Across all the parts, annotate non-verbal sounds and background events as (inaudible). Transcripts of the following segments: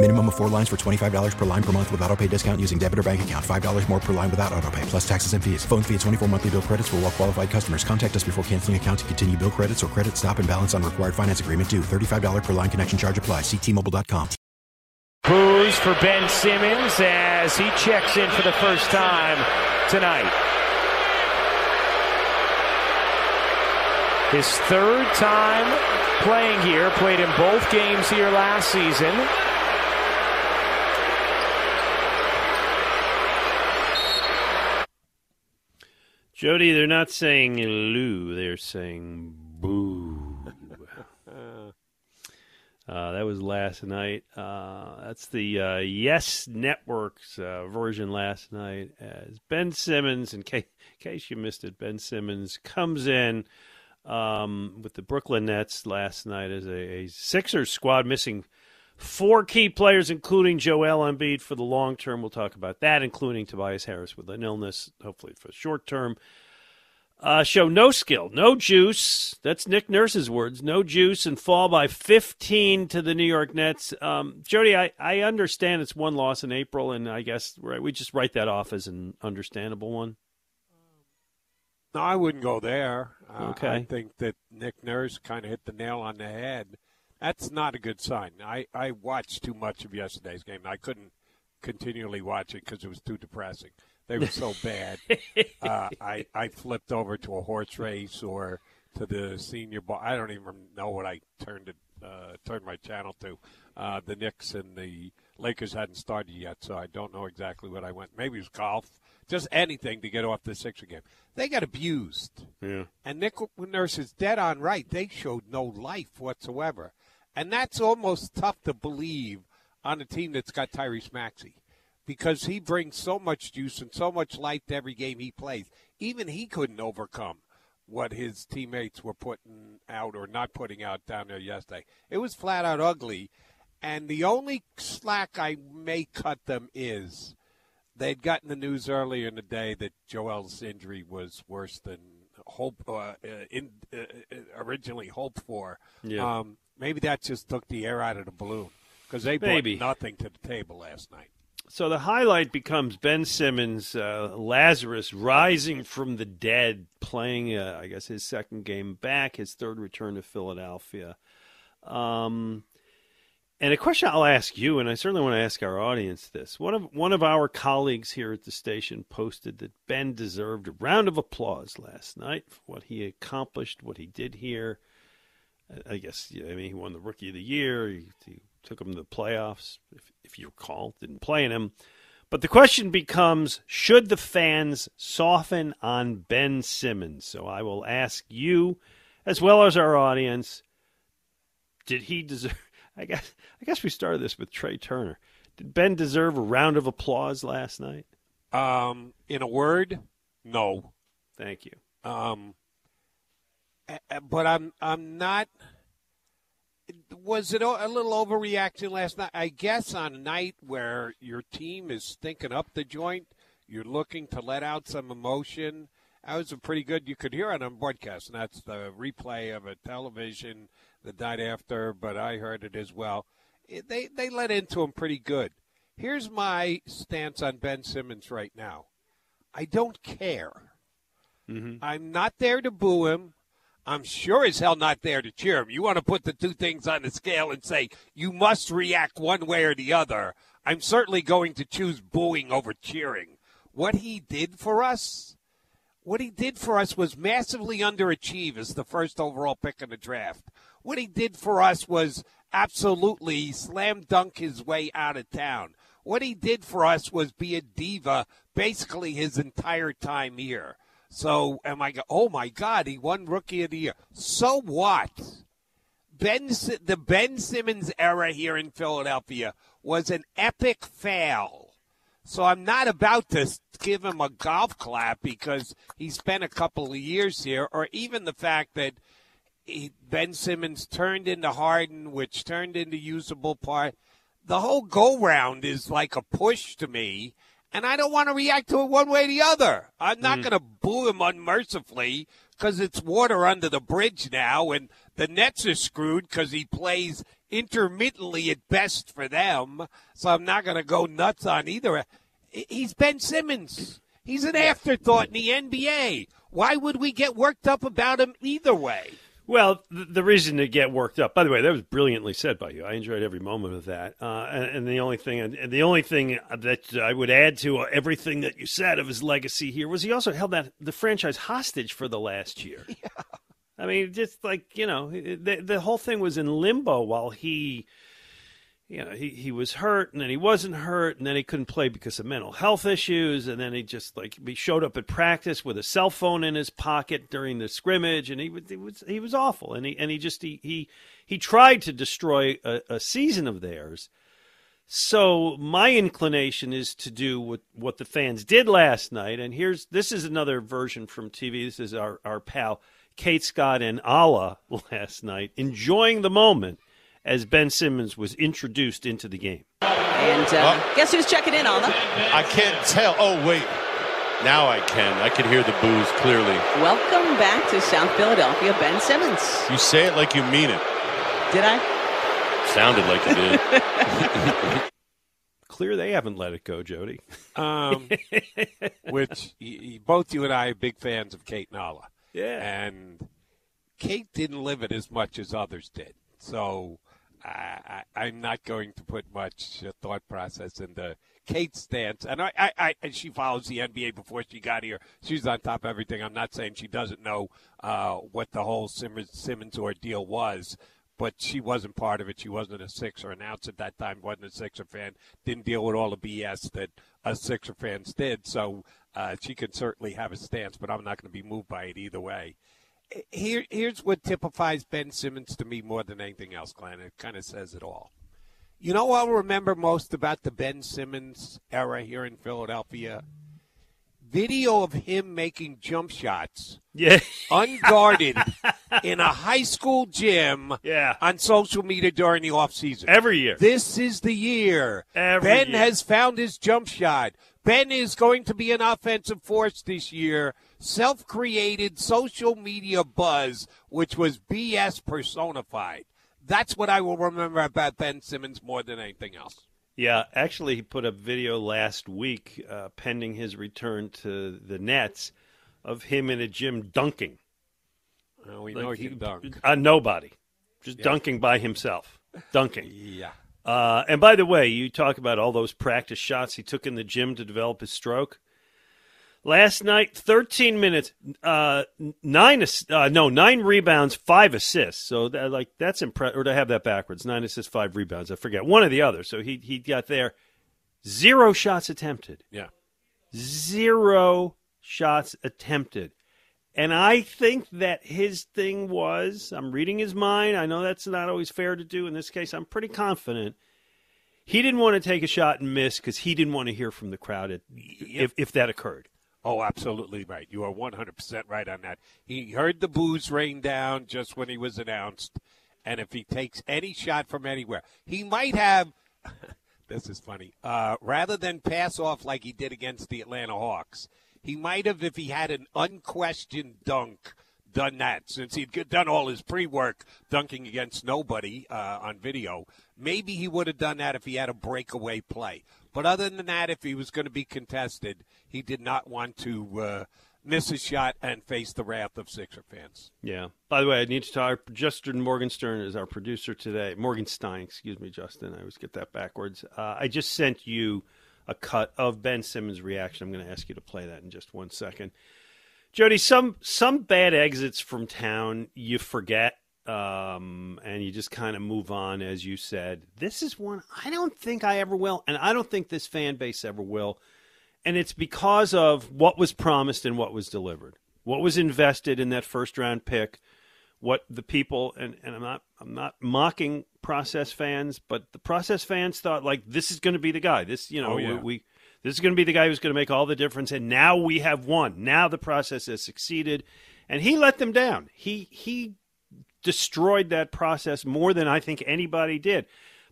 Minimum of four lines for $25 per line per month with auto pay discount using debit or bank account. $5 more per line without auto pay, plus taxes and fees. Phone fee at 24 monthly bill credits for all well qualified customers. Contact us before canceling account to continue bill credits or credit stop and balance on required finance agreement due. $35 per line connection charge apply. Ctmobile.com. Boos for Ben Simmons as he checks in for the first time tonight. His third time playing here, played in both games here last season. Jody, they're not saying Lou, they're saying boo. (laughs) uh, that was last night. Uh, that's the uh, Yes Network's uh, version last night. As Ben Simmons, in case, in case you missed it, Ben Simmons comes in um, with the Brooklyn Nets last night as a, a Sixers squad missing four key players, including Joel Embiid for the long term. We'll talk about that, including Tobias Harris with an illness, hopefully for the short term. Uh, show no skill, no juice. That's Nick Nurse's words. No juice and fall by 15 to the New York Nets. Um, Jody, I, I understand it's one loss in April, and I guess right, we just write that off as an understandable one. No, I wouldn't go there. Uh, Okay. I think that Nick Nurse kind of hit the nail on the head. That's not a good sign. I, I watched too much of yesterday's game. I couldn't continually watch it because it was too depressing. They were so (laughs) bad. uh, I, I flipped over to a horse race or to the Senior Bowl. I don't even know what I turned it, uh, turned my channel to. Uh, the Knicks and the Lakers hadn't started yet, so I don't know exactly what I went. Maybe it was golf, just anything to get off the Sixer game. They got abused. Yeah. And Nick Nurse is dead on right. They showed no life whatsoever. And that's almost tough to believe on a team that's got Tyrese Maxey because he brings so much juice and so much life to every game he plays. Even he couldn't overcome what his teammates were putting out or not putting out down there yesterday. It was flat out ugly. And the only slack I may cut them is they'd gotten the news earlier in the day that Joel's injury was worse than hope uh, uh, in, uh, uh, originally hoped for. Yeah. Um, maybe that just took the air out of the balloon because they brought nothing to the table last night. So the highlight becomes Ben Simmons, uh, Lazarus rising from the dead, playing, uh, I guess, his second game back, his third return to Philadelphia. Um, and a question I'll ask you, and I certainly want to ask our audience this: one of one of our colleagues here at the station posted that Ben deserved a round of applause last night for what he accomplished, what he did here. I- guess I mean he won the Rookie of the Year. He, he took him to the playoffs, if, if you recall. Didn't play in him, but the question becomes: Should the fans soften on Ben Simmons? So I will ask you, as well as our audience, did he deserve? (laughs) I guess I guess we started this with Trea Turner. Did Ben deserve a round of applause last night? Um, in a word, no. Thank you. Um, but I'm I'm not. Was it a little overreaction last night? I guess on a night where your team is stinking up the joint, you're looking to let out some emotion. That was a pretty good. You could hear it on broadcast, and that's the replay of a television the night after. But I heard it as well. It, they they let into him pretty good. Here's my stance on Ben Simmons right now. I don't care. Mm-hmm. I'm not there to boo him. I'm sure as hell not there to cheer him. You want to put the two things on the scale and say you must react one way or the other. I'm certainly going to choose booing over cheering. What he did for us What he did for us was massively underachieve as the first overall pick in the draft. What he did for us was absolutely slam dunk his way out of town. What he did for us was be a diva basically his entire time here. So am I? Oh my God, he won Rookie of the Year. So what? Ben, the Ben Simmons era here in Philadelphia was an epic fail. So I'm not about to give him a golf clap because he spent a couple of years here, or even the fact that he, Ben Simmons turned into Harden, which turned into usable part. The whole go round is like a push to me, and I don't want to react to it one way or the other. I'm not mm. going to boo him unmercifully because it's water under the bridge now, and the Nets are screwed because he plays intermittently at best for them. So I'm not going to go nuts on either. He's Ben Simmons. He's an afterthought in the NBA. Why would we get worked up about him either way? Well, the reason to get worked up. By the way, that was brilliantly said by you. I enjoyed every moment of that. Uh, and, and, the only thing, and the only thing that I would add to everything that you said of his legacy here was he also held that the franchise hostage for the last year. Yeah. I mean, just like you know, the the whole thing was in limbo while he, you know, he he was hurt and then he wasn't hurt and then he couldn't play because of mental health issues and then he just like he showed up at practice with a cell phone in his pocket during the scrimmage and he was he was he was awful and he and he just he he, he tried to destroy a, a season of theirs. So my inclination is to do what, what the fans did last night, and here's this is another version from TV. This is our, our pal Kate Scott and Alaa (laughs) last night, enjoying the moment as Ben Simmons was introduced into the game. And uh, oh. guess who's checking in, Alaa? I can't tell. Oh, wait. Now I can. I can hear the boos clearly. Welcome back to South Philadelphia, Ben Simmons. You say it like you mean it. Did I? Sounded like you did. (laughs) Clear they haven't let it go, Jody. Um, (laughs) which both you and I are big fans of Kate Nala. Yeah. And Kate didn't live it as much as others did. So I, am not going to put much uh, thought process into Kate's stance. And I, I, I, she follows the NBA before she got here. She's on top of everything. I'm not saying she doesn't know uh, what the whole Simmons, Simmons ordeal was but she wasn't part of it. She wasn't a Sixer announcer at that time, wasn't a Sixer fan, didn't deal with all the BS that us Sixer fans did. So uh, she can certainly have a stance, but I'm not going to be moved by it either way. Here, here's what typifies Ben Simmons to me more than anything else, Glen. It kind of says it all. You know what I'll remember most about the Ben Simmons era here in Philadelphia? Video of him making jump shots. Yeah. (laughs) unguarded in a high school gym yeah. on social media during the offseason. Every year. This is the year. Every ben year. has found his jump shot. Ben is going to be an offensive force this year. Self created social media buzz, which was BS personified. That's what I will remember about Ben Simmons more than anything else. Yeah, actually, he put up video last week, uh, pending his return to the Nets, of him in a gym dunking. Well, we like, know he can dunk. Uh, nobody, just yeah. dunking by himself, dunking. yeah. Uh, and by the way, you talk about all those practice shots he took in the gym to develop his stroke. Last night, 13 minutes, uh, nine, uh, no, nine rebounds, five assists. So that, like that's impressive. Or to have that backwards, nine assists, five rebounds. I forget one or the other. So he he got there. Zero shots attempted. Yeah, zero shots attempted. And I think that his thing was I'm reading his mind. I know that's not always fair to do. In this case, I'm pretty confident. He didn't want to take a shot and miss because he didn't want to hear from the crowd if, if, if that occurred. Oh, absolutely right. You are 100% right on that. He heard the boos rain down just when he was announced. And if he takes any shot from anywhere, he might have. (laughs) this is funny. Uh, rather than pass off like he did against the Atlanta Hawks, he might have, if he had an unquestioned dunk, done that since he'd done all his pre-work dunking against nobody uh, on video. Maybe he would have done that if he had a breakaway play. But other than that, if he was going to be contested, he did not want to uh, miss a shot and face the wrath of Sixer fans. Yeah. By the way, I need to talk. Justin Morgenstern is our producer today. Morgenstein, excuse me, Justin. I always get that backwards. Uh, I just sent you a cut of Ben Simmons' reaction. I'm going to ask you to play that in just one second. Jody, some some bad exits from town you forget, um, and you just kind of move on, as you said. This is one I don't think I ever will, and I don't think this fan base ever will. And it's because of what was promised and what was delivered, what was invested in that first round pick, what the people and, and I'm not I'm not mocking process fans, but the process fans thought like this is going to be the guy. This you know Oh, yeah. we, we this is going to be the guy who's going to make all the difference. And now we have won. Now the process has succeeded, and he let them down. He he destroyed that process more than I think anybody did.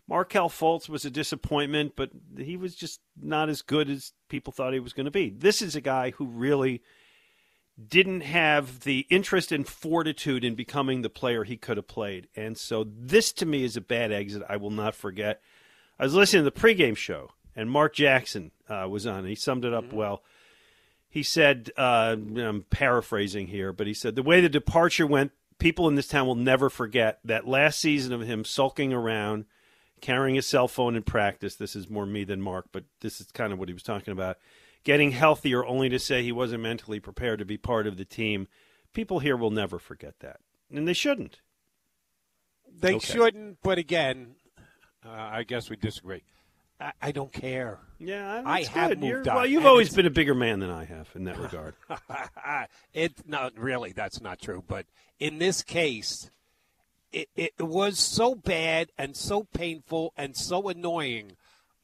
Markelle Fultz was a disappointment, but he was just not as good as people thought he was going to be. This is a guy who really didn't have the interest and fortitude in becoming the player he could have played. And so this to me is a bad exit I will not forget. I was listening to the pregame show, and Mark Jackson uh, was on. He summed it up well. He said, uh, I'm paraphrasing here, but he said, the way the departure went, people in this town will never forget that last season of him sulking around, carrying his cell phone in practice. This is more me than Mark, but this is kind of what he was talking about. Getting healthier only to say he wasn't mentally prepared to be part of the team. People here will never forget that. And they shouldn't. They Okay. shouldn't, but again, uh, I guess we disagree. I, I don't care. Yeah, I have moved You're- on. Well, you've And always been a bigger man than I have in that (laughs) regard. it not really, that's not true. But in this case, it, it was so bad and so painful and so annoying.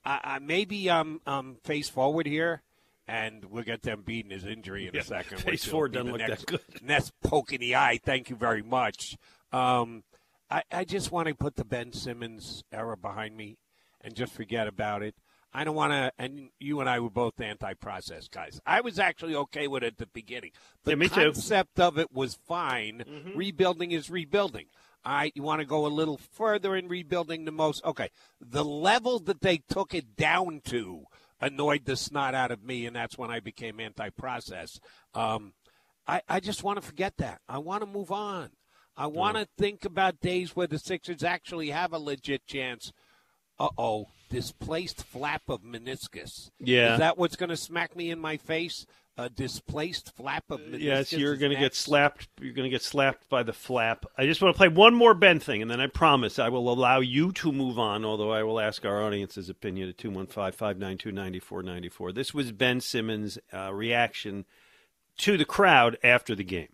I, I maybe I'm um, face forward here, and we'll get them beating his injury in Yeah, a second. face forward doesn't look that next, good. (laughs) Next poke in the eye. Thank you very much. Um, I, I just want to put the Ben Simmons era behind me and just forget about it. I don't want to, and you and I were both anti-process guys. I was actually okay with it at the beginning. The Yeah, me too. concept of it was fine. Rebuilding is rebuilding. All right, you want to go a little further in rebuilding the most. Okay, the level that they took it down to annoyed the snot out of me, and that's when I became anti-process. Um, I, I just want to forget that. I want to move on. I want to think about days where the Sixers actually have a legit chance. Uh oh, displaced flap of meniscus. Yeah. Is that what's going to smack me in my face? A displaced flap of meniscus. Yes, you're going to get slapped. You're going to get slapped by the flap. I just want to play one more Ben thing, and then I promise I will allow you to move on. Although I will ask our audience's opinion at 215-592-9494. This was Ben Simmons' uh, reaction to the crowd after the game.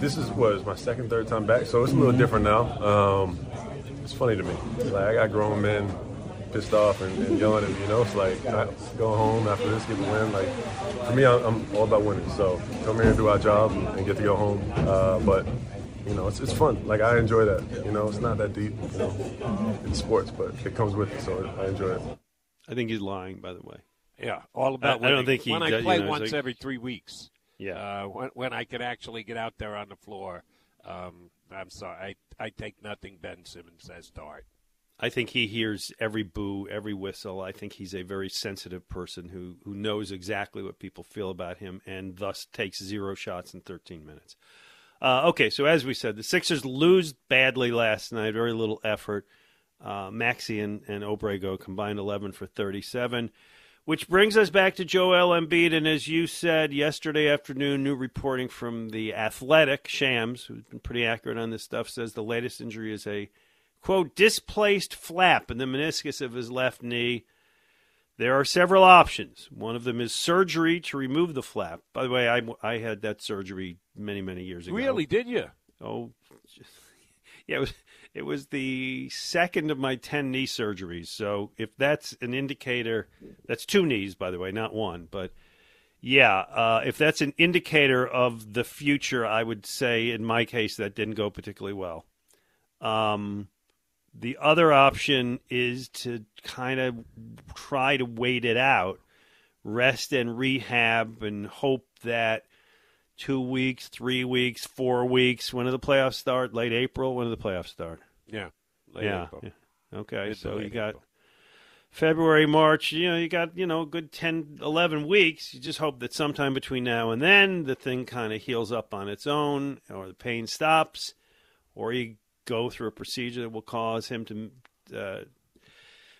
This is what is my second, third time back, so it's a little different now. Um, it's funny to me. Like I got grown men pissed off and, and yelling at me. You know, it's like I go home after this, get the win. Like for me, I'm, I'm all about winning. So come here and do our job and, and get to go home. Uh, but you know, it's, it's fun. Like I enjoy that. You know, it's not that deep. You know, in sports, but it comes with it. So I enjoy it. I think he's lying, by the way. Yeah, all about. I- I don't winning. think he When I does- you play know, once like- every three weeks. Yeah. Uh, when, when I could actually get out there on the floor, um, I'm sorry. I, I take nothing Ben Simmons says to heart. I think he hears every boo, every whistle. I think he's a very sensitive person who, who knows exactly what people feel about him and thus takes zero shots in 13 minutes. Uh, okay, so as we said, the Sixers lose badly last night, very little effort. Uh, Maxey and, and Obrego combined 11 for 37, which brings us back to Joel Embiid. And as you said yesterday afternoon, new reporting from the Athletic, Shams, who's been pretty accurate on this stuff, says the latest injury is a quote, displaced flap in the meniscus of his left knee. There are several options. One of them is surgery to remove the flap. By the way, I, I had that surgery many, many years ago. Really? Did you? Oh, just- (laughs) yeah. It was, it was the second of my 10 knee surgeries. So if that's an indicator, that's two knees, by the way, not one. But yeah, uh, if that's an indicator of the future, I would say in my case that didn't go particularly well. Um, the other option is to kind of try to wait it out, rest and rehab, and hope that two weeks, three weeks, four weeks. When do the playoffs start? Late April. When do the playoffs start? Yeah. Late yeah. April. yeah. Okay. Mid so you got April. February, March. You know, you got you know a good 10, 11 weeks. You just hope that sometime between now and then the thing kind of heals up on its own, or the pain stops, or you go through a procedure that will cause him to uh,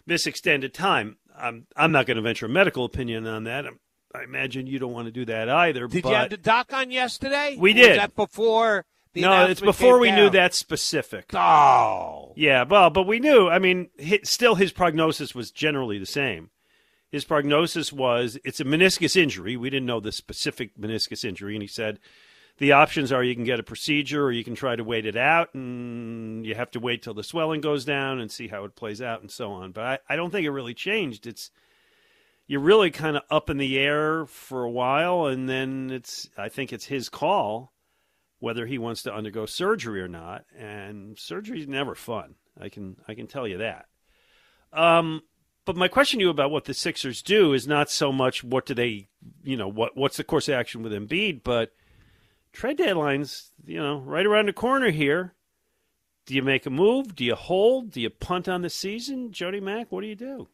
miss extended time. I'm I'm not going to venture a medical opinion on that. I'm, I imagine you don't want to do that either. Did you have the doc on yesterday? We did. Was that before? The no, it's before we knew that specific. Oh, Yeah, well, but we knew. I mean, hi still, his prognosis was generally the same. His prognosis was it's a meniscus injury. We didn't know the specific meniscus injury, and he said the options are you can get a procedure or you can try to wait it out, and you have to wait till the swelling goes down and see how it plays out, and so on. But I, I don't think it really changed. It's you're really kind of up in the air for a while, and then it's I think it's his call whether he wants to undergo surgery or not. And surgery is never fun. I can I can tell you that. Um, but my question to you about what the Sixers do is not so much what do they, you know, what what's the course of action with Embiid, but trade deadlines, you know, right around the corner here. Do you make a move? Do you hold? Do you punt on the season? Jody Mack, what do you do?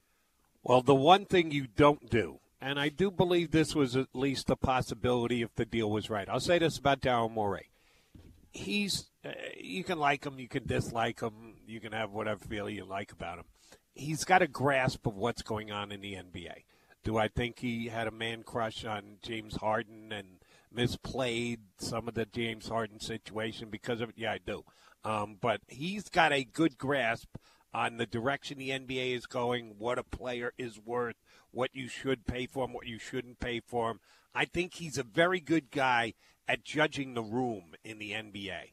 Well, the one thing you don't do, and I do believe this was at least a possibility if the deal was right. I'll say this about Daryl Morey. He's, uh, you can like him, you can dislike him, you can have whatever feeling you like about him. He's got a grasp of what's going on in the NBA. Do I think he had a man crush on James Harden and misplayed some of the James Harden situation because of it? Yeah, I do. Um, but he's got a good grasp on the direction the NBA is going, what a player is worth, what you should pay for him, what you shouldn't pay for him. I think he's a very good guy at judging the room in the NBA.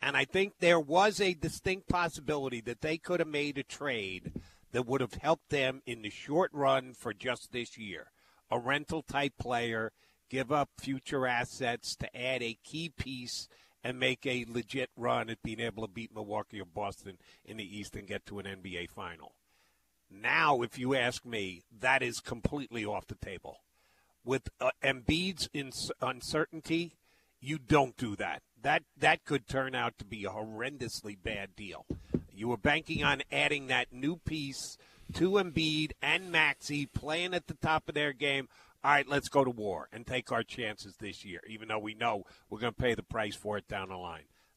And I think there was a distinct possibility that they could have made a trade that would have helped them in the short run for just this year. A rental type player, give up future assets to add a key piece and make a legit run at being able to beat Milwaukee or Boston in the East and get to an NBA final. Now, if you ask me, that is completely off the table. With uh, Embiid's ins- uncertainty, you don't do that. That that could turn out to be a horrendously bad deal. You were banking on adding that new piece to Embiid and Maxey playing at the top of their game. All right, let's go to war and take our chances this year, even though we know we're going to pay the price for it down the line.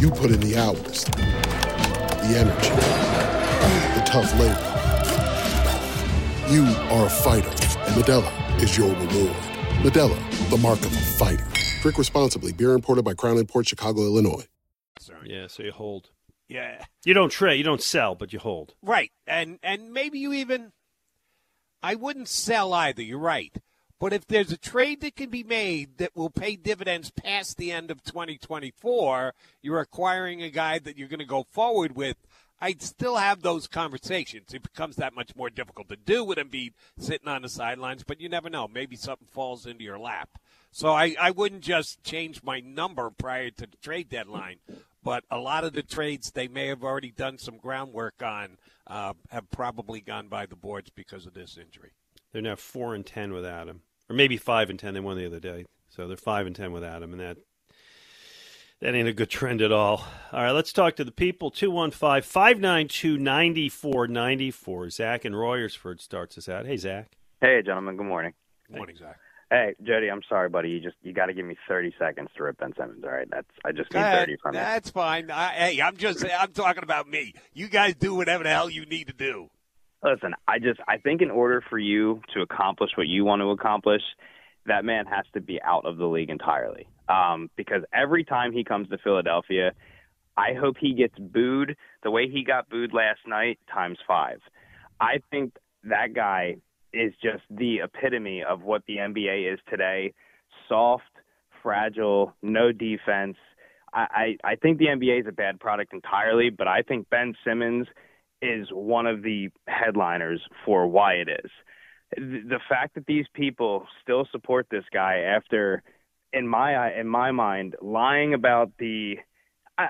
You put in the hours, the energy, the tough labor. You are a fighter, and Modelo is your reward. Modelo, the mark of a fighter. Drink responsibly. Beer imported by Crown Port Chicago, Illinois. Yeah, so you hold. Yeah. You don't trade, you don't sell, but you hold. Right. And and maybe you even I wouldn't sell either, you're right. But if there's a trade that can be made that will pay dividends past the end of 2024, you're acquiring a guy that you're going to go forward with. I'd still have those conversations. It becomes that much more difficult to do with Embiid sitting on the sidelines, but you never know. Maybe something falls into your lap. So I, I wouldn't just change my number prior to the trade deadline. But a lot of the trades they may have already done some groundwork on uh, have probably gone by the boards because of this injury. They're now four and ten without him, or maybe five and ten. They won the other day, so they're five and ten without him, and that that ain't a good trend at all. All right, let's talk to the people. 215 592 9494. Zach in Royersford starts us out. Hey, Zach. Hey, gentlemen. Good morning. Good morning, Zach. Hey, Jody, I'm sorry, buddy. You just you got to give me 30 seconds to rip Ben Simmons. All right, that's I just need 30 from you. That's fine. I, hey, I'm just I'm talking about me. You guys do whatever the hell you need to do. Listen, I just I think in order for you to accomplish what you want to accomplish, that man has to be out of the league entirely. Um, because every time he comes to Philadelphia, I hope he gets booed the way he got booed last night times five. I think that guy is just the epitome of what the NBA is today soft, fragile, no defense. I, I, I think the NBA is a bad product entirely, but I think Ben Simmons is one of the headliners for why it is. The fact that these people still support this guy after, in my in my mind, lying about the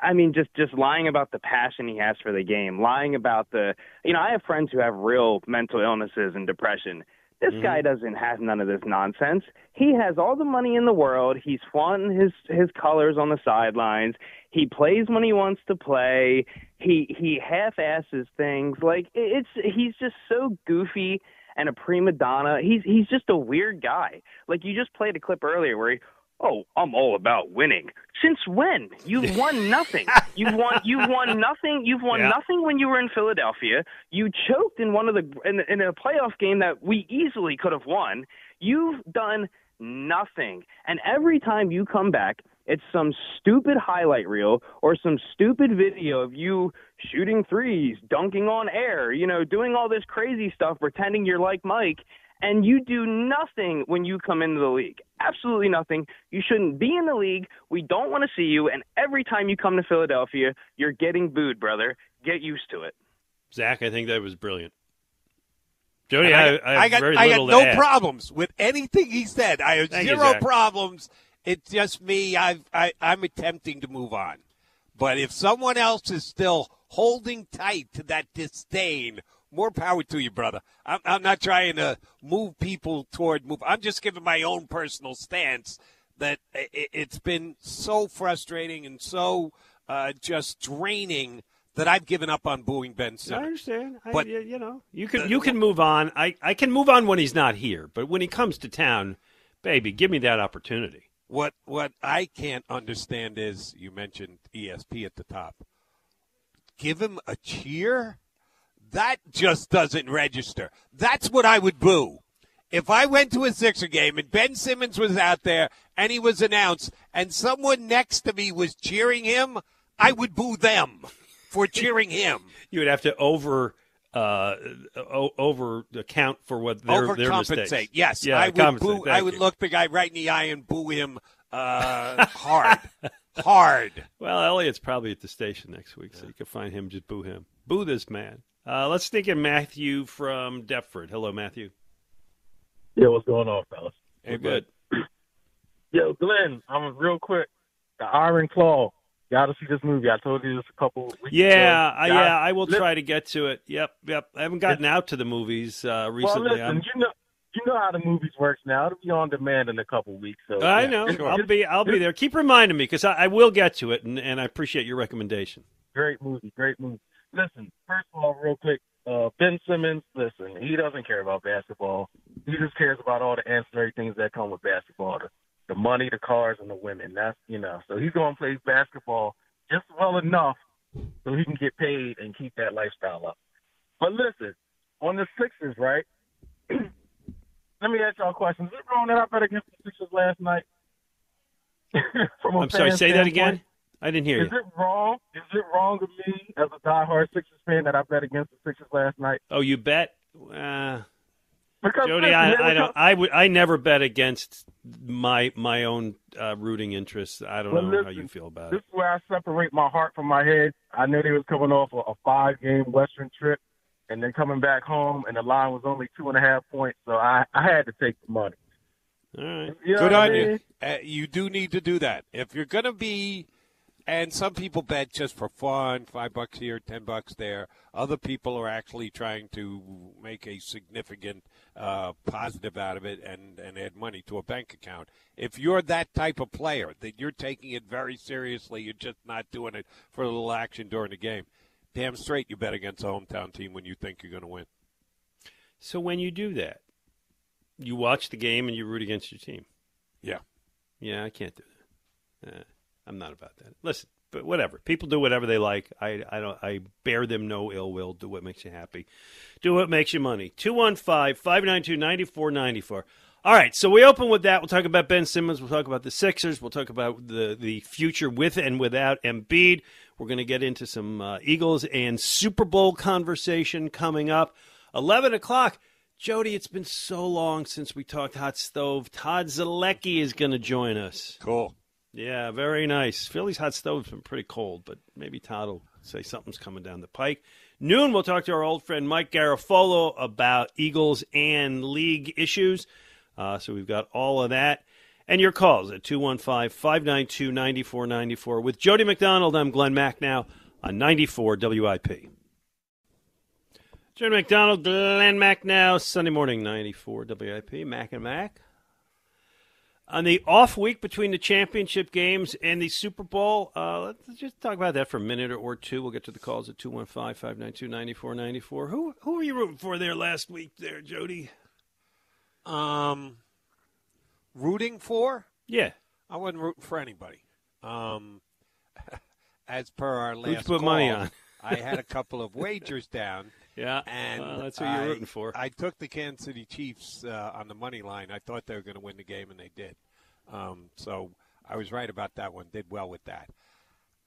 I mean, just just lying about the passion he has for the game, lying about the, you know, I have friends who have real mental illnesses and depression. This mm-hmm. guy doesn't have none of this nonsense. He has all the money in the world. He's flaunting his his colors on the sidelines. He plays when he wants to play. He he half-asses things. Like it's he's just so goofy and a prima donna. He's he's just a weird guy. Like you just played a clip earlier where he Oh, I'm all about winning. Since when? You've (laughs) won nothing. You've won. You've won nothing. You've won yeah. nothing when you were in Philadelphia. You choked in one of the in, in a playoff game that we easily could have won. You've done nothing. And every time you come back, it's some stupid highlight reel or some stupid video of you shooting threes, dunking on air, you know, doing all this crazy stuff, pretending you're like Mike and you do nothing when you come into the league. Absolutely nothing. You shouldn't be in the league. We don't want to see you. And every time you come to Philadelphia, you're getting booed, brother. Get used to it. Zach, I think that was brilliant. Jody, I, I, I, I got, I got no problems with anything he said. I have Thank zero you, problems. It's just me. I've, I, I'm attempting to move on. But if someone else is still holding tight to that disdain more power to you, brother. I'm, I'm not trying to move people toward move. I'm just giving my own personal stance that it, has been so frustrating and so uh, just draining that I've given up on booing Ben Simmons. I understand, but I, you know, you can the, you can move on. I, I can move on when he's not here, but when he comes to town, baby, give me that opportunity. What what I can't understand is you mentioned ESP at the top. Give him a cheer. That just doesn't register. That's what I would boo. If I went to a Sixer game and Ben Simmons was out there and he was announced and someone next to me was cheering him, I would boo them for cheering him. (laughs) You would have to over uh, over account for what their their mistakes. Yes, yeah, I would boo. I would you. look the guy right in the eye and boo him uh, (laughs) hard, hard. Well, Elliot's probably at the station next week, so you can find him. Just boo him. Boo this man. Uh, let's think in Matthew from Deptford. Hello, Matthew. Yeah, what's going on, fellas? Hey, good. (clears throat) Yo, Glen, I'm real quick. The Iron Claw. You gotta see this movie. I told you this a couple weeks yeah, ago. Uh, yeah, I will try to get to it. Yep, yep. I haven't gotten out to the movies uh, recently. Well, listen, you know, you know how the movies works now. It'll be on demand in a couple weeks. So I yeah. know. Sure. I'll be I'll be there. Keep reminding me because I, I, will get to it, and, and I appreciate your recommendation. Great movie. Great movie listen, first of all, real quick, uh, Ben Simmons, listen, he doesn't care about basketball. He just cares about all the ancillary things that come with basketball, the, the money, the cars, and the women. That's, you know, so he's going to play basketball just well enough so he can get paid and keep that lifestyle up. But listen, on the Sixers, right? (clears throat) Let me ask y'all a question. Is it wrong that I bet against the Sixers last night? (laughs) I'm sorry, say that again. I didn't hear is you. Is it wrong? Is it wrong of me as a diehard Sixers fan that I bet against the Sixers last night? Oh, you bet? Uh, because Jody, I, I don't. I would. I never bet against my my own uh, rooting interests. I don't well, know listen, how you feel about this it. This is where I separate my heart from my head. I knew they was coming off a, a five game Western trip, and then coming back home, and the line was only two and a half points. So I I had to take the money. All right. You know Good on mean? you. Uh, you do need to do that if you're going to be and some people bet just for fun, five bucks here, ten bucks there. Other people are actually trying to make a significant uh, positive out of it and, and add money to a bank account. If you're that type of player, that you're taking it very seriously, you're just not doing it for a little action during the game, damn straight you bet against a hometown team when you think you're going to win. So when you do that, you watch the game and you root against your team. Yeah. Yeah, I can't do that. Eh, I'm not about that. Listen, but whatever. People do whatever they like. I, I don't. I bear them no ill will. Do what makes you happy. Do what makes you money. 215-592-9494. All right, so we open with that. We'll talk about Ben Simmons. We'll talk about the Sixers. We'll talk about the the future with and without Embiid. We're going to get into some uh, Eagles and Super Bowl conversation coming up. 11 o'clock. Jody, it's been so long since we talked hot stove. Todd Zolecki is going to join us. Cool. Yeah, very nice. Philly's hot stove's been pretty cold, but maybe Todd will say something's coming down the pike. Noon, we'll talk to our old friend Mike Garafolo about Eagles and league issues. Uh, so we've got all of that. And your calls at 215 592 9494. With Jody McDonald, I'm Glen Macnow on 94 WIP. Jody McDonald, Glen Macnow, Sunday morning, 94 WIP, Mac and Mac. On the off week between the championship games and the Super Bowl, uh, let's just talk about that for a minute or two. We'll get to the calls at 215 592 9494. Who who were you rooting for there last week, there, Jody? Um, rooting for? Yeah. I wasn't rooting for anybody. Um, (laughs) as per our Who'd last you put call, money on? I had a couple of wagers down. Yeah, and well, that's who you're I- rooting for. I took the Kansas City Chiefs uh, on the money line. I thought they were going to win the game, and they did. Um, so I was right about that one. Did well with that.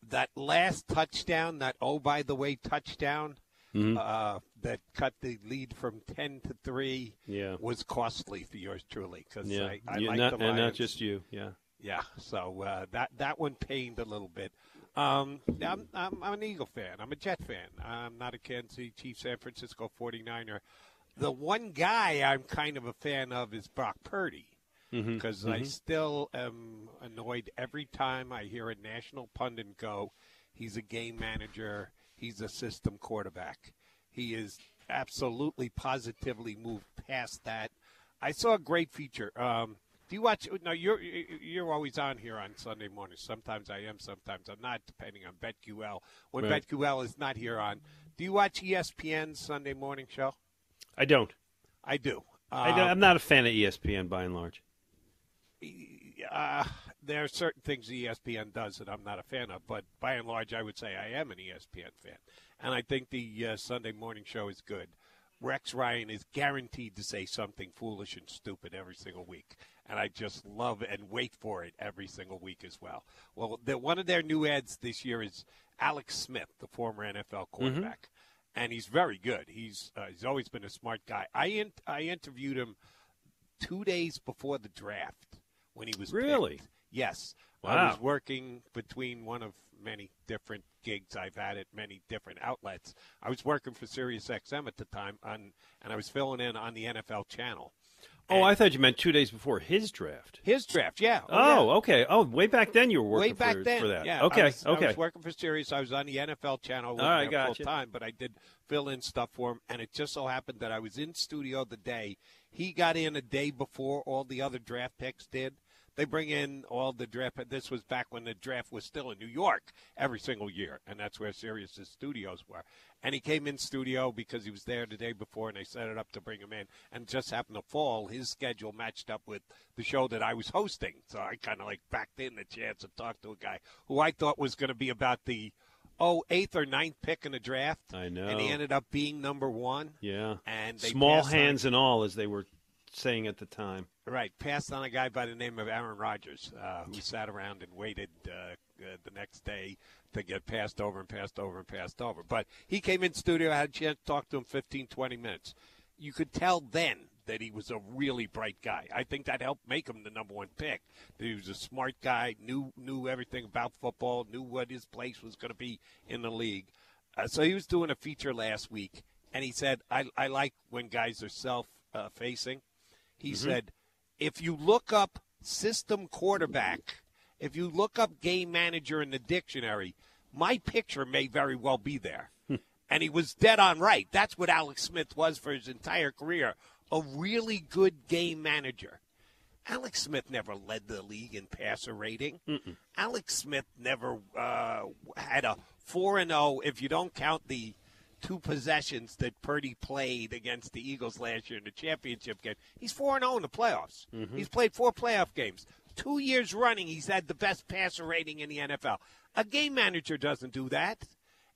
That last touchdown, that oh by the way touchdown, Mhm. uh, that cut the lead from ten to three, Yeah. was costly for yours truly because Yeah, I, I like not, the and not just you. Yeah. Yeah, so uh, that that one pained a little bit. Um, I'm, I'm, I'm an Eagle fan. I'm a Jet fan. I'm not a Kansas City Chiefs, San Francisco 49er. The one guy I'm kind of a fan of is Brock Purdy because I mhm. still am annoyed every time I hear a national pundit go, he's a game manager, he's a system quarterback. He is absolutely positively moved past that. I saw a great feature. Um, do you watch? No, you're you're always on here on Sunday mornings. Sometimes I am, sometimes I'm not, depending on BetQL. When Right. BetQL is not here on, do you watch ESPN's Sunday morning show? I don't. I do. I Um, don't I'm not a fan of ESPN by and large. uh, there are certain things ESPN does that I'm not a fan of, but by and large, I would say I am an ESPN fan, and I think the uh, Sunday morning show is good. Rex Ryan is guaranteed to say something foolish and stupid every single week, and I just love and wait for it every single week as well. Well, the, one of their new ads this year is Alex Smith, the former NFL quarterback, and he's very good. He's uh, he's always been a smart guy. I in, I interviewed him two days before the draft when he was Really? picked. Yes. I Wow. was working between one of many different gigs I've had at many different outlets. I was working for Sirius XM at the time, on, and I was filling in on the NFL channel. Oh, I thought you meant two days before his draft. His draft, yeah. Oh, oh yeah. okay. Oh, way back then you were working Way back for, then, for that. yeah. Okay, I was, okay. I was working for Sirius. I was on the NFL channel. I wasn't All right, gotcha. full time, but I did fill in stuff for him. And it just so happened that I was in studio the day he got in a day before all the other draft picks did. They bring in all the draft. This was back when the draft was still in New York every single year, and that's where Sirius's studios were. And he came in studio because he was there the day before, and they set it up to bring him in. And just happened to fall. His schedule matched up with the show that I was hosting, so I kind of like backed in the chance to talk to a guy who I thought was going to be about the oh eighth or ninth pick in the draft. I know. And he ended up being number one. Yeah. And they Small passed on- hands and all, as they were saying at the time. Right, passed on a guy by the name of Aaron Rodgers, uh, who sat around and waited uh, uh, the next day to get passed over and passed over and passed over. But he came in studio, I had a chance to talk to him 15, 20 minutes. You could tell then that he was a really bright guy. I think that helped make him the number one pick. That he was a smart guy, knew knew everything about football, knew what his place was going to be in the league. Uh, so he was doing a feature last week, and he said, "I, I like when guys are self uh, facing." He Mm-hmm. Mhm. said, if you look up system quarterback, if you look up game manager in the dictionary, my picture may very well be there. (laughs) and he was dead on right. That's what Alex Smith was for his entire career a really good game manager. Alex Smith never led the league in passer rating. Alex Smith never uh, had a 4 and 0 if you don't count the two possessions that Purdy played against the Eagles last year in the championship game. He's 4 0 in the playoffs. Mhm. He's played four playoff games. Two years running, he's had the best passer rating in the NFL. A game manager doesn't do that.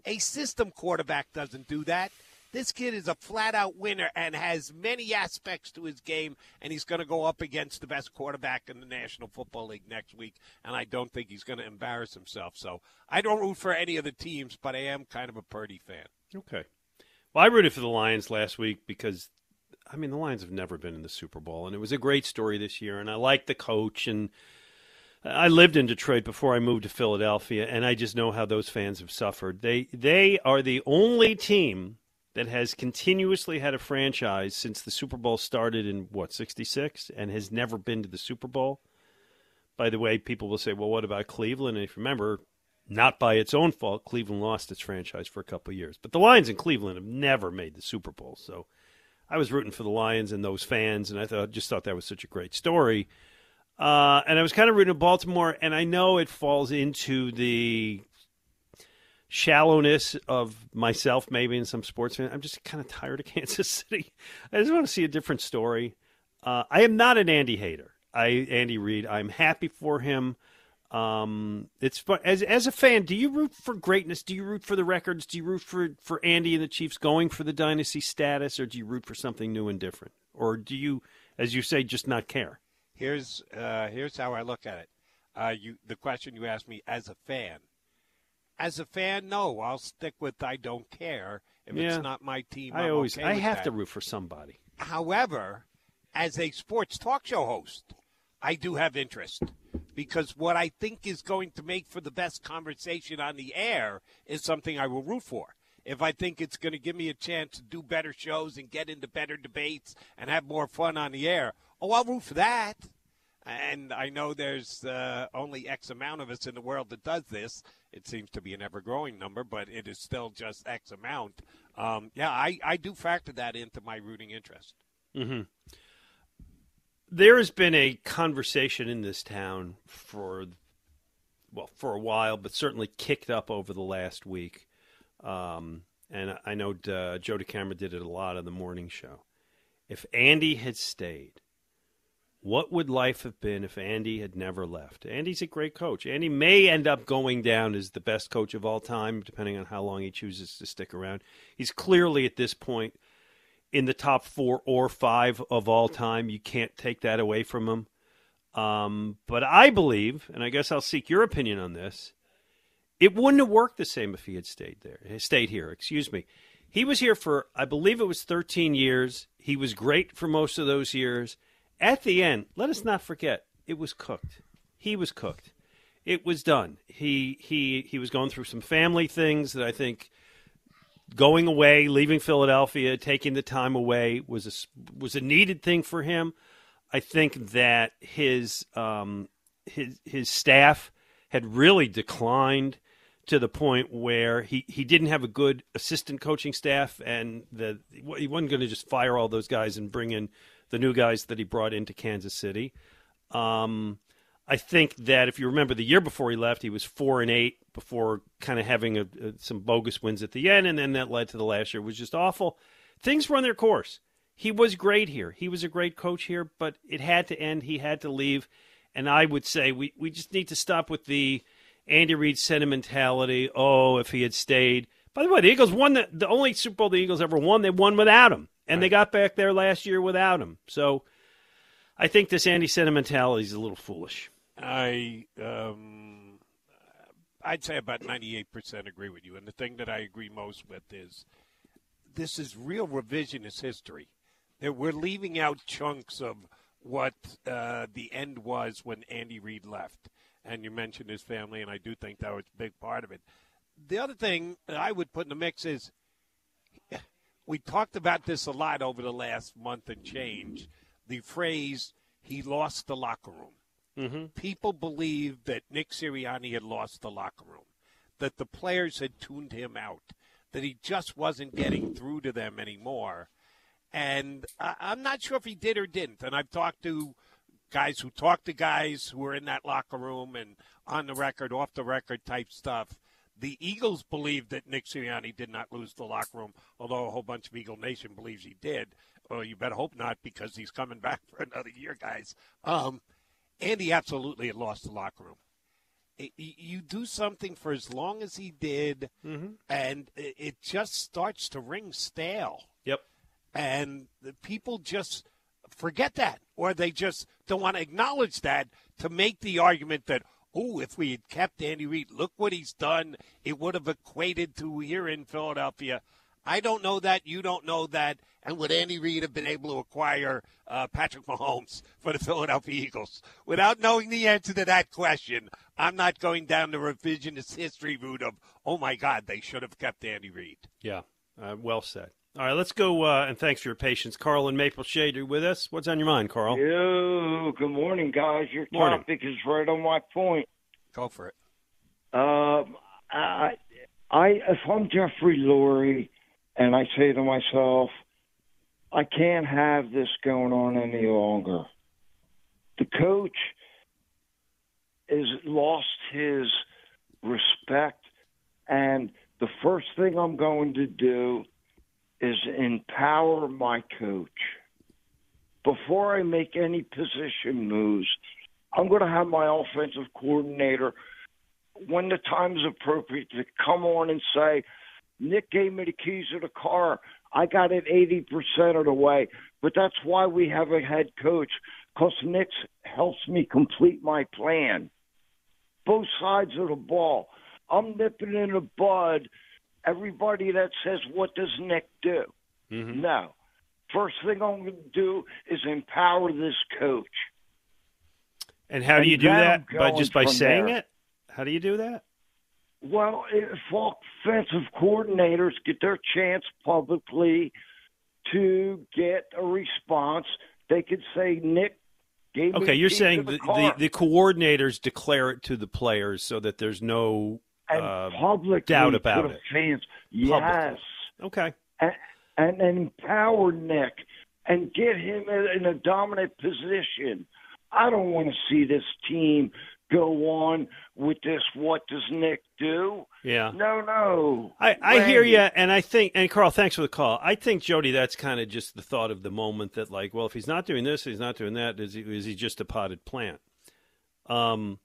A system quarterback doesn't do that. This kid is a flat out winner and has many aspects to his game, and he's going to go up against the best quarterback in the National Football League next week, and I don't think he's going to embarrass himself. So I don't root for any of the teams, but I am kind of a Purdy fan. Okay. Well, I rooted for the Lions last week because, I mean, the Lions have never been in the Super Bowl, and it was a great story this year. And I liked the coach, and I lived in Detroit before I moved to Philadelphia, and I just know how those fans have suffered. They they are the only team that has continuously had a franchise since the Super Bowl started in what '66, and has never been to the Super Bowl. By the way, people will say, "Well, what about Cleveland?" And if you remember, not by its own fault, Cleveland lost its franchise for a couple years. But the Lions in Cleveland have never made the Super Bowl. So I was rooting for the Lions and those fans, and I thought just thought that was such a great story. Uh, and I was kind of rooting for Baltimore, and I know it falls into the shallowness of myself, maybe, in some sports fans. I'm just kind of tired of (laughs) Kansas City. I just want to see a different story. Uh, I am not an Andy hater. I Andy Reid. I'm happy for him. Um, it's fun. As as a fan, do you root for greatness? Do you root for the records? Do you root for for Andy and the Chiefs going for the dynasty status, or do you root for something new and different, or do you, as you say, just not care? Here's uh, here's how I look at it. Uh, you the question you asked me as a fan. As a fan, no, I'll stick with I don't care if Yeah. it's not my team. I I'm always okay I have that. to root for somebody. However, as a sports talk show host, I do have interest because what I think is going to make for the best conversation on the air is something I will root for. If I think it's going to give me a chance to do better shows and get into better debates and have more fun on the air, oh, I'll root for that. And I know there's uh, only X amount of us in the world that does this. It seems to be an ever growing number, but it is still just X amount. Um, yeah, I, I do factor that into my rooting interest. hmm There has been a conversation in this town for, well, for a while, but certainly kicked up over the last week. Um, and I know uh, Joe DeCamara did it a lot on the morning show. If Andy had stayed, what would life have been if Andy had never left? Andy's a great coach. Andy may end up going down as the best coach of all time, depending on how long he chooses to stick around. He's clearly at this point in the top four or five of all time. You can't take that away from him. Um, but I believe, and I guess I'll seek your opinion on this, it wouldn't have worked the same if he had stayed there, stayed here. Excuse me. He was here for, I believe it was 13 years. He was great for most of those years. At the end, let us not forget, it was cooked. He was cooked. It was done. He he he was going through some family things that I think going away, leaving Philadelphia, taking the time away was a was a needed thing for him. I think that his um, his his staff had really declined to the point where he, he didn't have a good assistant coaching staff, and the he wasn't going to just fire all those guys and bring in the new guys that he brought into Kansas City. Um, I think that if you remember the year before he left, he was four and eight before kind of having a, a, some bogus wins at the end, and then that led to the last year was just awful. Things run their course. He was great here. He was a great coach here, but it had to end. He had to leave, and I would say we we just need to stop with the Andy Reid sentimentality. Oh, if he had stayed. By the way, the Eagles won the, the only Super Bowl the Eagles ever won. They won without him, and they got back there last year without him. So I think this Andy sentimentality is a little foolish. I um, I'd say about ninety eight percent agree with you, and the thing that I agree most with is this is real revisionist history. That we're leaving out chunks of what uh, the end was when Andy Reid left, and you mentioned his family, and I do think that was a big part of it. The other thing that I would put in the mix is we talked about this a lot over the last month and change. The phrase "he lost the locker room." Mm-hmm. People believed that Nick Sirianni had lost the locker room, that the players had tuned him out, that he just wasn't getting through to them anymore. And I- I'm not sure if he did or didn't. And I've talked to guys who talked to guys who were in that locker room and on the record, off the record type stuff. the Eagles believe that Nick Sirianni did not lose the locker room, although a whole bunch of Eagle Nation believes he did. Well, you better hope not because he's coming (laughs) back for another year, guys. Um, and he absolutely had lost the locker room. It, you do something for as long as he did, mm-hmm. and it just starts to ring stale. Yep. And the people just forget that, or they just don't want to acknowledge that to make the argument that, oh, if we had kept Andy Reid, look what he's done. It would have equated to here in Philadelphia. I don't know that. You don't know that. And would Andy Reid have been able to acquire uh, Patrick Mahomes for the Philadelphia Eagles? Without knowing the answer to that question, I'm not going down the revisionist history route of, oh my God, they should have kept Andy Reid. Yeah, uh, well said. All right, let's go. Uh, and thanks for your patience. Carl and Maple Shade are with us. What's on your mind, Carl? Yo, good morning, guys. Your Morning. topic is right on my point. Go for it. Um, I, I, if I'm Jeffrey Lurie, and I say to myself, I can't have this going on any longer. The coach has lost his respect, and the first thing I'm going to do is empower my coach. Before I make any position moves, I'm going to have my offensive coordinator, when the time is appropriate, to come on and say, Nick gave me the keys of the car. I got it 80% of the way. But that's why we have a head coach, because Nick helps me complete my plan. Both sides of the ball. I'm nipping in the bud everybody that says, What does Nick do? Mm-hmm. No. First thing I'm going to do is empower this coach. And how do you do that? By just by saying there. it? How do you do that? Well, if offensive coordinators get their chance publicly to get a response, they could say, Nick gave me Okay, you're saying the, the, the, coordinators declare it to the players so that there's no and uh, publicly doubt about it. fans. Publicly. Yes. Okay. And, and empower Nick and get him in a dominant position. I don't want to see this team go on with this. What does Nick do? Yeah. No, no. I, I hear you, and I think, and Carl, thanks for the call. I think Jody, that's kind of just the thought of the moment that, like, well, if he's not doing this, he's not doing that. Is he, is he just a potted plant? Um,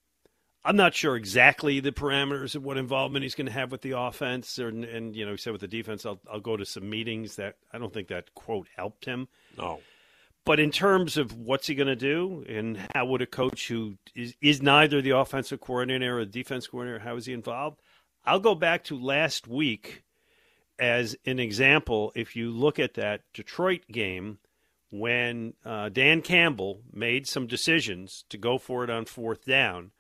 I'm not sure exactly the parameters of what involvement he's going to have with the offense, or, and you know, he said with the defense, I'll, I'll go to some meetings that I don't think that quote helped him. No. But in terms of what's he going to do, and how would a coach who is, is neither the offensive coordinator or the defense coordinator, how is he involved? I'll go back to last week as an example. If you look at that Detroit game, when uh, Dan Campbell made some decisions to go for it on fourth down,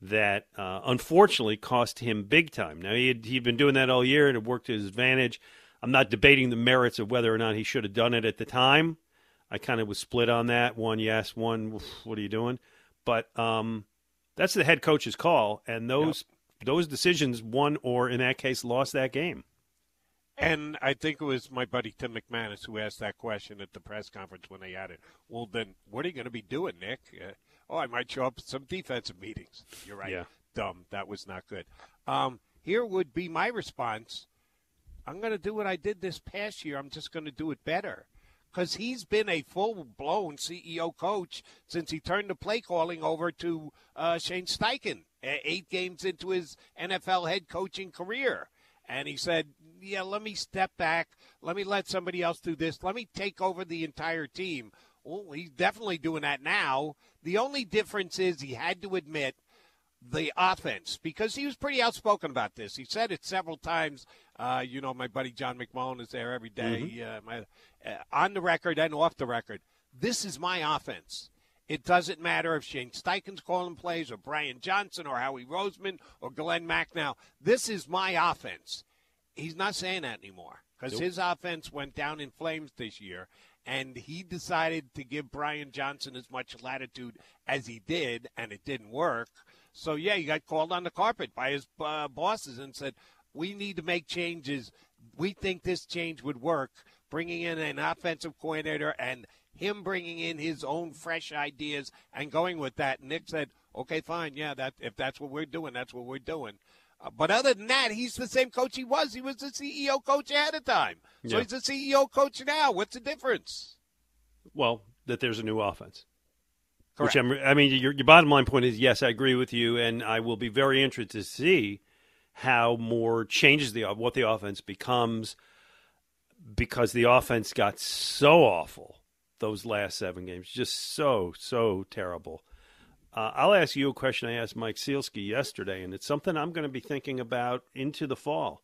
that uh, unfortunately cost him big time. Now he had, he'd been doing that all year and it worked to his advantage. I'm not debating the merits of whether or not he should have done it at the time. I kind of was split on that. One yes, one what are you doing? But um, that's the head coach's call, and those those decisions won or in that case lost that game. And I think it was my buddy Tim McManus who asked that question at the press conference when they had it. Well, then what are you going to be doing, Nick? Uh, oh, I might show up at some defensive meetings. You're right. Yeah. Dumb. That was not good. Um, here would be my response. I'm going to do what I did this past year. I'm just going to do it better. Because he's been a full blown CEO coach since he turned the play calling over to uh, Shane Steichen, eight games into his NFL head coaching career. And he said, Yeah, let me step back. Let me let somebody else do this. Let me take over the entire team. Well, he's definitely doing that now. The only difference is he had to admit the offense because he was pretty outspoken about this. He said it several times. Uh, you know, my buddy John McMullen is there every day, uh, my, on the record and off the record. This is my offense. It doesn't matter if Shane Steichen's calling plays or Brian Johnson or Howie Roseman or Glen Macnow. This is my offense. He's not saying that anymore because Nope. his offense went down in flames this year, and he decided to give Brian Johnson as much latitude as he did, and it didn't work. So yeah, he got called on the carpet by his uh, bosses and said, "We need to make changes. We think this change would work." Bringing in an offensive coordinator and him bringing in his own fresh ideas and going with that. Nick said, "Okay, fine, yeah, that if that's what we're doing, that's what we're doing." Uh, but other than that, he's the same coach he was. He was the CEO coach ahead of time. So Yeah. he's the CEO coach now. What's the difference? Well, that there's a new offense. Correct. Which I'm, I mean, your, your bottom line point is yes, I agree with you, and I will be very interested to see how more changes the what the offense becomes because the offense got so awful those last seven games, just so so terrible. Uh, I'll ask you a question I asked Mike Sielski yesterday, and it's something I'm going to be thinking about into the fall.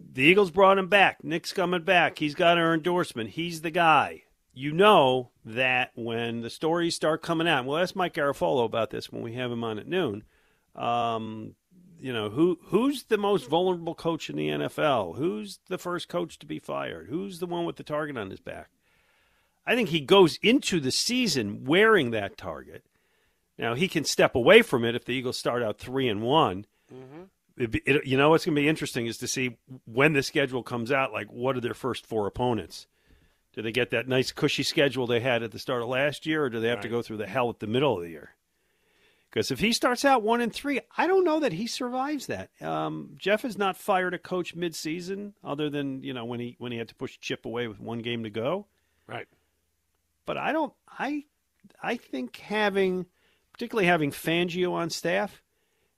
The Eagles brought him back. Nick's coming back. He's got our endorsement. He's the guy. You know that when the stories start coming out, we'll ask Mike Garafolo about this when we have him on at noon. Um, you know who who's the most vulnerable coach in the NFL? Who's the first coach to be fired? Who's the one with the target on his back? I think he goes into the season wearing that target. Now he can step away from it if the Eagles start out three and one. Mm-hmm. It'd be- it- you know what's going to be interesting is to see when the schedule comes out. Like, what are their first four opponents? Do they get that nice cushy schedule they had at the start of last year, or do they have to go through the hell at the middle of the year? Because if he starts out one and three, I don't know that he survives that. Um, Jeff has not fired a coach mid-season, other than you know when he when he had to push Chip away with one game to go. Right. But I don't. I I think having, particularly having Fangio on staff,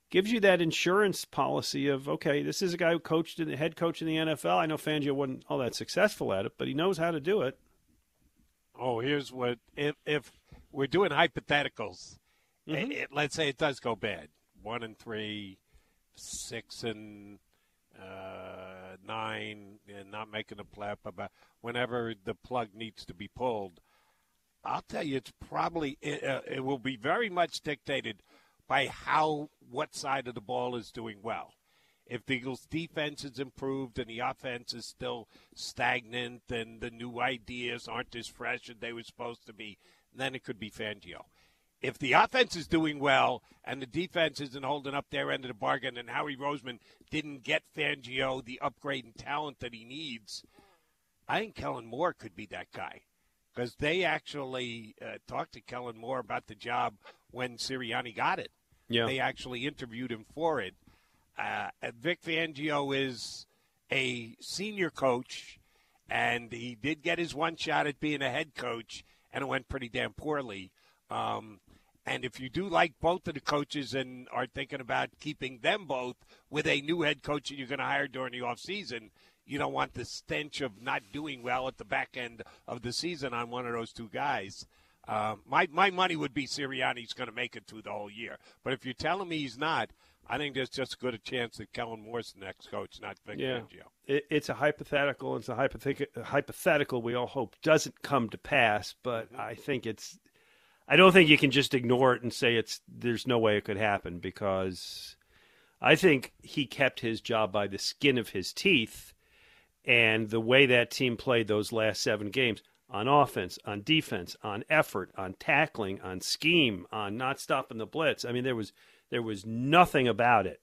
gives you that insurance policy of okay, this is a guy who coached in the head coach in the NFL. I know Fangio wasn't all that successful at it, but he knows how to do it. Oh, here's what if if we're doing hypotheticals. Mm-hmm. it- it- let's say it does go bad. One and three, six and uh, nine, and not making a play about whenever the plug needs to be pulled. I'll tell you, it's probably it, uh, it will be very much dictated by how what side of the ball is doing well. If the Eagles' defense is improved and the offense is still stagnant and the new ideas aren't as fresh as they were supposed to be, then it could be Fangio. If the offense is doing well and the defense isn't holding up their end of the bargain and Howie Roseman didn't get Fangio the upgrade in talent that he needs, I think Kellen Moore could be that guy because they actually uh, talked to Kellen Moore about the job when Sirianni got it. Yeah. They actually interviewed him for it. Uh, Vic Fangio is a senior coach, and he did get his one shot at being a head coach, and it went pretty damn poorly. Um, and if you do like both of the coaches and are thinking about keeping them both with a new head coach that you're going to hire during the offseason, you don't want the stench of not doing well at the back end of the season on one of those two guys. Um, my my money would be Sirianni's going to make it through the whole year. But if you're telling me he's not, I think there's just as good a chance that Kellen Moore's the next coach, not Vic Yeah, Fangio. it, it's a hypothetical. It's a hypothet- hypothetical. We all hope doesn't come to pass, but I think it's. I don't think you can just ignore it and say it's. There's no way it could happen because I think he kept his job by the skin of his teeth, and the way that team played those last seven games on offense, on defense, on effort, on tackling, on scheme, on not stopping the blitz. I mean, there was there was nothing about it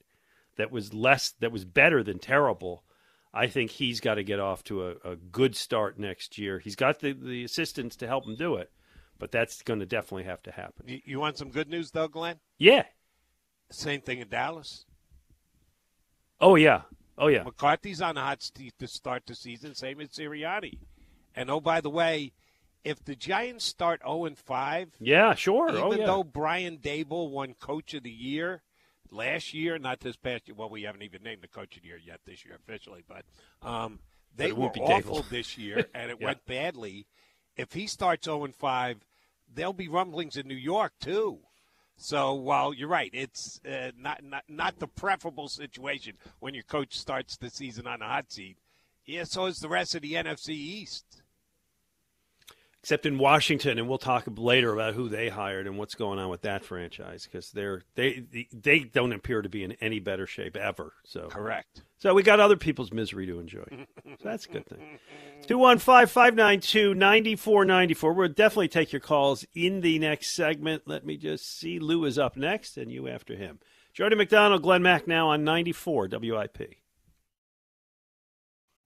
that was less that was better than terrible. I think he's got to get off to a, a good start next year. He's got the, the assistants to help him do it, but that's going to definitely have to happen. You, want some good news, though, Glen? Yeah. Same thing in Dallas. Oh yeah. Oh yeah. McCarthy's on the hot seat to start the season, same as Sirianni. And oh, by the way, if the Giants start 0 and 5, Yeah, sure. even oh yeah. though Brian Daboll won Coach of the Year last year, not this past year. Well, we haven't even named the Coach of the Year yet this year officially, but um, they were awful Daboll. this year, (laughs) and it Yeah. went badly. If he starts 0 and 5, there'll be rumblings in New York too. So while you're right, it's uh, not, not not the preferable situation when your coach starts the season on a hot seat. Yeah, so is the rest of the NFC East. Except in Washington, and we'll talk later about who they hired and what's going on with that franchise because they're they they don't appear to be in any better shape ever. So Correct. So we got other people's misery to enjoy. So that's a good thing. 215 592 9494. We'll definitely take your calls in the next segment. Let me just see. Lou is up next, and you after him. Jody McDonald, Glen Macnow on 94 WIP.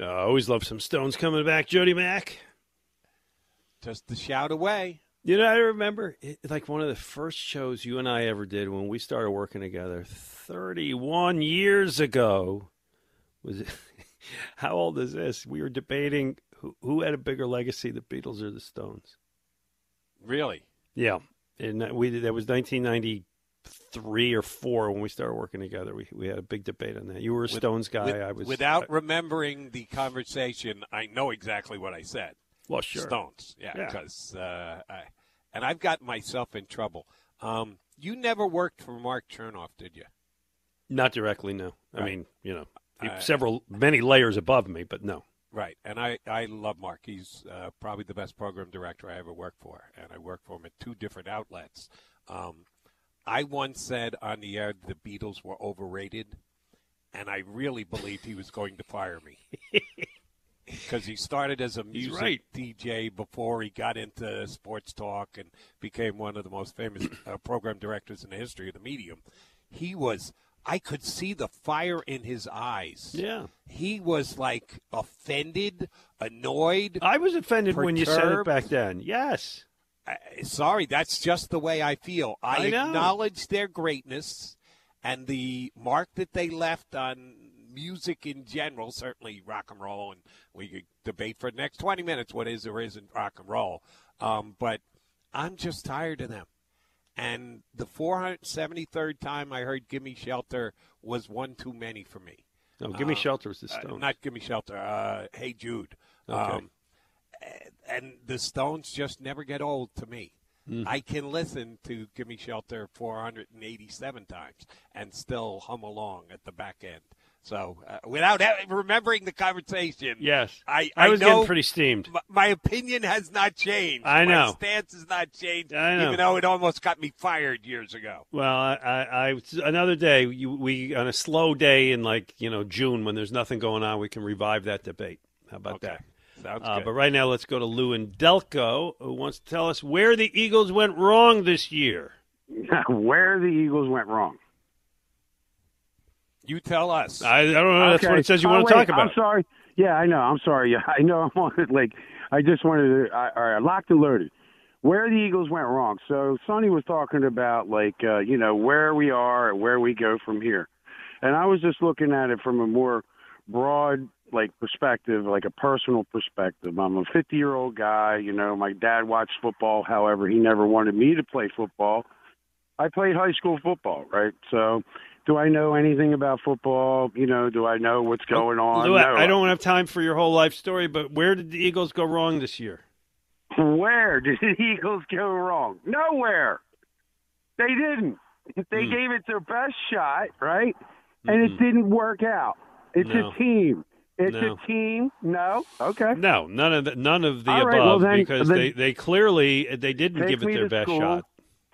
Uh, I always love some Stones coming back, Jody Mac. Just a shout away. You know, I remember it, like one of the first shows you and I ever did when we started working together 31 years ago. Was it, (laughs) how old is this? We were debating who, who had a bigger legacy, the Beatles or the Stones. Really? Yeah, and that- we that was 1993 or four when we started working together. We we had a big debate on that. You were a With- Stones guy. with- I was Without remembering the conversation, I know exactly what I said. Well, sure. Stones. Yeah, Yeah. because uh, I, and I've got myself in trouble. Um, you never worked for Mark Chernoff, did you? not directly. No, I mean you know Uh, several many layers above me, but no. Right, and I, I love Mark. He's uh, probably the best program director I ever worked for, and I worked for him at two different outlets. Um, I once said on the air the Beatles were overrated, and I really believed he was going to fire me (laughs) because he started as a music right. DJ before he got into sports talk and became one of the most famous uh, program directors in the history of the medium. He was. I could see the fire in his eyes. Yeah. He was like offended, annoyed. I was offended when you said it back then. Yes. I- Sorry, that's just the way I feel. I, I acknowledge their greatness and the mark that they left on music in general, certainly rock and roll, and we could debate for the next 20 minutes what is or isn't rock and roll. Um, but I'm just tired of them. And the 473rd time I heard Gimme Shelter was one too many for me. No, Gimme Uh, Shelter was the uh, not Gimme Shelter. Uh, hey Jude. Okay. Um, and- the Stones just never get old to me. Mm. I can listen to Gimme Shelter 487 times and still hum along at the back end. So uh, without remembering the conversation, Yes. I, I I was getting pretty steamed. m- My opinion has not changed. I My know. stance has not changed, I know. even though it almost got me fired years ago. Well, I, I, I another day you, we on a slow day in like you know June when there's nothing going on, we can revive that debate. How about that? Sounds Uh, good. but right now, let's go to Lou and Delco, who wants to tell us where the Eagles went wrong this year. (laughs) where the Eagles went wrong. You tell us. I, I don't know. That's Okay. what it says you Oh, want to talk about. I'm sorry. Yeah, I know. I'm sorry. (laughs) Yeah, I know. I'm on it. Like, I just wanted to. I, all right, locked and loaded. Where the Eagles went wrong. So Sonny was talking about like, uh, you know, where we are and where we go from here, and I was just looking at it from a more broad like perspective, like a personal perspective. I'm a 50 year old guy. You know, my dad watched football. However, he never wanted me to play football. I played high school football, right? So, do I know anything about football? You know, do I know what's going on? Lou, I- No. I don't have time for your whole life story, but where did the Eagles go wrong this year? Where (laughs) did the Eagles go wrong? Nowhere. They didn't. (laughs) They Hmm. gave it their best shot, right? And it didn't work out. It's No. a team. It's No. a team. No. Okay. No, none of the, none of the All above right, well, then- because then- they, they clearly they didn't give it their best school. shot.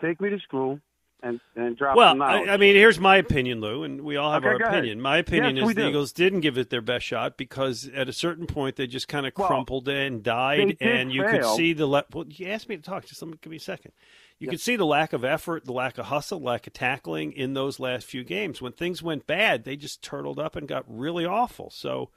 Take me to school and and drop Well. I, I mean, here's my opinion, Lou, and we all have Okay, our go ahead. opinion. My opinion Yes, is the do. Eagles didn't give it their best shot because at a certain point they just kind of Well, crumpled and died, and you could see the. Le- well, you asked me to talk. Just let me give me a second. You could see the lack of effort, the lack of hustle, lack of tackling in those last few games. When things went bad, they just turtled up and got really awful. So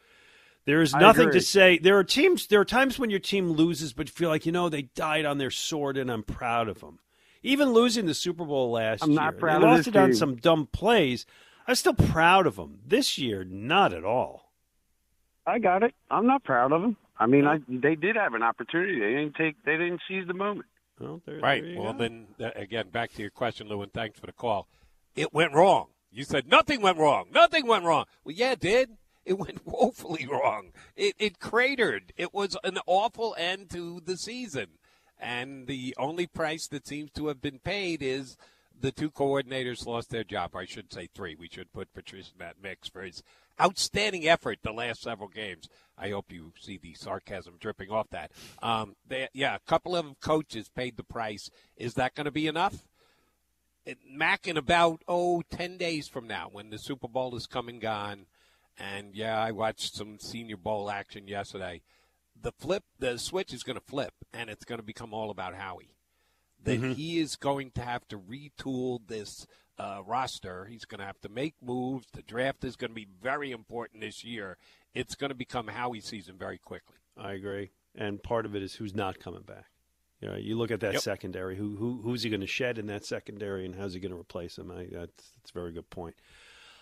there is nothing to say. There are teams. There are times when your team loses, but you feel like you know they died on their sword, and I'm proud of them. Even losing the Super Bowl last I'm year, not proud they of lost this it on some dumb plays. I'm still proud of them. This year, not at all. I got it. I'm not proud of them. I mean, I they did have an opportunity. They didn't take. They didn't seize the moment. Well, there, Right. there Well, go. then uh, again, back to your question, Lou, and thanks for the call. It went wrong. You said nothing went wrong. Nothing went wrong. Well, yeah, it did. It went woefully wrong. It, it cratered. It was an awful end to the season. And the only price that seems to have been paid is the two coordinators lost their job. I should say three. We should put Patricia in that mix for his outstanding effort the last several games. I hope you see the sarcasm dripping off that. Um, they, yeah, a couple of coaches paid the price. Is that going to be enough? It, Mac, in about, oh, 10 days from now, when the Super Bowl is come and gone, and yeah, I watched some Senior Bowl action yesterday. The flip, the switch is going to flip, and it's going to become all about Howie. That Mhm. he is going to have to retool this uh, roster. He's going to have to make moves. The draft is going to be very important this year. It's going to become Howie season very quickly. I agree, and part of it is who's not coming back. You know, you look at that Yep. secondary. Who who who's he going to shed in that secondary, and how's he going to replace him? I, that's that's a very good point.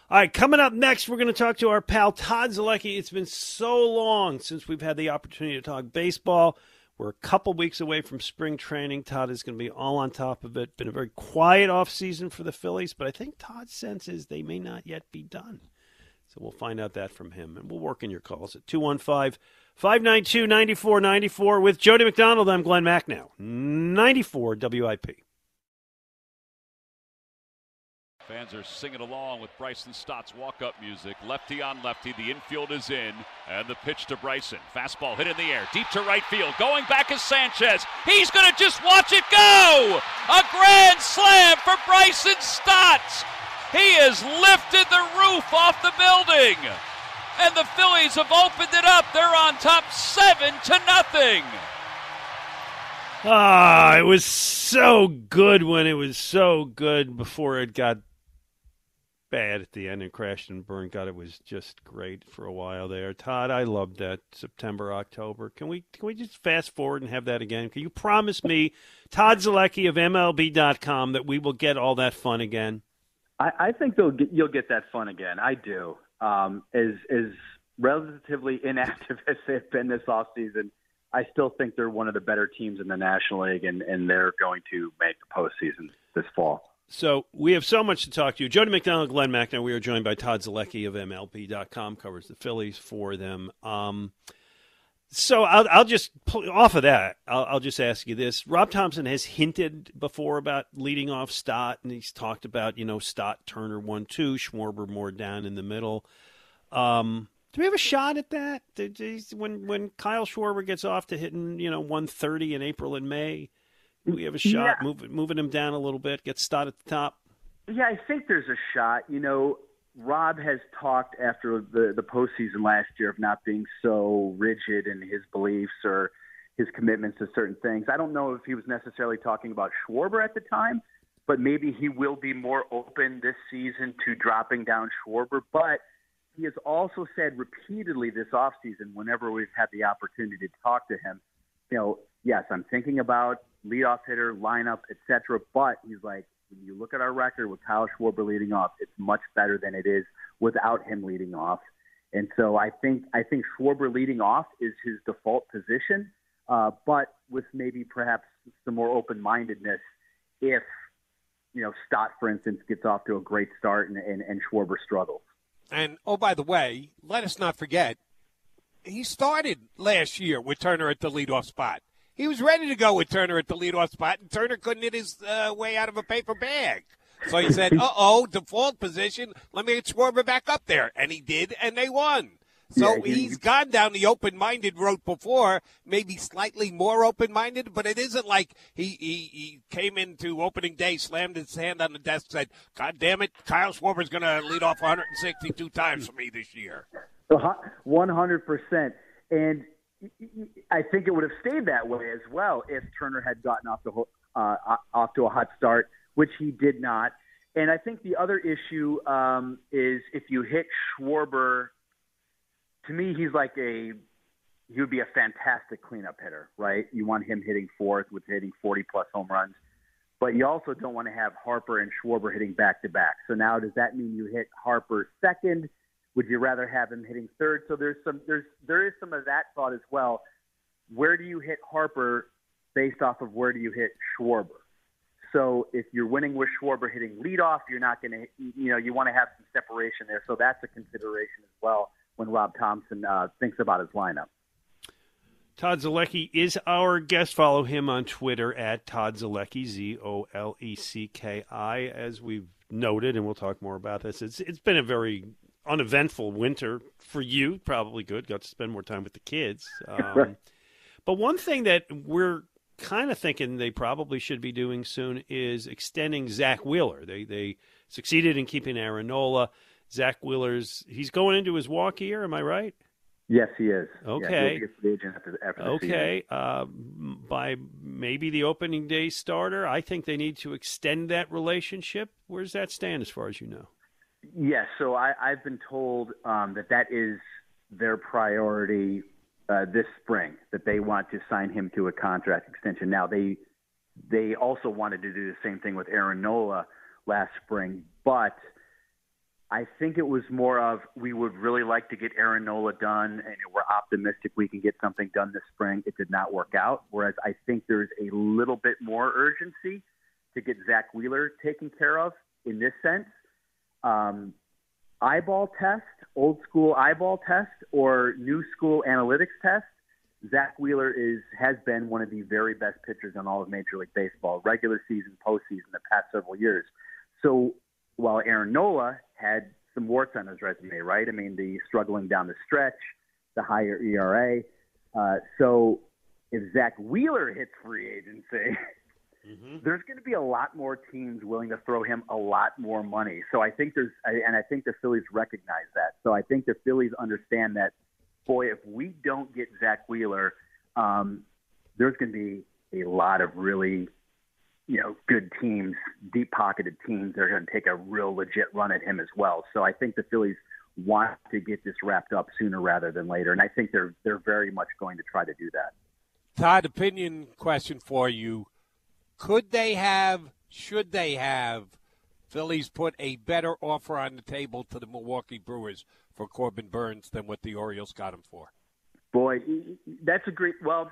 All right, coming up next, we're going to talk to our pal Todd Zolecki. It's been so long since we've had the opportunity to talk baseball. We're a couple weeks away from spring training. Todd is going to be all on top of it. Been a very quiet off season for the Phillies, but I think Todd's sense is they may not yet be done. So we'll find out that from him. And we'll work in your calls at 215 592 9494. With Jody McDonald, I'm Glen Macnow. 94 WIP. Fans are singing along with Bryson Stott's walk-up music. Lefty on lefty. The infield is in. And the pitch to Bryson. Fastball hit in the air. Deep to right field. Going back is Sanchez. He's going to just watch it go. A grand slam for Bryson Stott. He has lifted the roof off the building. And the Phillies have opened it up. They're on top seven to nothing. Ah, it was so good when it was so good before it got bad at the end and crashed and burned. God, it was just great for a while there. Todd, I loved that September, October. Can we can we just fast forward and have that again? Can you promise me, Todd Zolecki of MLB.com, that we will get all that fun again? I, I think they'll get, you'll get that fun again. I do. Um, as as relatively inactive (laughs) as they've been this off season, I still think they're one of the better teams in the National League, and, and they're going to make the postseason this fall. So we have so much to talk to you. Jody McDonald, Glen Macnow. We are joined by Todd Zolecki of MLB.com, covers the Phillies for them. Um, so I'll, I'll just off of that. I'll, I'll just ask you this: Rob Thomson has hinted before about leading off Stott, and he's talked about you know Stott, Turner one two, Schwarber more down in the middle. Um, do we have a shot at that? When when Kyle Schwarber gets off to hitting you know one thirty in April and May, we have a shot Yeah. moving moving him down a little bit, get Stott at the top? Yeah, I think there's a shot. You know, Rob has talked after the the postseason last year of not being so rigid in his beliefs or his commitments to certain things. I don't know if he was necessarily talking about Schwarber at the time, but maybe he will be more open this season to dropping down Schwarber. But he has also said repeatedly this offseason, whenever we've had the opportunity to talk to him, you know, yes, I'm thinking about leadoff hitter, lineup, etc. But he's like, when you look at our record with Kyle Schwarber leading off, it's much better than it is without him leading off. And so I think I think Schwarber leading off is his default position, uh, but with maybe perhaps some more open mindedness if you know Stott, for instance, gets off to a great start and, and, and Schwarber struggles. And oh, by the way, let us not forget, he started last year with Turner at the leadoff spot. He was ready to go with Turner at the leadoff spot, and Turner couldn't hit his uh, way out of a paper bag. So he said, (laughs) "Uh oh, default position. Let me get Schwarber back up there," and he did, and they won. So Yeah, he- he's gone down the open-minded road before, maybe slightly more open-minded, but it isn't like he, he, he came into opening day, slammed his hand on the desk, said, "God damn it, Kyle Schwarber's going to lead off 162 times for me this year." One hundred percent, and I think it would have stayed that way as well if Turner had gotten off the uh, off to a hot start, which he did not. And I think the other issue um, is if you hit Schwarber. To me, he's like a he would be a fantastic cleanup hitter, right? You want him hitting fourth with hitting forty plus home runs, but you also don't want to have Harper and Schwarber hitting back to back. So now, does that mean you hit Harper second? Would you rather have him hitting third? So there's some there's there is some of that thought as well. Where do you hit Harper based off of where do you hit Schwarber? So if you're winning with Schwarber hitting leadoff, you're not going to you know you want to have some separation there. So that's a consideration as well when Rob Thomson uh, thinks about his lineup. Todd Zolecki is our guest. Follow him on Twitter at Todd Zolecki, Z O L E C K I. As we've noted, and we'll talk more about this. It's it's been a very uneventful winter for you. Probably good. Got to spend more time with the kids. (laughs) Um, but one thing that we're kind of thinking they probably should be doing soon is extending Zack Wheeler. They they succeeded in keeping Aaron Nola. Zack Wheeler's he's going into his walk year. Am I right? Yes, he is. Okay. Yeah, after, after okay. Uh, by maybe the opening day starter, I think they need to extend that relationship. Where's that stand as far as you know? Yes. So I, I've been told um, that that is their priority uh, this spring. That they want to sign him to a contract extension. Now they they also wanted to do the same thing with Aaron Nola last spring, but I think it was more of we would really like to get Aaron Nola done, and we're optimistic we can get something done this spring. It did not work out. Whereas I think there's a little bit more urgency to get Zack Wheeler taken care of in this sense. Um, eyeball test, old school eyeball test, or new school analytics test. Zack Wheeler is has been one of the very best pitchers in all of Major League Baseball, regular season, postseason, the past several years. So while Aaron Nola had some warts on his resume, right? I mean, the struggling down the stretch, the higher ERA. Uh, so if Zack Wheeler hits free agency, (laughs) mm-hmm. there's going to be a lot more teams willing to throw him a lot more money. So I think there's, and I think the Phillies recognize that. So I think the Phillies understand that, boy, if we don't get Zack Wheeler, um, there's going to be a lot of really you know, good teams, deep pocketed teams, that are going to take a real legit run at him as well. So I think the Phillies want to get this wrapped up sooner rather than later, and I think they're they're very much going to try to do that. Todd, opinion question for you: Could they have? Should they have? Phillies put a better offer on the table to the Milwaukee Brewers for Corbin Burnes than what the Orioles got him for. Boy, that's a great. Well,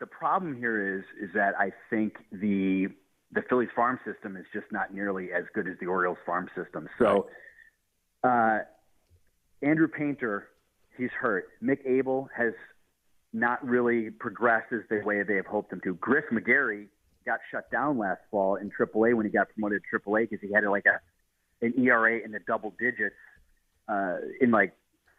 the problem here is is that I think the the Phillies farm system is just not nearly as good as the Orioles farm system. So, uh, Andrew Painter, he's hurt. Mick Abel has not really progresses the way they have hoped him to. Griff McGarry got shut down last fall in AAA when he got promoted to AAA because he had like a an ERA in the double digits uh, in like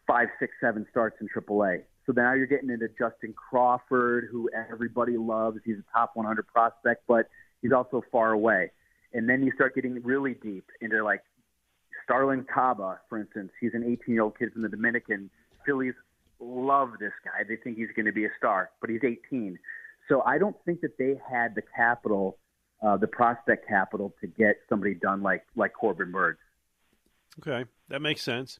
five, six, seven starts in AAA. So now you're getting into Justin Crawford, who everybody loves. He's a top 100 prospect, but he's also far away. And then you start getting really deep into like Starlyn Caba, for instance. He's an 18 year old kid from the Dominican. Phillies love this guy. They think he's going to be a star, but he's 18. So I don't think that they had the capital, uh, the prospect capital, to get somebody done like like Corbin Burnes. Okay, that makes sense.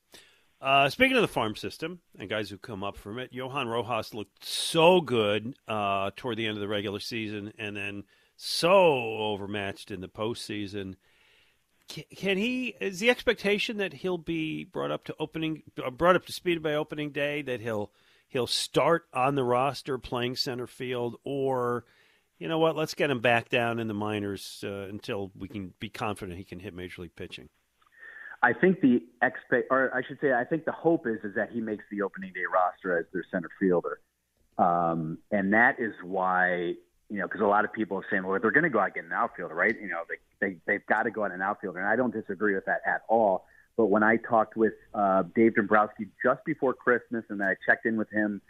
Uh, speaking of the farm system and guys who come up from it, Johan Rojas looked so good uh, toward the end of the regular season, and then so overmatched in the postseason. Can, he? Is the expectation that he'll be brought up to opening, uh, brought up to speed by opening day? That he'll he'll start on the roster playing center field, or you know what? Let's get him back down in the minors uh, until we can be confident he can hit major league pitching. I think the expect, or I should say, I think the hope is is that he makes the opening day roster as their center fielder, um, and that is why you know because a lot of people are saying, well, they're going to go out and get an outfielder, right? You know, they they they've got to go out an outfielder, and I don't disagree with that at all. But when I talked with uh, Dave Dombrowski just before Christmas, and then I checked in with him,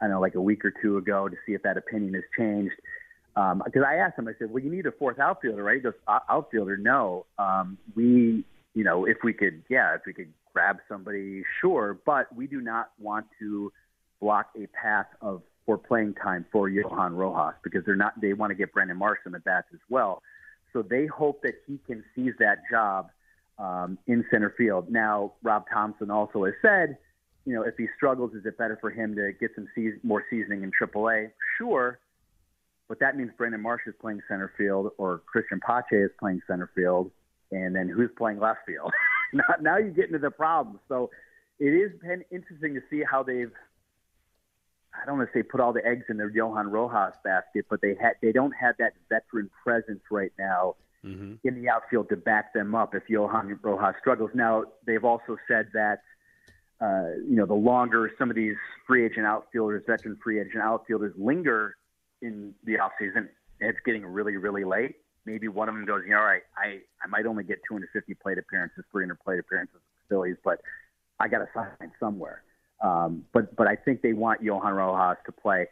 I know like a week or two ago to see if that opinion has changed. Because um, I asked him, I said, "Well, you need a fourth outfielder, right?" He goes, "Outfielder, no. Um, we you know, if we could, yeah, if we could grab somebody, sure, but we do not want to block a path of for playing time for Johan Rojas because they're not. They want to get Brandon Marsh in the bats as well. So they hope that he can seize that job um, in center field. Now, Rob Thomson also has said, you know, if he struggles, is it better for him to get some more seasoning in AAA? Sure, but that means Brandon Marsh is playing center field or Cristian Pache is playing center field and then who's playing left field. (laughs) now, now you get into the problems. So it has been interesting to see how they've. I don't want to say put all the eggs in their Johan Rojas basket, but they had they don't have that veteran presence right now mm-hmm. in the outfield to back them up if Johan Rojas struggles. Now they've also said that uh, you know, the longer some of these free agent outfielders, veteran free agent outfielders linger in the offseason, it's getting really, really late. Maybe one of them goes, you know, all right, I, I might only get 250 plate appearances, 300 plate appearances with the Phillies, but I got to sign somewhere. Um, but but I think they want Johan Rojas to play.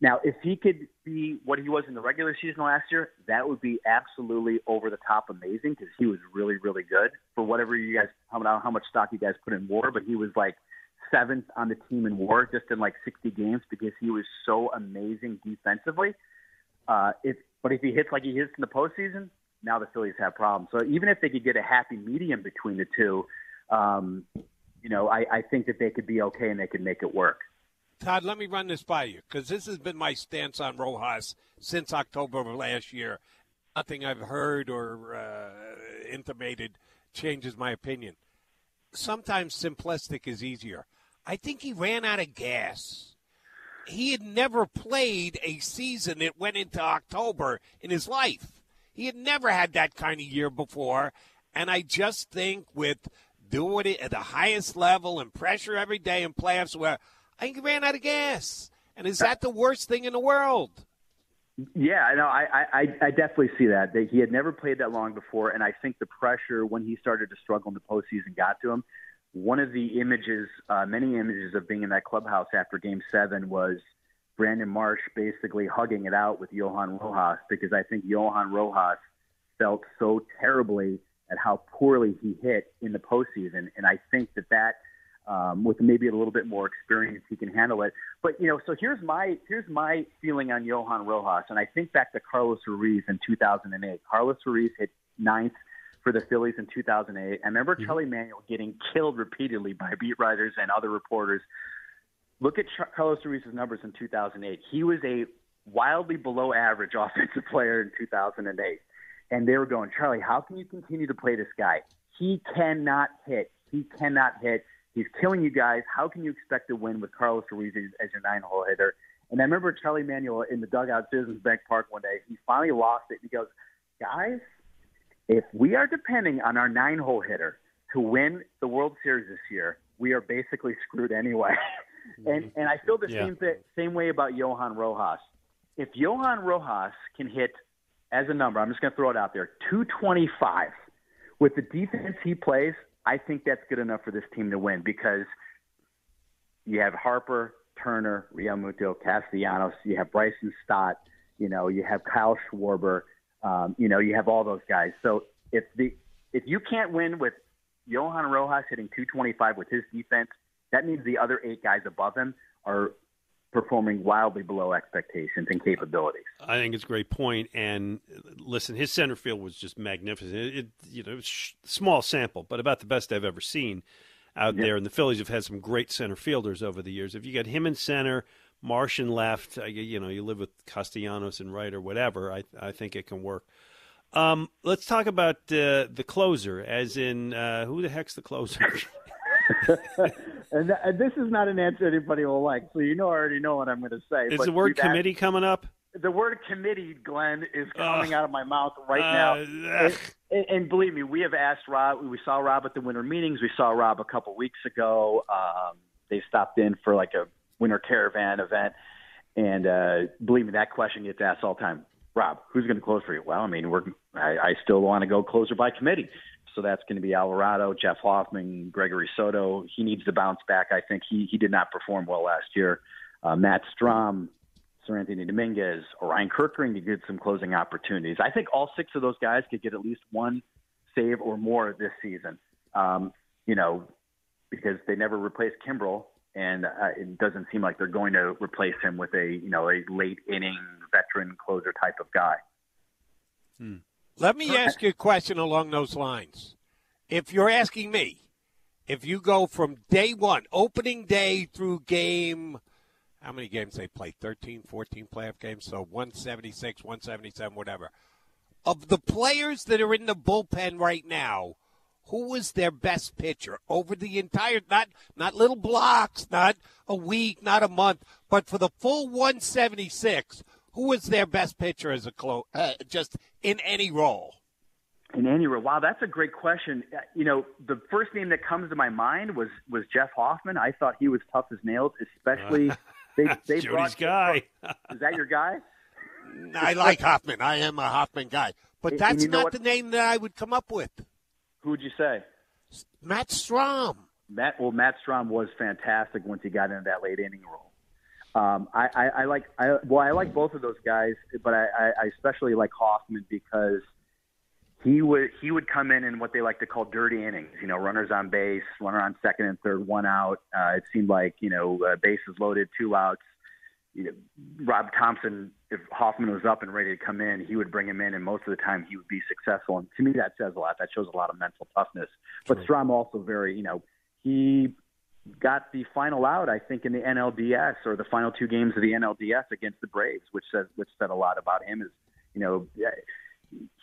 Now, if he could be what he was in the regular season last year, that would be absolutely over the top amazing because he was really, really good for whatever you guys, I don't know how much stock you guys put in WAR, but he was like seventh on the team in WAR just in like 60 games because he was so amazing defensively. Uh, if but if he hits like he hits in the postseason, now the Phillies have problems. So even if they could get a happy medium between the two, um, you know, I, I think that they could be okay and they could make it work. Todd, let me run this by you because this has been my stance on Rojas since October of last year. Nothing I've heard or uh, intimated changes my opinion. Sometimes simplistic is easier. I think he ran out of gas. He had never played a season that went into October in his life. He had never had that kind of year before. And I just think with doing it at the highest level and pressure every day in playoffs where – I ran out of gas. And is that the worst thing in the world? Yeah, I know. I, I, I definitely see that. that. He had never played that long before, and I think the pressure when he started to struggle in the postseason got to him. One of the images, uh, many images of being in that clubhouse after Game Seven was Brandon Marsh basically hugging it out with Johan Rojas because I think Johan Rojas felt so terribly at how poorly he hit in the postseason, and I think that that um, with maybe a little bit more experience, he can handle it. But you know, so here's my here's my feeling on Johan Rojas, and I think back to Carlos Ruiz in 2008. Carlos Ruiz hit ninth for the Phillies in 2008. I remember mm-hmm. Charlie Manuel getting killed repeatedly by beat writers and other reporters. Look at Char- Carlos Ruiz's numbers in 2008. He was a wildly below average (laughs) offensive player in 2008. And they were going, Charlie, how can you continue to play this guy? He cannot hit. He cannot hit He's killing you guys. How can you expect to win with Carlos Ruiz as your nine hole hitter? And I remember Charlie Manuel in the dugout Citizens Bank Park one day. He finally lost it. He goes, guys, if we are depending on our nine hole hitter to win the World Series this year, we are basically screwed anyway. (laughs) and and I feel the yeah. same same way about Johan Rojas. If Johan Rojas can hit as a number, I'm just going to throw it out there, 225 with the defense he plays, I think that's good enough for this team to win because you have Harper, Turner, Realmuto, Castellanos, you have Bryson Stott, you know, you have Kyle Schwarber, um, you know, you have all those guys. So if the if you can't win with Johan Rojas hitting 225 with his defense, that means the other eight guys above him are performing wildly below expectations and capabilities. I think it's a great point. And listen, his center field was just magnificent. It, it you know, sh- small sample, but about the best I've ever seen out there. And the Phillies have had some great center fielders over the years. If you got him in center, Marsh Martian left, you know, you live with Castellanos and right or whatever. I I think it can work. Um, let's talk about uh, the closer, as in uh, who the heck's the closer? (laughs) (laughs) and, th- and, this is not an answer anybody will like, so you know I already know what I'm going to say. Is the word committee asked, coming up? The word committee, Glen, is coming uh, out of my mouth right uh, now. And, and, and, believe me, we have asked Rob. We saw Rob at the winter meetings. We saw Rob a couple weeks ago. Um, they stopped in for like a winter caravan event, and uh, believe me, that question gets asked all the time. Rob, who's going to close for you? Well, I mean, we're I, I still want to go closer by committee. So that's going to be Alvarado, Jeff Hoffman, Gregory Soto. He needs to bounce back. I think he he did not perform well last year. Uh, Matt Strahm, Seranthony Dominguez, Orion Kerkering to get some closing opportunities. I think all six of those guys could get at least one save or more this season. Um, you know, because they never replaced Kimbrel, and uh, it doesn't seem like they're going to replace him with a you know a late inning veteran closer type of guy. Hmm. Let me ask you a question along those lines. If you're asking me, if you go from day one, opening day through game, how many games they play? 13, 14 playoff games, so 176, 177, whatever. Of the players that are in the bullpen right now, who was their best pitcher over the entire not not little blocks, not a week, not a month, but for the full 176? Who was their best pitcher as a close, uh, just in any role? In any role, wow, that's a great question. Uh, You know, the first name that comes to my mind was was Jeff Hoffman. I thought he was tough as nails, especially (laughs) they they Jody's brought guy. Is that your guy? (laughs) I like Hoffman. I am a Hoffman guy. But that's you know not what- the name that I would come up with. Who would you say? Matt Strahm. Matt well, Matt Strahm was fantastic once he got into that late inning role. Um, I, I, I like I well I like both of those guys, but I, I, especially like Hoffman because he would he would come in in what they like to call dirty innings. You know, runners on base, runner on second and third, one out. Uh, it seemed like you know uh, bases loaded, two outs. You know, Rob Thomson, if Hoffman was up and ready to come in, he would bring him in, and most of the time he would be successful. And to me, that says a lot. That shows a lot of mental toughness. But Strahm also very, you know, he got the final out, I think, in the NLDS or the final two games of the NLDS against the Braves, which says which said a lot about him. Is you know,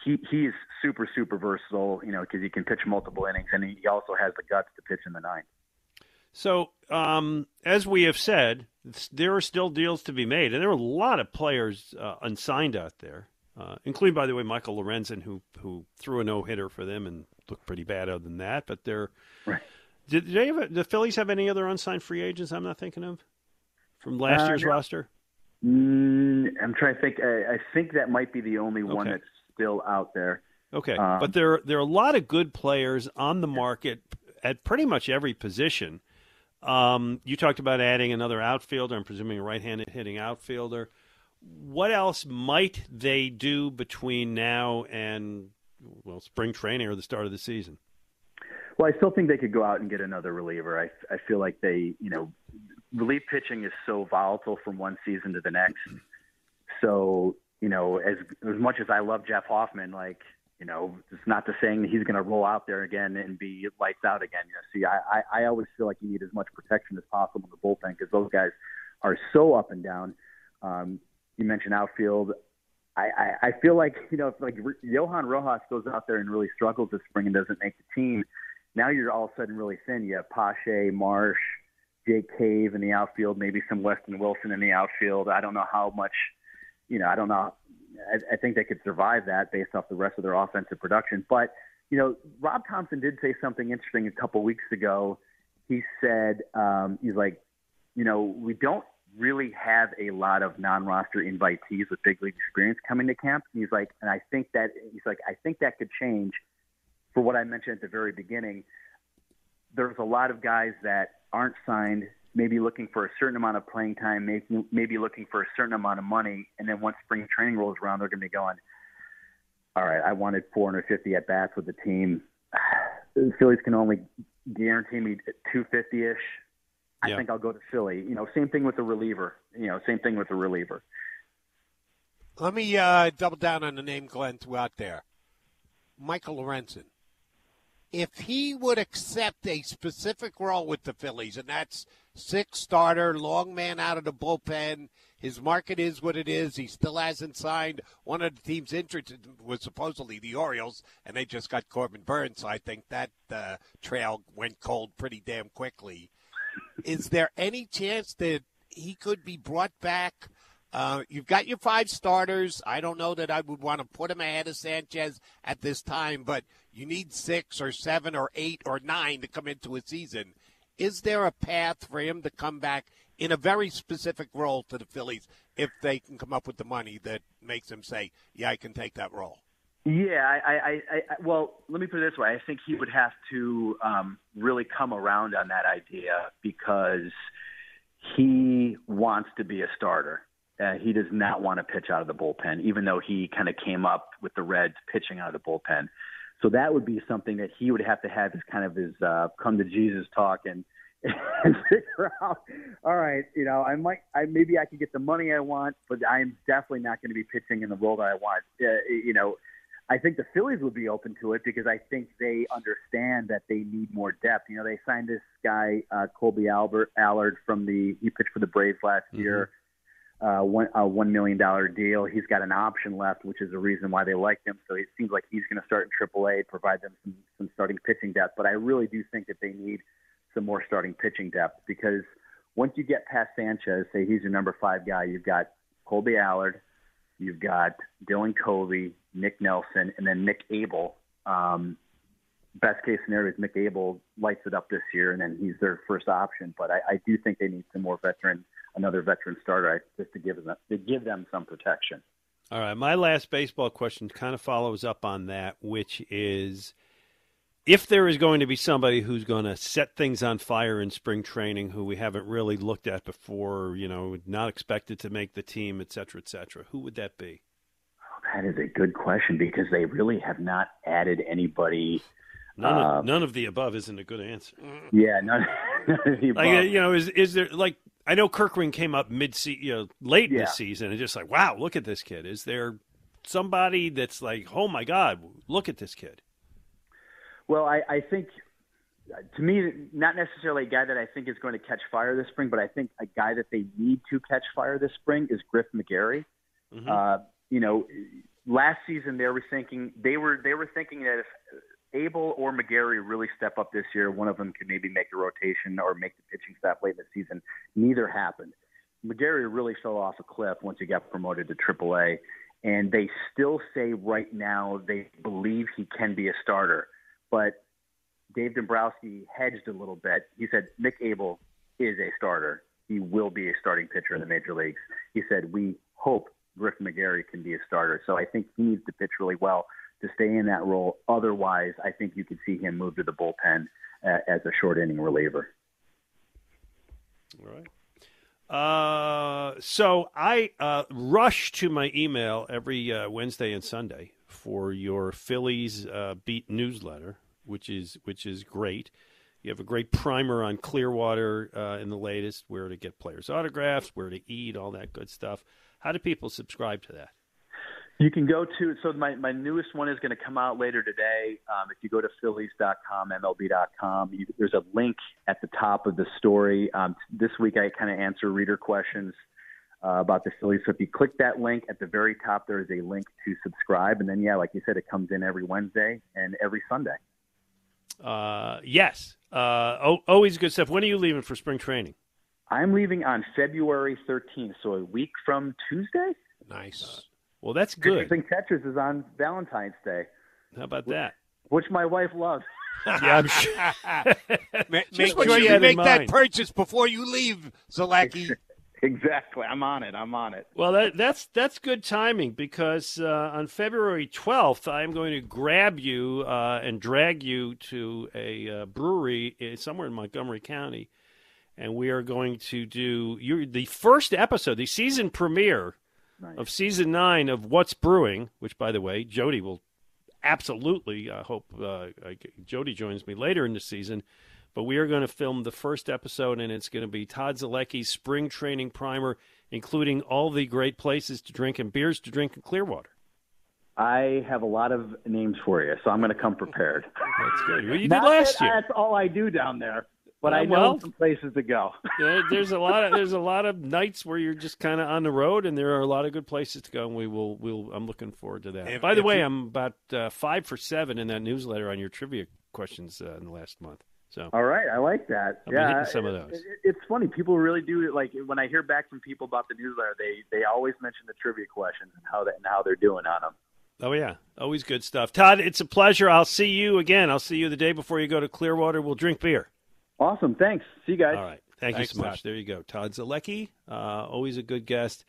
he he is super super versatile, you know, because he can pitch multiple innings, and he also has the guts to pitch in the ninth. So, um, as we have said, there are still deals to be made, and there are a lot of players uh, unsigned out there, uh, including, by the way, Michael Lorenzen, who who threw a no hitter for them and looked pretty bad other than that. But they're did they have a, the Phillies have any other unsigned free agents? I'm not thinking of from last Uh, year's no. roster. Mm, I'm trying to think. I, I think that might be the only one that's still out there. Okay, Um, but there there are a lot of good players on the market at pretty much every position. Um, you talked about adding another outfielder. I'm presuming a right-handed hitting outfielder. What else might they do between now and well, spring training or the start of the season? Well, I still think they could go out and get another reliever. I, I feel like they, you know, relief pitching is so volatile from one season to the next. So, you know, as as much as I love Jeff Hoffman, like, you know, it's not to saying that he's going to roll out there again and be lights out again. You know, see, I, I, I always feel like you need as much protection as possible in the bullpen because those guys are so up and down. Um, you mentioned outfield. I, I, I feel like you know if like Johan Rojas goes out there and really struggles this spring and doesn't make the team, now you're all of a sudden really thin. You have Pache, Marsh, Jake Cave in the outfield, maybe some Weston Wilson in the outfield. I don't know how much, you know, I don't know. I, I think they could survive that based off the rest of their offensive production. But you know, Rob Thomson did say something interesting a couple weeks ago. He said um, he's like, you know, we don't really have a lot of non-roster invitees with big league experience coming to camp. He's like, and I think that he's like, I think that could change. For what I mentioned at the very beginning, there's a lot of guys that aren't signed, maybe looking for a certain amount of playing time, maybe maybe looking for a certain amount of money, and then once spring training rolls around, they're going to be going, all right, I wanted 450 at bats with the team. The (sighs) Phillies can only guarantee me 250 ish. I Yeah. think I'll go to Philly. You know, same thing with the reliever. You know, same thing with the reliever. Let me uh, double down on the name Glen threw out there. Michael Lorenzen. If he would accept a specific role with the Phillies, and that's six starter, long man out of the bullpen, his market is what it is. He still hasn't signed. One of the teams interested was supposedly the Orioles, and they just got Corbin Burnes, so I think that uh, trail went cold pretty damn quickly. is there any chance that he could be brought back? Uh, you've got your five starters. I don't know that I would want to put him ahead of Sanchez at this time, but you need six or seven or eight or nine to come into a season. Is there a path for him to come back in a very specific role to the Phillies if they can come up with the money that makes him say, "Yeah, I can take that role"? Yeah, I, I, I, well, let me put it this way. I think he would have to um, really come around on that idea because he wants to be a starter. Uh, he does not want to pitch out of the bullpen, even though he kind of came up with the Reds pitching out of the bullpen. So that would be something that he would have to have as kind of his uh, come to Jesus talk and, (laughs) and figure out. All right, you know, I might, I maybe I could get the money I want, but I'm definitely not going to be pitching in the role that I want. Uh, you know, I think the Phillies would be open to it because I think they understand that they need more depth. You know, they signed this guy uh, Colby Albert Allard from the he pitched for the Braves last year, uh, one a one million dollar deal. He's got an option left, which is the reason why they liked him. So it seems like he's going to start in AAA, provide them some some starting pitching depth. But I really do think that they need some more starting pitching depth because once you get past Sanchez, say he's your number five guy, you've got Colby Allard, you've got Dylan Covey, Nick Nelson, and then Nick Abel Um, best case scenario is Nick Abel lights it up this year, and then he's their first option. But I, I do think they need some more veteran, another veteran starter, just to give them to give them some protection. All right, my last baseball question kind of follows up on that, which is if there is going to be somebody who's going to set things on fire in spring training who we haven't really looked at before, you know, not expected to make the team, et cetera, et cetera, who would that be? That is a good question because they really have not added anybody. None, of, um, none of the above isn't a good answer. Yeah, none, none of (laughs) the above. uh, you know, is is there like I know Kerkering came up mid you know, late in Yeah. the season, and just like, wow, look at this kid. Is there somebody that's like, oh my god, look at this kid? Well, I, I think to me, not necessarily a guy that I think is going to catch fire this spring, but I think a guy that they need to catch fire this spring is Griff McGarry. Mm-hmm. Uh, you know, last season they were thinking they were they were thinking that if Abel or McGarry really step up this year, one of them could maybe make the rotation or make the pitching staff late in the season. Neither happened. McGarry really fell off a cliff once he got promoted to AAA, and they still say right now they believe he can be a starter. But Dave Dombrowski hedged a little bit. He said Nick Abel is a starter. He will be a starting pitcher in the major leagues. He said we hope Griff McGarry can be a starter. So I think he needs to pitch really well to stay in that role. Otherwise, I think you could see him move to the bullpen uh, as a short inning reliever. All right. Uh, so I uh, rush to my email every uh, Wednesday and Sunday for your Phillies uh, beat newsletter, which is which is great. You have a great primer on Clearwater uh, in the latest, where to get players' autographs, where to eat, all that good stuff. How do people subscribe to that? You can go to so my, my newest one is going to come out later today. Um, if you go to Phillies.com, MLB.com, you, there's a link at the top of the story. Um, this week I kind of answer reader questions uh, about the Phillies. So if you click that link at the very top, there is a link to subscribe, and then yeah, like you said, it comes in every Wednesday and every Sunday. Uh, yes. Uh, oh, always good stuff. When are you leaving for spring training? I'm leaving on February 13th, so a week from Tuesday. Nice. Well, that's Pitchers good. and catchers is on Valentine's Day. How about that? Which my wife loves. (laughs) Yeah, I'm sure. (laughs) make make sure you you make that purchase before you leave, Zolecki. (laughs) exactly. I'm on it. I'm on it. Well, that, that's that's good timing because uh, on February 12th, I'm going to grab you uh, and drag you to a uh, brewery uh, somewhere in Montgomery County, and we are going to do you the first episode, the season premiere of season nine of What's Brewing. Which, by the way, Jody will absolutely. I hope uh, I- Jody joins me later in the season. But we are going to film the first episode, and it's going to be Todd Zolecki's spring training primer, including all the great places to drink and beers to drink in Clearwater. I have a lot of names for you, so I'm going to come prepared. That's good. Well, you did last that year. That's all I do down there, but Uh, I know well- some places to go. (laughs) There- there's a lot of there's a lot of nights where you're just kind of on the road, and there are a lot of good places to go. And we will we'll I'm looking forward to that. If- By the way, you- I'm about uh, five for seven in that newsletter on your trivia questions uh, in the last month. So All right, I like that. I'll yeah, hitting some of it- those. it- it's funny. People really do like when I hear back from people about the newsletter. They they always mention the trivia questions and how that and how they're doing on them. Oh yeah, always good stuff. Todd, it's a pleasure. I'll see you again. I'll see you the day before you go to Clearwater. We'll drink beer. Awesome. Thanks. See you guys. All right. Thank Thanks, you so much. Todd. There you go. Todd Zolecki, uh, always a good guest.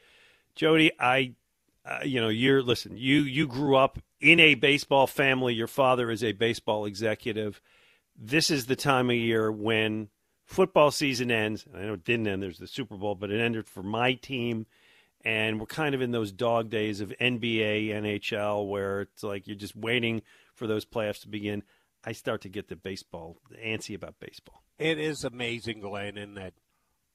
Jody, I, uh, you know, you're listen. You you grew up in a baseball family. Your father is a baseball executive. This is the time of year when football season ends. I know it didn't end. There's the Super Bowl, but it ended for my team. And we're kind of in those dog days of NBA, NHL, where it's like you're just waiting for those playoffs to begin. I start to get the baseball antsy about baseball. It is amazing, Glen, in that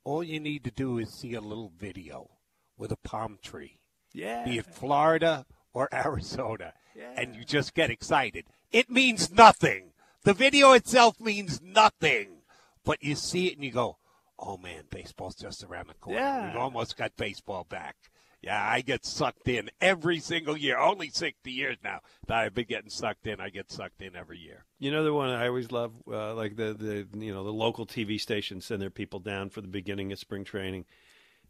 all you need to do is see a little video with a palm tree. Yeah. Be it Florida or (laughs) Arizona. And you just get excited. It means nothing. The video itself means nothing. But you see it and you go, oh man, baseball's just around the corner. Yeah. We've almost got baseball back. Yeah, I get sucked in every single year. Only 60 years now that I've been getting sucked in. I get sucked in every year. You know the one I always love, uh, like the the you know the local TV stations send their people down for the beginning of spring training.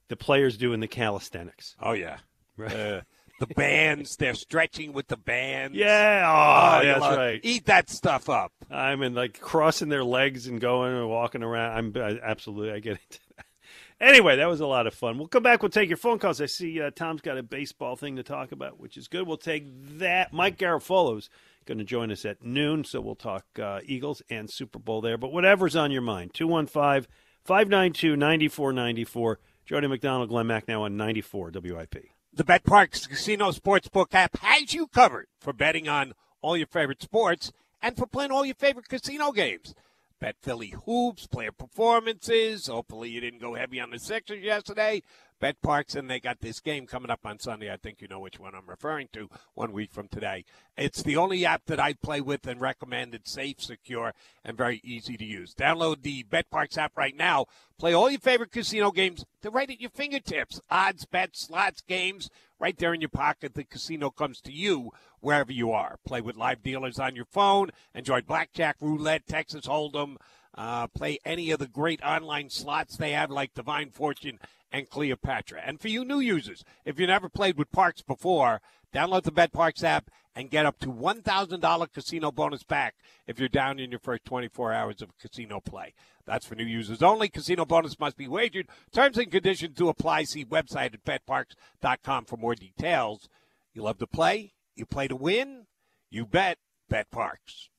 The players doing the calisthenics. Oh yeah, Right. Uh, the bands. They're stretching with the bands. Yeah, oh, you that's love- right. Eat that stuff up. I mean, like crossing their legs and going and walking around. I'm I, absolutely, I get it. Anyway, that was a lot of fun. We'll come back. We'll take your phone calls. I see uh, Tom's got a baseball thing to talk about, which is good. We'll take that. Mike Garafolo's going to join us at noon, so we'll talk uh, Eagles and Super Bowl there. But whatever's on your mind, 215 592 9494. Jody McDonald, Glen Macnow on 94 WIP. The betPARX Casino Sportsbook app has you covered for betting on all your favorite sports and for playing all your favorite casino games. Bet Philly hoops, player performances. Hopefully, you didn't go heavy on the Sixers yesterday. betPARX, and they got this game coming up on Sunday. I think you know which one I'm referring to. One week from today, it's the only app that I play with and recommend. It's safe, secure, and very easy to use. Download the betPARX app right now. Play all your favorite casino games. They're right at your fingertips. Odds, bets, slots, games, right there in your pocket. The casino comes to you wherever you are. Play with live dealers on your phone. Enjoy blackjack, roulette, Texas Hold'em. Uh, play any of the great online slots they have, like Divine Fortune and Cleopatra. And for you new users, if you never played with PARX before, download the betPARX app and get up to $1,000 casino bonus back if you're down in your first 24 hours of casino play. That's for new users only. Casino bonus must be wagered. Terms and conditions do apply. See website at betparx.com for more details. You love to play? You play to win? You bet. betPARX.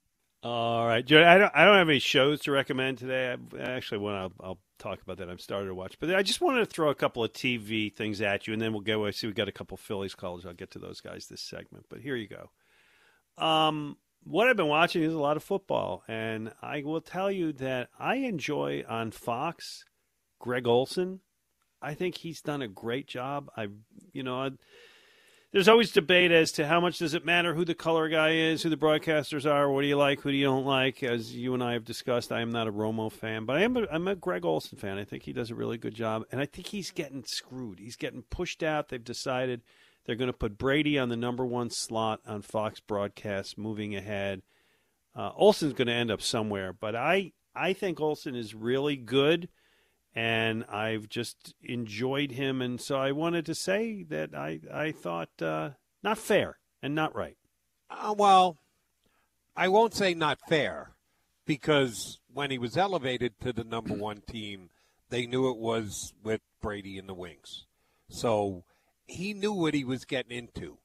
All right, Joe. I don't. I don't have any shows to recommend today. I actually to. I'll, I'll talk about that. I'm started to watch, but I just wanted to throw a couple of TV things at you, and then we'll go. I see we got a couple Phillies calls. I'll get to those guys this segment. But here you go. Um, what I've been watching is a lot of football, and I will tell you that I enjoy on Fox Greg Olsen. I think he's done a great job. I, you know, I, there's always debate as to how much does it matter who the color guy is, who the broadcasters are, what do you like, who do you don't like. As you and I have discussed, I am not a Romo fan, but I am a, I'm a Greg Olsen fan. I think he does a really good job, and I think he's getting screwed. He's getting pushed out. They've decided they're going to put Brady on the number one slot on Fox broadcasts moving ahead. Uh, Olsen's going to end up somewhere, but I I think Olson is really good and I've just enjoyed him. And so I wanted to say that I I thought uh, not fair and not right. Uh, well, I won't say not fair because when he was elevated to the number one team, they knew it was with Brady in the wings. So he knew what he was getting into.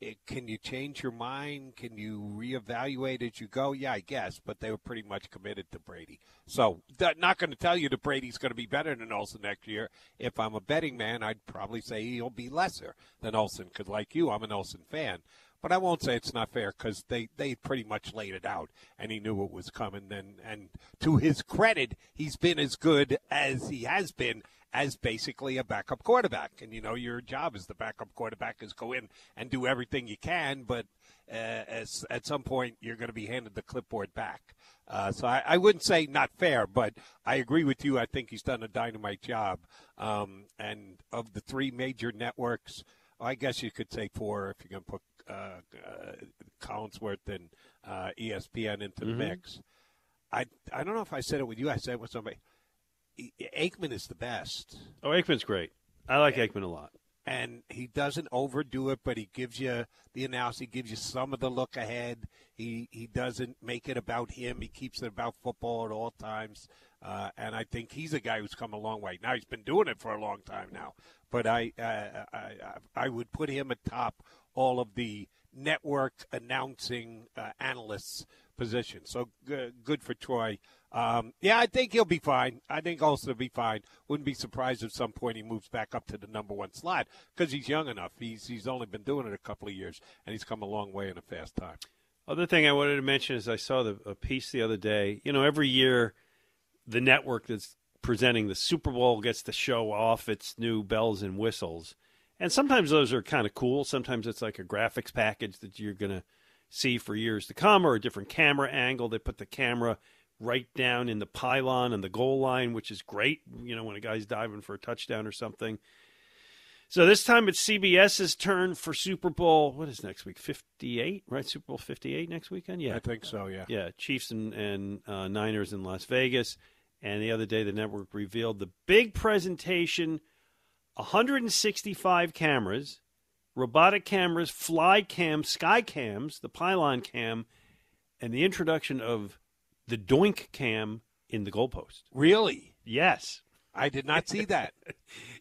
It, can you change your mind? Can you reevaluate as you go? Yeah, I guess, but they were pretty much committed to Brady. So, not going to tell you that Brady's going to be better than Olsen next year. If I'm a betting man, I'd probably say he'll be lesser than Olsen because, like you, I'm an Olsen fan. But I won't say it's not fair because they, they pretty much laid it out, and he knew what was coming. And, and to his credit, he's been as good as he has been as basically a backup quarterback. And you know, your job as the backup quarterback is go in and do everything you can, but uh, as, at some point you're going to be handed the clipboard back. Uh, so I, I, wouldn't say not fair, but I agree with you. I think he's done a dynamite job. Um, and of the three major networks, I guess you could say four if you're going to put uh, uh, Collinsworth and uh, ESPN into the Mhm. mix. I I don't know if I said it with you. I said it with somebody. Aikman is the best. Oh, Aikman's great. I like Aikman a lot. and he doesn't overdo it, but he gives you the analysis. He gives you some of the look ahead. He he doesn't make it about him. He keeps it about football at all times. Uh, and I think he's a guy who's come a long way. Now he's been doing it for a long time now, but I uh, I, I would put him atop all of the network announcing uh, analysts position. So good for Troy. Um, yeah, I think he'll be fine. I think Olsen will be fine. Wouldn't be surprised if some point he moves back up to the number one slot because he's young enough. He's he's only been doing it a couple of years, and he's come a long way in a fast time. Other thing I wanted to mention is I saw the, a piece the other day. You know, every year the network that's presenting the Super Bowl gets to show off its new bells and whistles. And sometimes those are kind of cool. Sometimes it's like a graphics package that you're going to see for years to come or a different camera angle. They put the camera right down in the pylon and the goal line, which is great, you know, when a guy's diving for a touchdown or something. So this time it's CBS's turn for Super Bowl. What is next week? 58, right? Super Bowl 58 next weekend? Yeah. I think so, yeah. Yeah, Chiefs and, and uh, Niners in Las Vegas. And the other day, the network revealed the big presentation 165 cameras, robotic cameras, fly cam, sky cams, the pylon cam, and the introduction of the doink cam in the goalpost. Really? Yes. I did not see that.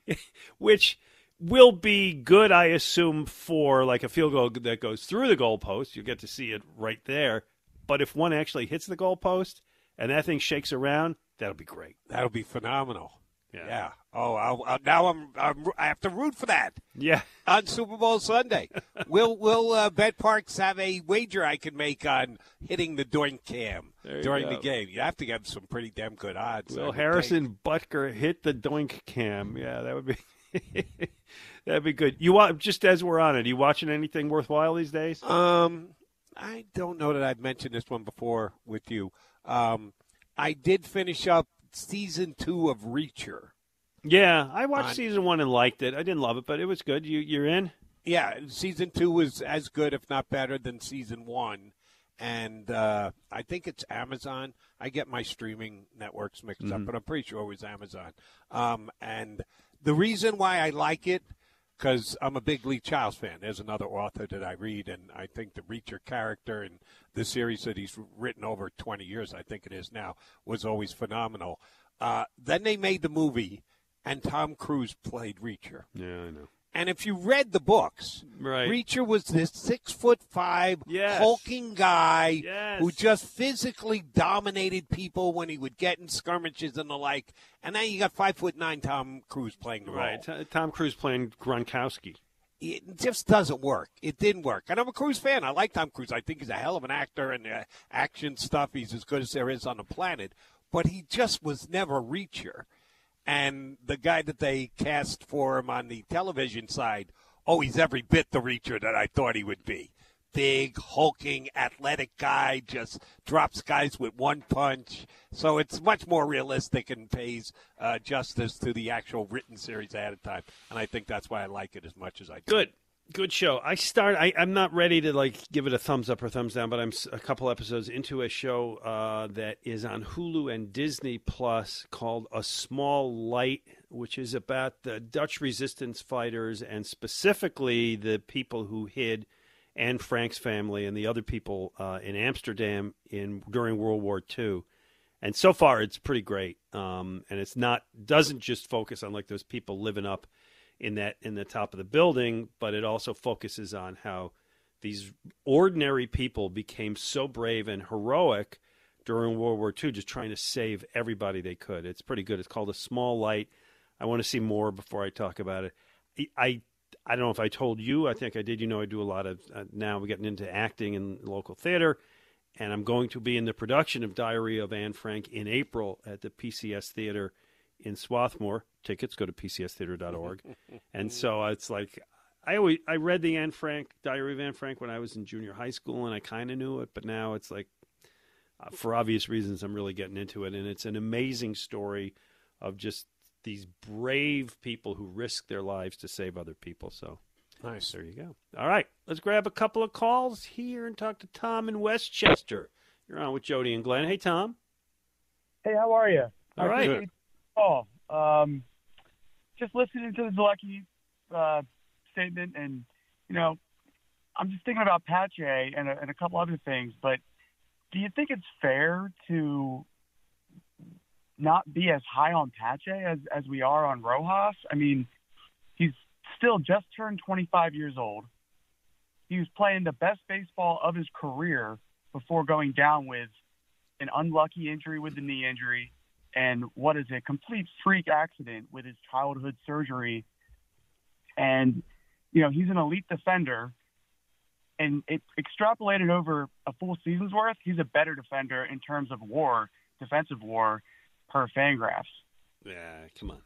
(laughs) Which will be good, I assume, for like a field goal that goes through the goalpost. You get to see it right there. But if one actually hits the goalpost and that thing shakes around, that'll be great. That'll be phenomenal. Yeah. Yeah. Oh, I'll, I'll, now I'm, I'm I have to root for that. Yeah. On Super Bowl Sunday, (laughs) will will uh, betPARX have a wager I can make on hitting the doink cam during go. the game? You have to have some pretty damn good odds. Will. Harrison Butker hit the doink cam? Yeah, that would be (laughs) that'd be good. You want just as we're on it, you watching anything worthwhile these days? Um, I don't know that I've mentioned this one before with you. Um, I did finish up season two of Reacher. Yeah, I watched On- season one and liked it. I didn't love it, but it was good. You you're in? Yeah, season two was as good, if not better, than season one. And uh, I think it's Amazon. I get my streaming networks mixed up, Mhm. but I'm pretty sure it was Amazon. Um, and the reason why I like it, because I'm a big Lee Childs fan. There's another author that I read, and I think the Reacher character and the series that he's written over 20 years, I think it is now, was always phenomenal. Uh, then they made the movie, and Tom Cruise played Reacher. Yeah, I know. And if you read the books, Right. Reacher was this six foot five Yes. hulking guy Yes. who just physically dominated people when he would get in skirmishes and the like. And then you got five foot nine Tom Cruise playing the Right. role. T- Tom Cruise playing Gronkowski. It just doesn't work. It didn't work. And I'm a Cruise fan. I like Tom Cruise. I think he's a hell of an actor and uh, action stuff. He's as good as there is on the planet. But he just was never Reacher. And the guy that they cast for him on the television side, oh, he's every bit the Reacher that I thought he would be. Big, hulking, athletic guy, just drops guys with one punch. So it's much more realistic and pays uh, justice to the actual written series ahead of time. And I think that's why I like it as much as I do. Good. Good show. I start. I, I'm not ready to like give it a thumbs up or thumbs down, but I'm a couple episodes into a show uh, that is on Hulu and Disney Plus called A Small Light, which is about the Dutch resistance fighters and specifically the people who hid Anne Frank's family and the other people uh, in Amsterdam in during World War II. And so far, it's pretty great. Um, and it's not doesn't just focus on like those people living up in that in the top of the building, but it also focuses on how these ordinary people became so brave and heroic during World War II, just trying to save everybody they could. It's pretty good. It's called A Small Light. I want to see more before I talk about it. I I, don't know if I told you. I think I did. You know, I do a lot of uh, now. We're getting into acting in local theater, and I'm going to be in the production of Diary of Anne Frank in April at the PCS Theater in Swarthmore. Tickets go to pcstheater.org. (laughs) and so it's like I always I read the Anne Frank Diary of Anne Frank when I was in junior high school, and I kind of knew it, but now it's like uh, for obvious reasons I'm really getting into it, and it's an amazing story of just these brave people who risk their lives to save other people. So Nice. there you go. All right, let's grab a couple of calls here and talk to Tom in West Chester. You're on with Jody and Glen. Hey, Tom. Hey, how are you? All right. Oh, um, just listening to the Zolecki uh, statement, and you know, I'm just thinking about Pache and a, and a couple other things. But do you think it's fair to not be as high on Pache as as we are on Rojas? I mean, he's still just turned 25 years old. He was playing the best baseball of his career before going down with an unlucky injury with the knee injury and what is a complete freak accident with his childhood surgery. And, you know, he's an elite defender. And it extrapolated over a full season's worth, he's a better defender in terms of war, defensive war, per Fangraphs. Yeah, come on.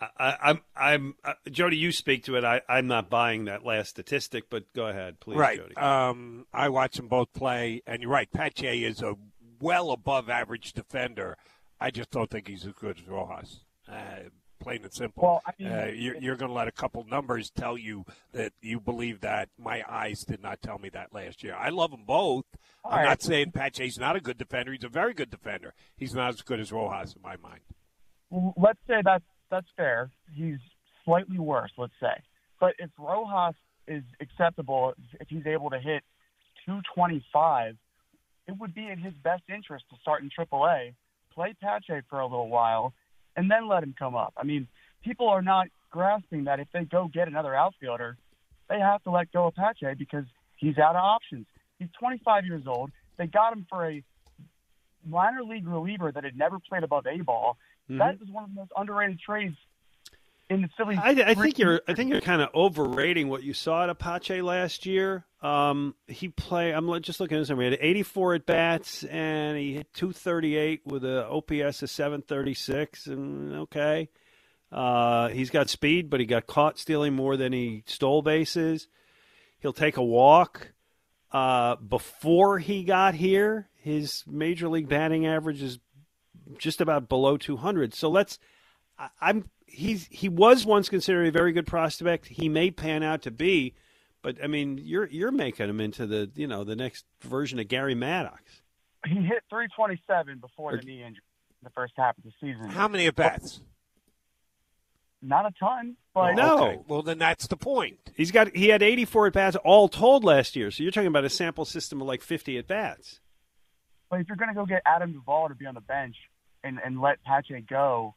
I, I, I'm, I'm, uh, Jody. You speak to it. I, I'm not buying that last statistic, but go ahead, please, right. Jody. Um, I watch them both play, and you're right. Pache is a well above average defender. I just don't think he's as good as Rojas. Uh, plain and simple. Well, I mean- uh, you're, you're going to let a couple numbers tell you that you believe that. My eyes did not tell me that last year. I love them both. I'm right. not saying Pache's not a good defender. He's a very good defender. He's not as good as Rojas in my mind. Well, let's say that's that's fair. He's slightly worse, let's say. But if Rojas is acceptable, if he's able to hit 225, it would be in his best interest to start in AAA, play Pache for a little while, and then let him come up. I mean, people are not grasping that if they go get another outfielder, they have to let go of Pache because he's out of options. He's 25 years old. They got him for a minor league reliever that had never played above A ball. Mhm. That was one of the most underrated trades in. I, I think you're. I think you're kind of overrating what you saw at Apache last year. Um, he play. I'm just looking at this. He had 84 at bats and he hit 238 with a OPS of 736. And okay, uh, he's got speed, but he got caught stealing more than he stole bases. He'll take a walk. Uh, before he got here, his major league batting average is just about below 200. So let's. I'm he's he was once considered a very good prospect. He may pan out to be, but I mean, you're you're making him into the you know the next version of Gary Maddox. He hit 327 before the knee injury in the first half of the season. How many at bats? Not a ton, but No. Okay, well then that's the point. He's got he had 84 at bats all told last year. So you're talking about a sample system of like 50 at bats. But if you're going to go get Adam Duvall to be on the bench and, and let Pache go,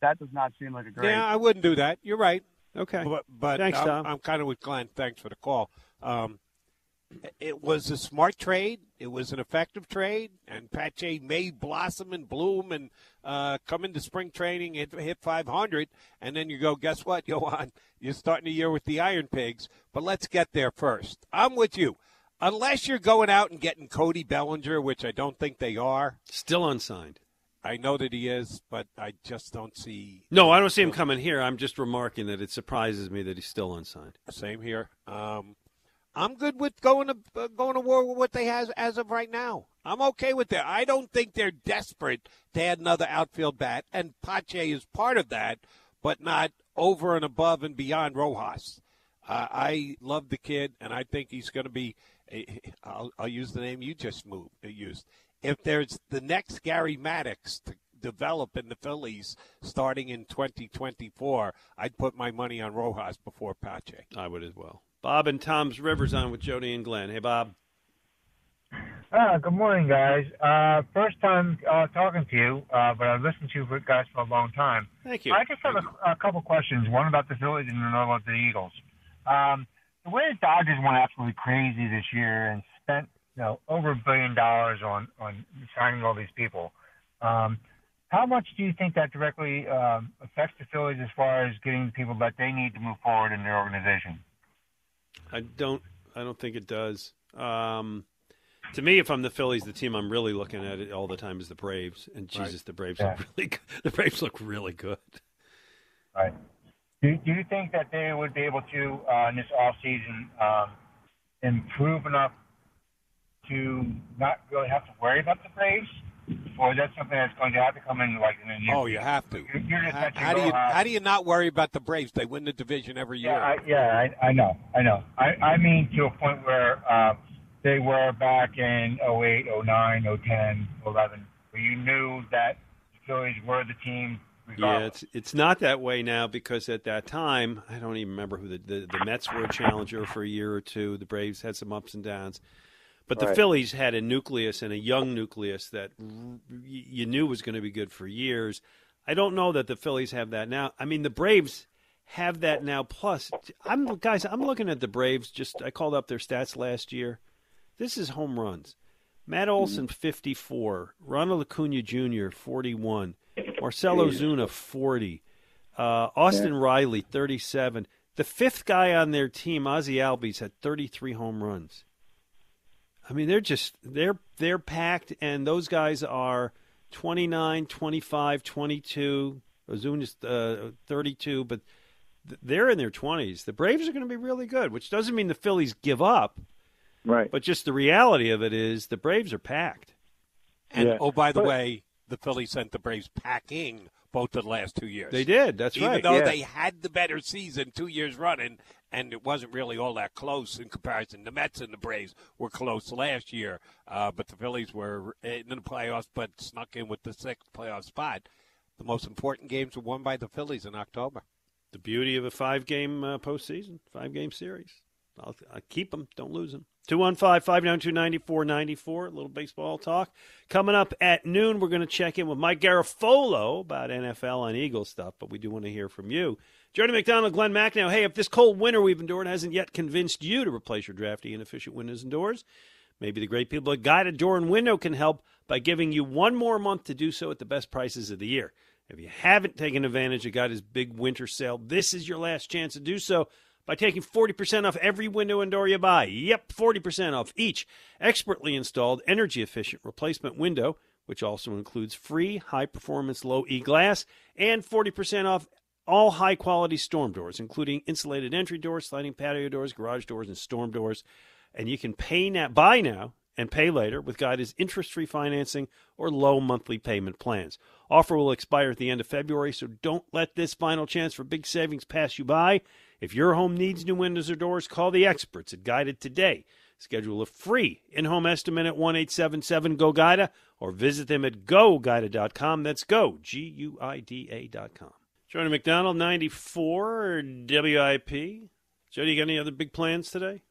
that does not seem like a great. Yeah, I wouldn't do that. You're right. Okay, but, but Thanks, I'm, Tom. I'm kind of with Glen. Thanks for the call. Um, it was a smart trade. It was an effective trade, and Pache may blossom and bloom and uh, come into spring training and hit 500, and then you go, guess what, (laughs) Johan? You're starting the year with the Iron Pigs, but let's get there first. I'm with you. Unless you're going out and getting Cody Bellinger, which I don't think they are. Still unsigned. I know that he is, but I just don't see. No, I don't see him coming here. I'm just remarking that it surprises me that he's still unsigned. Same here. Um, I'm good with going to uh, going to war with what they have as of right now. I'm okay with that. I don't think they're desperate to add another outfield bat, and Pache is part of that, but not over and above and beyond Rojas. Uh, I love the kid, and I think he's going to be. I'll, I'll use the name you just moved, uh, used. If there's the next Gary Maddox to develop in the Phillies starting in 2024, I'd put my money on Rojas before Pache. I would as well. Bob and Toms River's on with Jody and Glen. Hey, Bob. Uh, good morning, guys. Uh, first time uh, talking to you, uh, but I've listened to you guys for a long time. Thank you. I just have a, a couple questions. One about the Phillies and another about the Eagles. Um, the way the Dodgers went absolutely crazy this year and spent you know over a billion dollars on on signing all these people. Um, how much do you think that directly um, affects the Phillies as far as getting the people that they need to move forward in their organization? I don't. I don't think it does. Um, to me, if I'm the Phillies, the team I'm really looking at it all the time is the Braves. And Jesus, Right. the Braves Yeah. look really. Good. (laughs) The Braves look really good. Right. Do, do you think that they would be able to, uh, in this off season, um, improve enough to not really have to worry about the Braves? Or is that something that's going to have to come in like in the near Oh, you have to. You're, you're How, how do you how do you not worry about the Braves? They win the division every year. Yeah, I, yeah, I, I know, I know. I, I mean to a point where uh, they were back in 08, 09, 010, 11, where you knew that the Phillies were the team Yeah, it's it's not that way now because at that time I don't even remember who the the, the Mets were a challenger for a year or two. The Braves had some ups and downs, but the Right. Phillies had a nucleus and a young nucleus that you knew was going to be good for years. I don't know that the Phillies have that now. I mean, the Braves have that now. Plus, I'm guys, I'm looking at the Braves. Just I called up their stats last year. This is home runs. Matt Olson, 54. Ronald Acuna Jr., 41. Marcell Ozuna, 40. Uh, Austin Riley, 37. The fifth guy on their team, Ozzy Albies, had 33 home runs. I mean, they're just they're they're packed, and those guys are 29, 25, 22. Ozuna's uh, 32, but they're in their 20s. The Braves are going to be really good, which doesn't mean the Phillies give up. Right. But just the reality of it is the Braves are packed. And Yeah. oh, by the But- way, the Phillies sent the Braves packing both of the last two years. They did. That's Even right. though Yeah. they had the better season two years running, and it wasn't really all that close in comparison. The Mets and the Braves were close last year, uh, but the Phillies were in the playoffs, but snuck in with the sixth playoff spot. The most important games were won by the Phillies in October. The beauty of a five game uh, postseason, five game series. I'll, I'll keep them, don't lose them. 215 592 9494, a little baseball talk. Coming up at noon, we're going to check in with Mike Garafolo about NFL and Eagles stuff, but we do want to hear from you. Jody McDonald, Glen Macnow. Hey, if this cold winter we've endured hasn't yet convinced you to replace your drafty inefficient windows and doors, maybe the great people at Guided Door and Window can help by giving you one more month to do so at the best prices of the year. If you haven't taken advantage of Guided's big winter sale, this is your last chance to do so by taking 40% off every window and door you buy. Yep, 40% off each expertly installed energy efficient replacement window, which also includes free high performance low E glass, and 40% off all high quality storm doors, including insulated entry doors, sliding patio doors, garage doors, and storm doors. And you can pay now, buy now, and pay later with Guided's interest free financing or low monthly payment plans. Offer will expire at the end of February, so don't let this final chance for big savings pass you by. If your home needs new windows or doors, call the experts at Guida today. Schedule a free in home estimate at 1 877 GO GUIDA or visit them at goguida.com. That's go, G U I D A.com. Jody McDonald, 94 WIP. Jody, you got any other big plans today?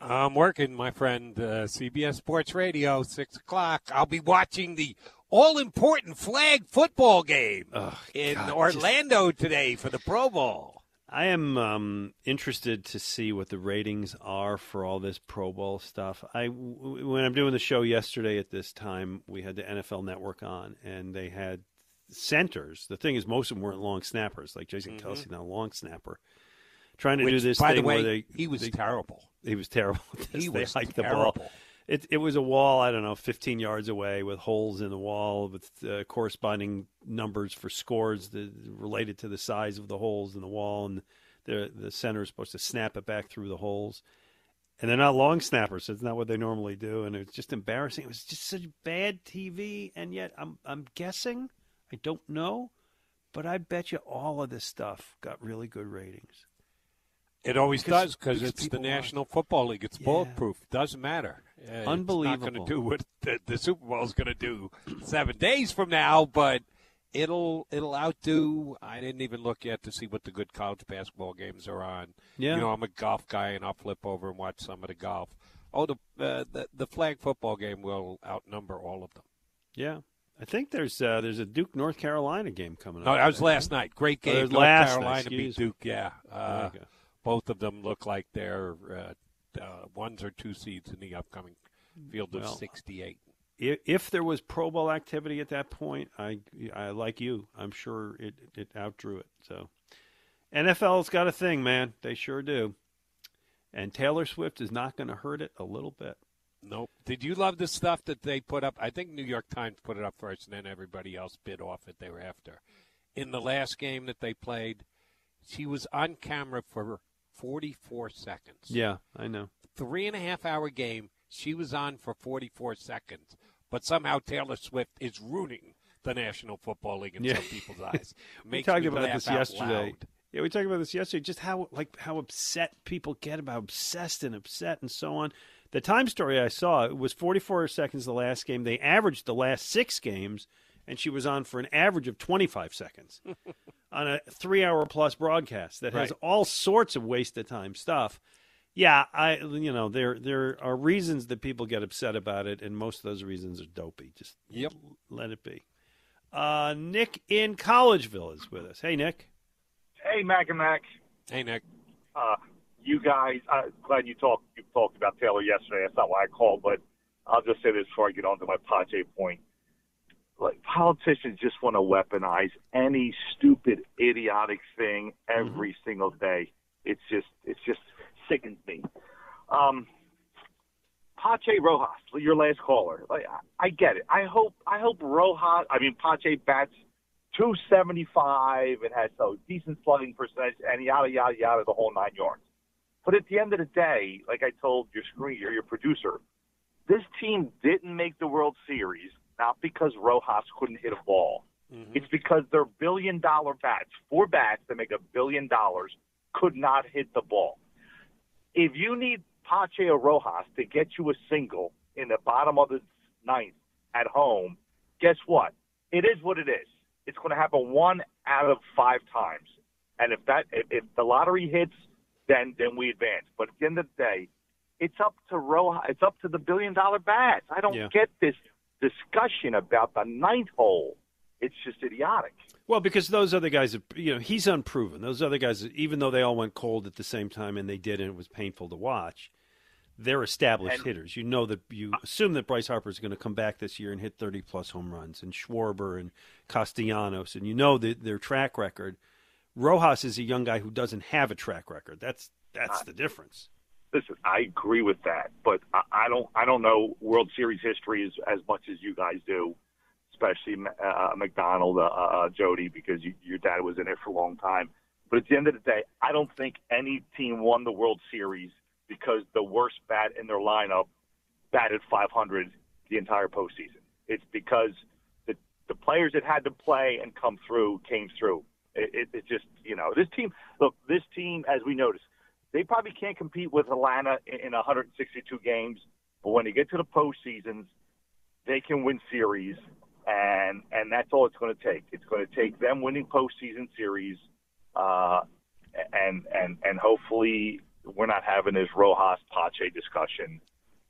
I'm working, my friend. Uh, CBS Sports Radio, 6 o'clock. I'll be watching the all important flag football game oh, in God, Orlando just... today for the Pro Bowl. I am um, interested to see what the ratings are for all this Pro Bowl stuff. I when I'm doing the show yesterday at this time, we had the NFL Network on, and they had centers. The thing is, most of them weren't long snappers, like Jason mm-hmm. Kelce, now long snapper, trying to Which, do this by thing the way, where they he was they, terrible. He was terrible. He they was terrible. the ball. It, it was a wall, I don't know, 15 yards away with holes in the wall with uh, corresponding numbers for scores that related to the size of the holes in the wall. And the, the center is supposed to snap it back through the holes. And they're not long snappers, so it's not what they normally do. And it's just embarrassing. It was just such bad TV. And yet, I'm, I'm guessing, I don't know, but I bet you all of this stuff got really good ratings. It always Because- does because it's the National Football League. It's bulletproof. Doesn't matter. Uh, Unbelievable. It's not going to do what the, the Super Bowl is going to do seven days from now, but it'll it'll outdo. I didn't even look yet to see what the good college basketball games are on. Yeah. You know, I'm a golf guy, and I'll flip over and watch some of the golf. Oh, the uh, the, the flag football game will outnumber all of them. Yeah. I think there's uh, there's a Duke North Carolina game coming up. No, that was last night. Great Oh, game. was North last night, Carolina beat excuse me. Duke. Yeah. Uh, Both of them look like they're uh, uh, ones or two seeds in the upcoming field of Well, 68. if, if there was Pro Bowl activity at that point, I, I like you. I'm sure it it outdrew it. So, NFL's got a thing, man. They sure do. And Taylor Swift is not going to hurt it a little bit. Nope. Did you love the stuff that they put up? I think New York Times put it up first, and then everybody else bid off it. They were after. In the last game that they played, she was on camera for 44 seconds. Yeah, I know. Three and a half hour game. She was on for 44 seconds, but somehow Taylor Swift is ruining the National Football League in Yeah. some people's eyes. (laughs) we talked about this yesterday. loud. Yeah, we talked about this yesterday. Just how like how upset people get about obsessed and upset and so on. The time story I saw it was 44 seconds the last game. They averaged the last six games, and she was on for an average of 25 seconds (laughs) on a three-hour plus broadcast that has Right. all sorts of waste of time stuff. Yeah, I you know there there are reasons that people get upset about it, and most of those reasons are dopey. Just Yep. let it be. Uh, Nick in Collegeville is with us. Hey, Nick. Hey, Mac and Mac. Hey, Nick. Uh, you guys, I'm glad you talked. You talked about Taylor yesterday. That's not why I called, but I'll just say this before I get on to my Pache point. Like politicians just want to weaponize any stupid, idiotic thing every single day. It's just, it's just sickens me. Um, Pache Rojas, your last caller. Like, I, I get it. I hope, I hope Rojas. I mean, Pache bats 275 and has a decent slugging percentage and yada yada yada the whole nine yards. But at the end of the day, like I told your screen, your, your producer, this team didn't make the World Series not because Rojas couldn't hit a ball. Mm-hmm. It's because their billion dollar bats, four bats that make a billion dollars, could not hit the ball. If you need Pache or Rojas to get you a single in the bottom of the ninth at home, guess what? It is what it is. It's going to happen one out of five times. And if that if, if the lottery hits, then then we advance. But at the end of the day, it's up to Rojas. It's up to the billion dollar bats. I don't Yeah. get this discussion about the ninth hole. It's just idiotic. Well, because those other guys, are- you know, he's unproven. Those other guys, even though they all went cold at the same time, and they did, and it was painful to watch. They're established hitters. You know that you uh, assume that Bryce Harper is going to come back this year and hit 30 plus home runs, and Schwarber and Castellanos, and you know that their track record. Rojas is a young guy who doesn't have a track record. That's that's the difference. Listen, I agree with that, but I, I don't. I don't know World Series history as as much as you guys do, especially uh, McDonald, uh, uh, Jody, because you, your dad was in it for a long time. But at the end of the day, I don't think any team won the World Series because the worst bat in their lineup batted 500 the entire postseason. It's because the the players that had to play and come through came through. It, it, it just you know this team. Look, this team, as we noticed, they probably can't compete with Atlanta in, in 162 games, but when they get to the postseasons, they can win series, and and that's all it's going to take. It's going to take them winning postseason series, uh, and and and hopefully we're not having this Rojas Pache discussion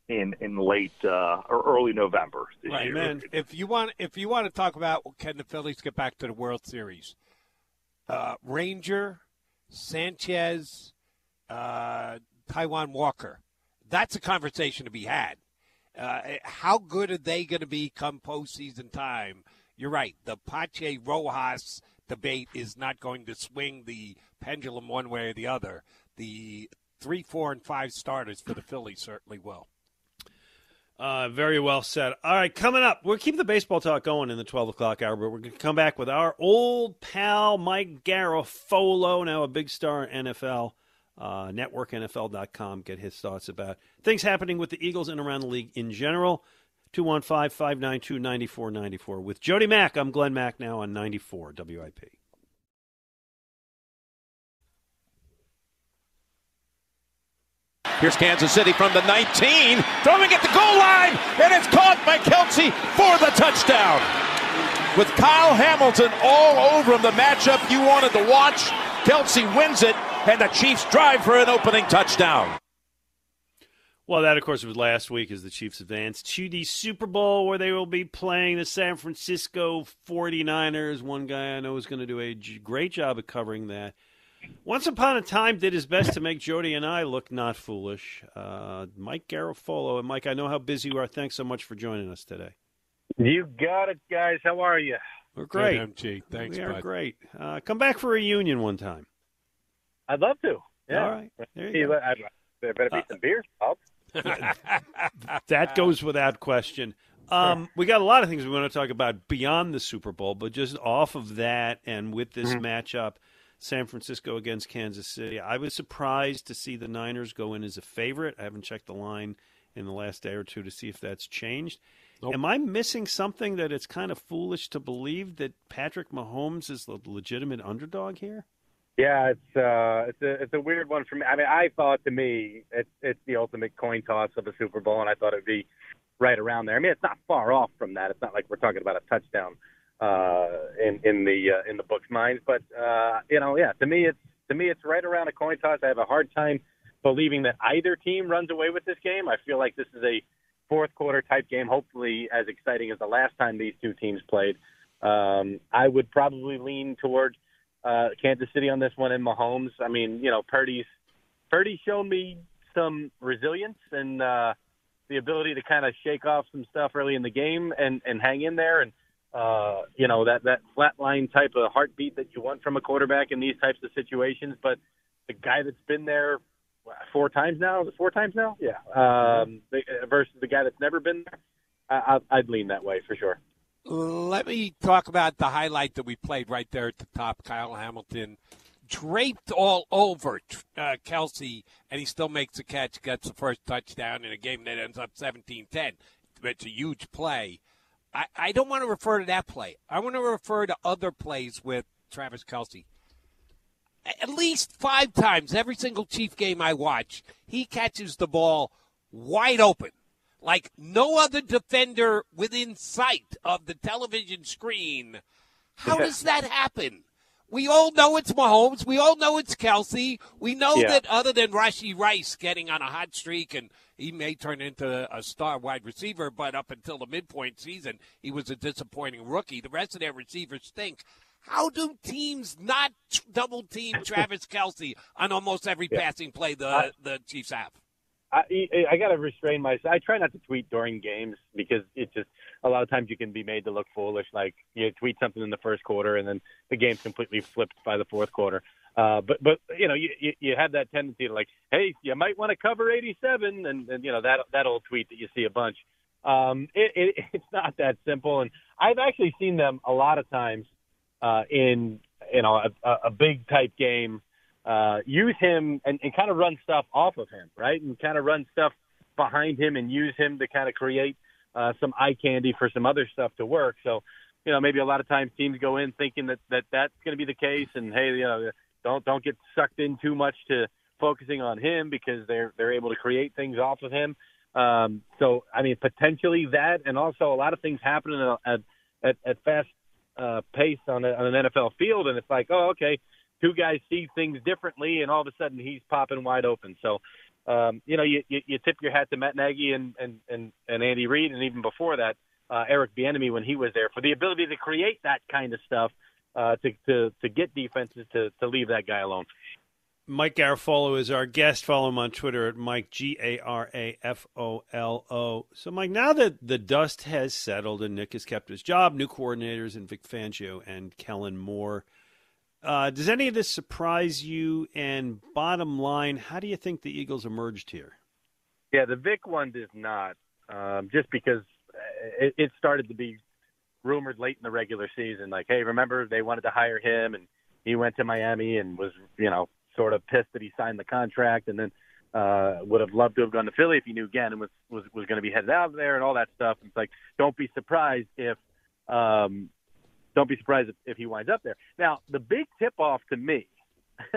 in in late uh, or early November this Right, year. man. If you want, if you want to talk about can the Phillies get back to the World Series, uh, Ranger, Sanchez, uh, Taijuan Walker, that's a conversation to be had. Uh, how good are they going to be come postseason time? You're right. The Pache Rojas debate is not going to swing the pendulum one way or the other. The three, four, and five starters for the Phillies certainly will. Uh, very well said. All right, coming up, we'll keep the baseball talk going in the 12 o'clock hour, but we're going to come back with our old pal Mike Garafolo, now a big star in NFL, uh, networknfl.com. Get his thoughts about things happening with the Eagles and around the league in general. 215 592 9494. With Jody Mac, I'm Glen Macnow on 94 WIP. Here's Kansas City from the 19, throwing at the goal line, and it's caught by Kelce for the touchdown. With Kyle Hamilton all over him, the matchup you wanted to watch, Kelce wins it, and the Chiefs drive for an opening touchdown. Well, that, of course, was last week as the Chiefs advanced to the Super Bowl where they will be playing the San Francisco 49ers. One guy I know is going to do a great job of covering that. Once upon a time, did his best to make Jody and I look not foolish. Uh, Mike Garafolo. And, Mike, I know how busy you are. Thanks so much for joining us today. You got it, guys. How are you? We're great. Good, MG. Thanks, we are bud. great. Uh, come back for a reunion one time. I'd love to. Yeah. All right. There you Hey, go. Uh, I- there better be some beers, Bob. (laughs) that goes without question. Um, we got a lot of things we want to talk about beyond the Super Bowl, but just off of that and with this Mhm. matchup, San Francisco against Kansas City, I was surprised to see the Niners go in as a favorite. I haven't checked the line in the last day or two to see if that's changed. Am I missing something that it's kind of foolish to believe that Patrick Mahomes is the legitimate underdog here? Yeah, it's uh, it's a it's a weird one for me. I mean, I thought to me it's it's the ultimate coin toss of a Super Bowl, and I thought it'd be right around there. I mean, it's not far off from that. It's not like we're talking about a touchdown uh, in in the uh, in the book's mind, but uh, you know, yeah, to me it's to me it's right around a coin toss. I have a hard time believing that either team runs away with this game. I feel like this is a fourth quarter type game, hopefully as exciting as the last time these two teams played. Um, I would probably lean towards uh, Kansas City on this one and Mahomes. I mean, you know, Purdy's Purdy's shown me some resilience and uh, the ability to kind of shake off some stuff early in the game and, and hang in there and uh, you know that that flatline type of heartbeat that you want from a quarterback in these types of situations. But the guy that's been there four times now, four times now, yeah, um, versus the guy that's never been there, I- I'd lean that way for sure. Let me talk about the highlight that we played right there at the top. Kyle Hamilton draped all over uh, Kelce, and he still makes a catch, gets the first touchdown in a game that ends up 17 10. It's a huge play. I, I don't want to refer to that play. I want to refer to other plays with Travis Kelce. At least five times every single Chief game I watch, he catches the ball wide open like no other defender within sight of the television screen. How does that happen? we all know it's Mahomes. We all know it's Kelce. We know Yeah. that other than Rashee Rice getting on a hot streak and he may turn into a star wide receiver, but up until the midpoint season, he was a disappointing rookie. The rest of their receivers stink. How do teams not double team (laughs) Travis Kelce on almost every Yeah. passing play the, I- the Chiefs have? I, I got to restrain myself. I try not to tweet during games because it just a lot of times you can be made to look foolish. Like you tweet something in the first quarter and then the game's completely flipped by the fourth quarter. Uh, but but you know you, you you have that tendency to like, hey, you might want to cover 87, and, and you know that that old tweet that you see a bunch. Um, it, it (laughs) it's not that simple, and I've actually seen them a lot of times uh, in you know a, a- a big type game uh, use him and, and kind of run stuff off of him, right? And kind of run stuff behind him and use him to kind of create uh, some eye candy for some other stuff to work. So, you know, maybe a lot of times teams go in thinking that, that that's going to be the case, and hey, you know, don't don't get sucked in too much to focusing on him because they're they're able to create things off of him. Um, so, I mean, potentially that, and also a lot of things happening at at, at fast uh, pace on, a, on an NFL field, and it's like, oh, okay, two guys see things differently, and all of a sudden he's popping wide open. So, um, you know, you, you, you tip your hat to Matt Nagy and and and, and Andy Reid, and even before that, uh, Eric Bieniemy when he was there for the ability to create that kind of stuff uh, to to to get defenses to to leave that guy alone. Mike Garafolo is our guest. Follow him on Twitter at Mike G A R A F O L O. So, Mike, now that the dust has settled and Nick has kept his job, new coordinators in Vic Fangio and Kellen Moore, uh, does any of this surprise you? And bottom line, how do you think the Eagles emerged here? Yeah, the Vic one does not, um, just because it, it started to be rumored late in the regular season. Like, hey, remember they wanted to hire him, and he went to Miami and was, you know, sort of pissed that he signed the contract, and then uh, would have loved to have gone to Philly if he knew Gannon was was was going to be headed out there and all that stuff. It's like, don't be surprised if, um, don't be surprised if, if he winds up there. Now, the big tip off to me, (laughs)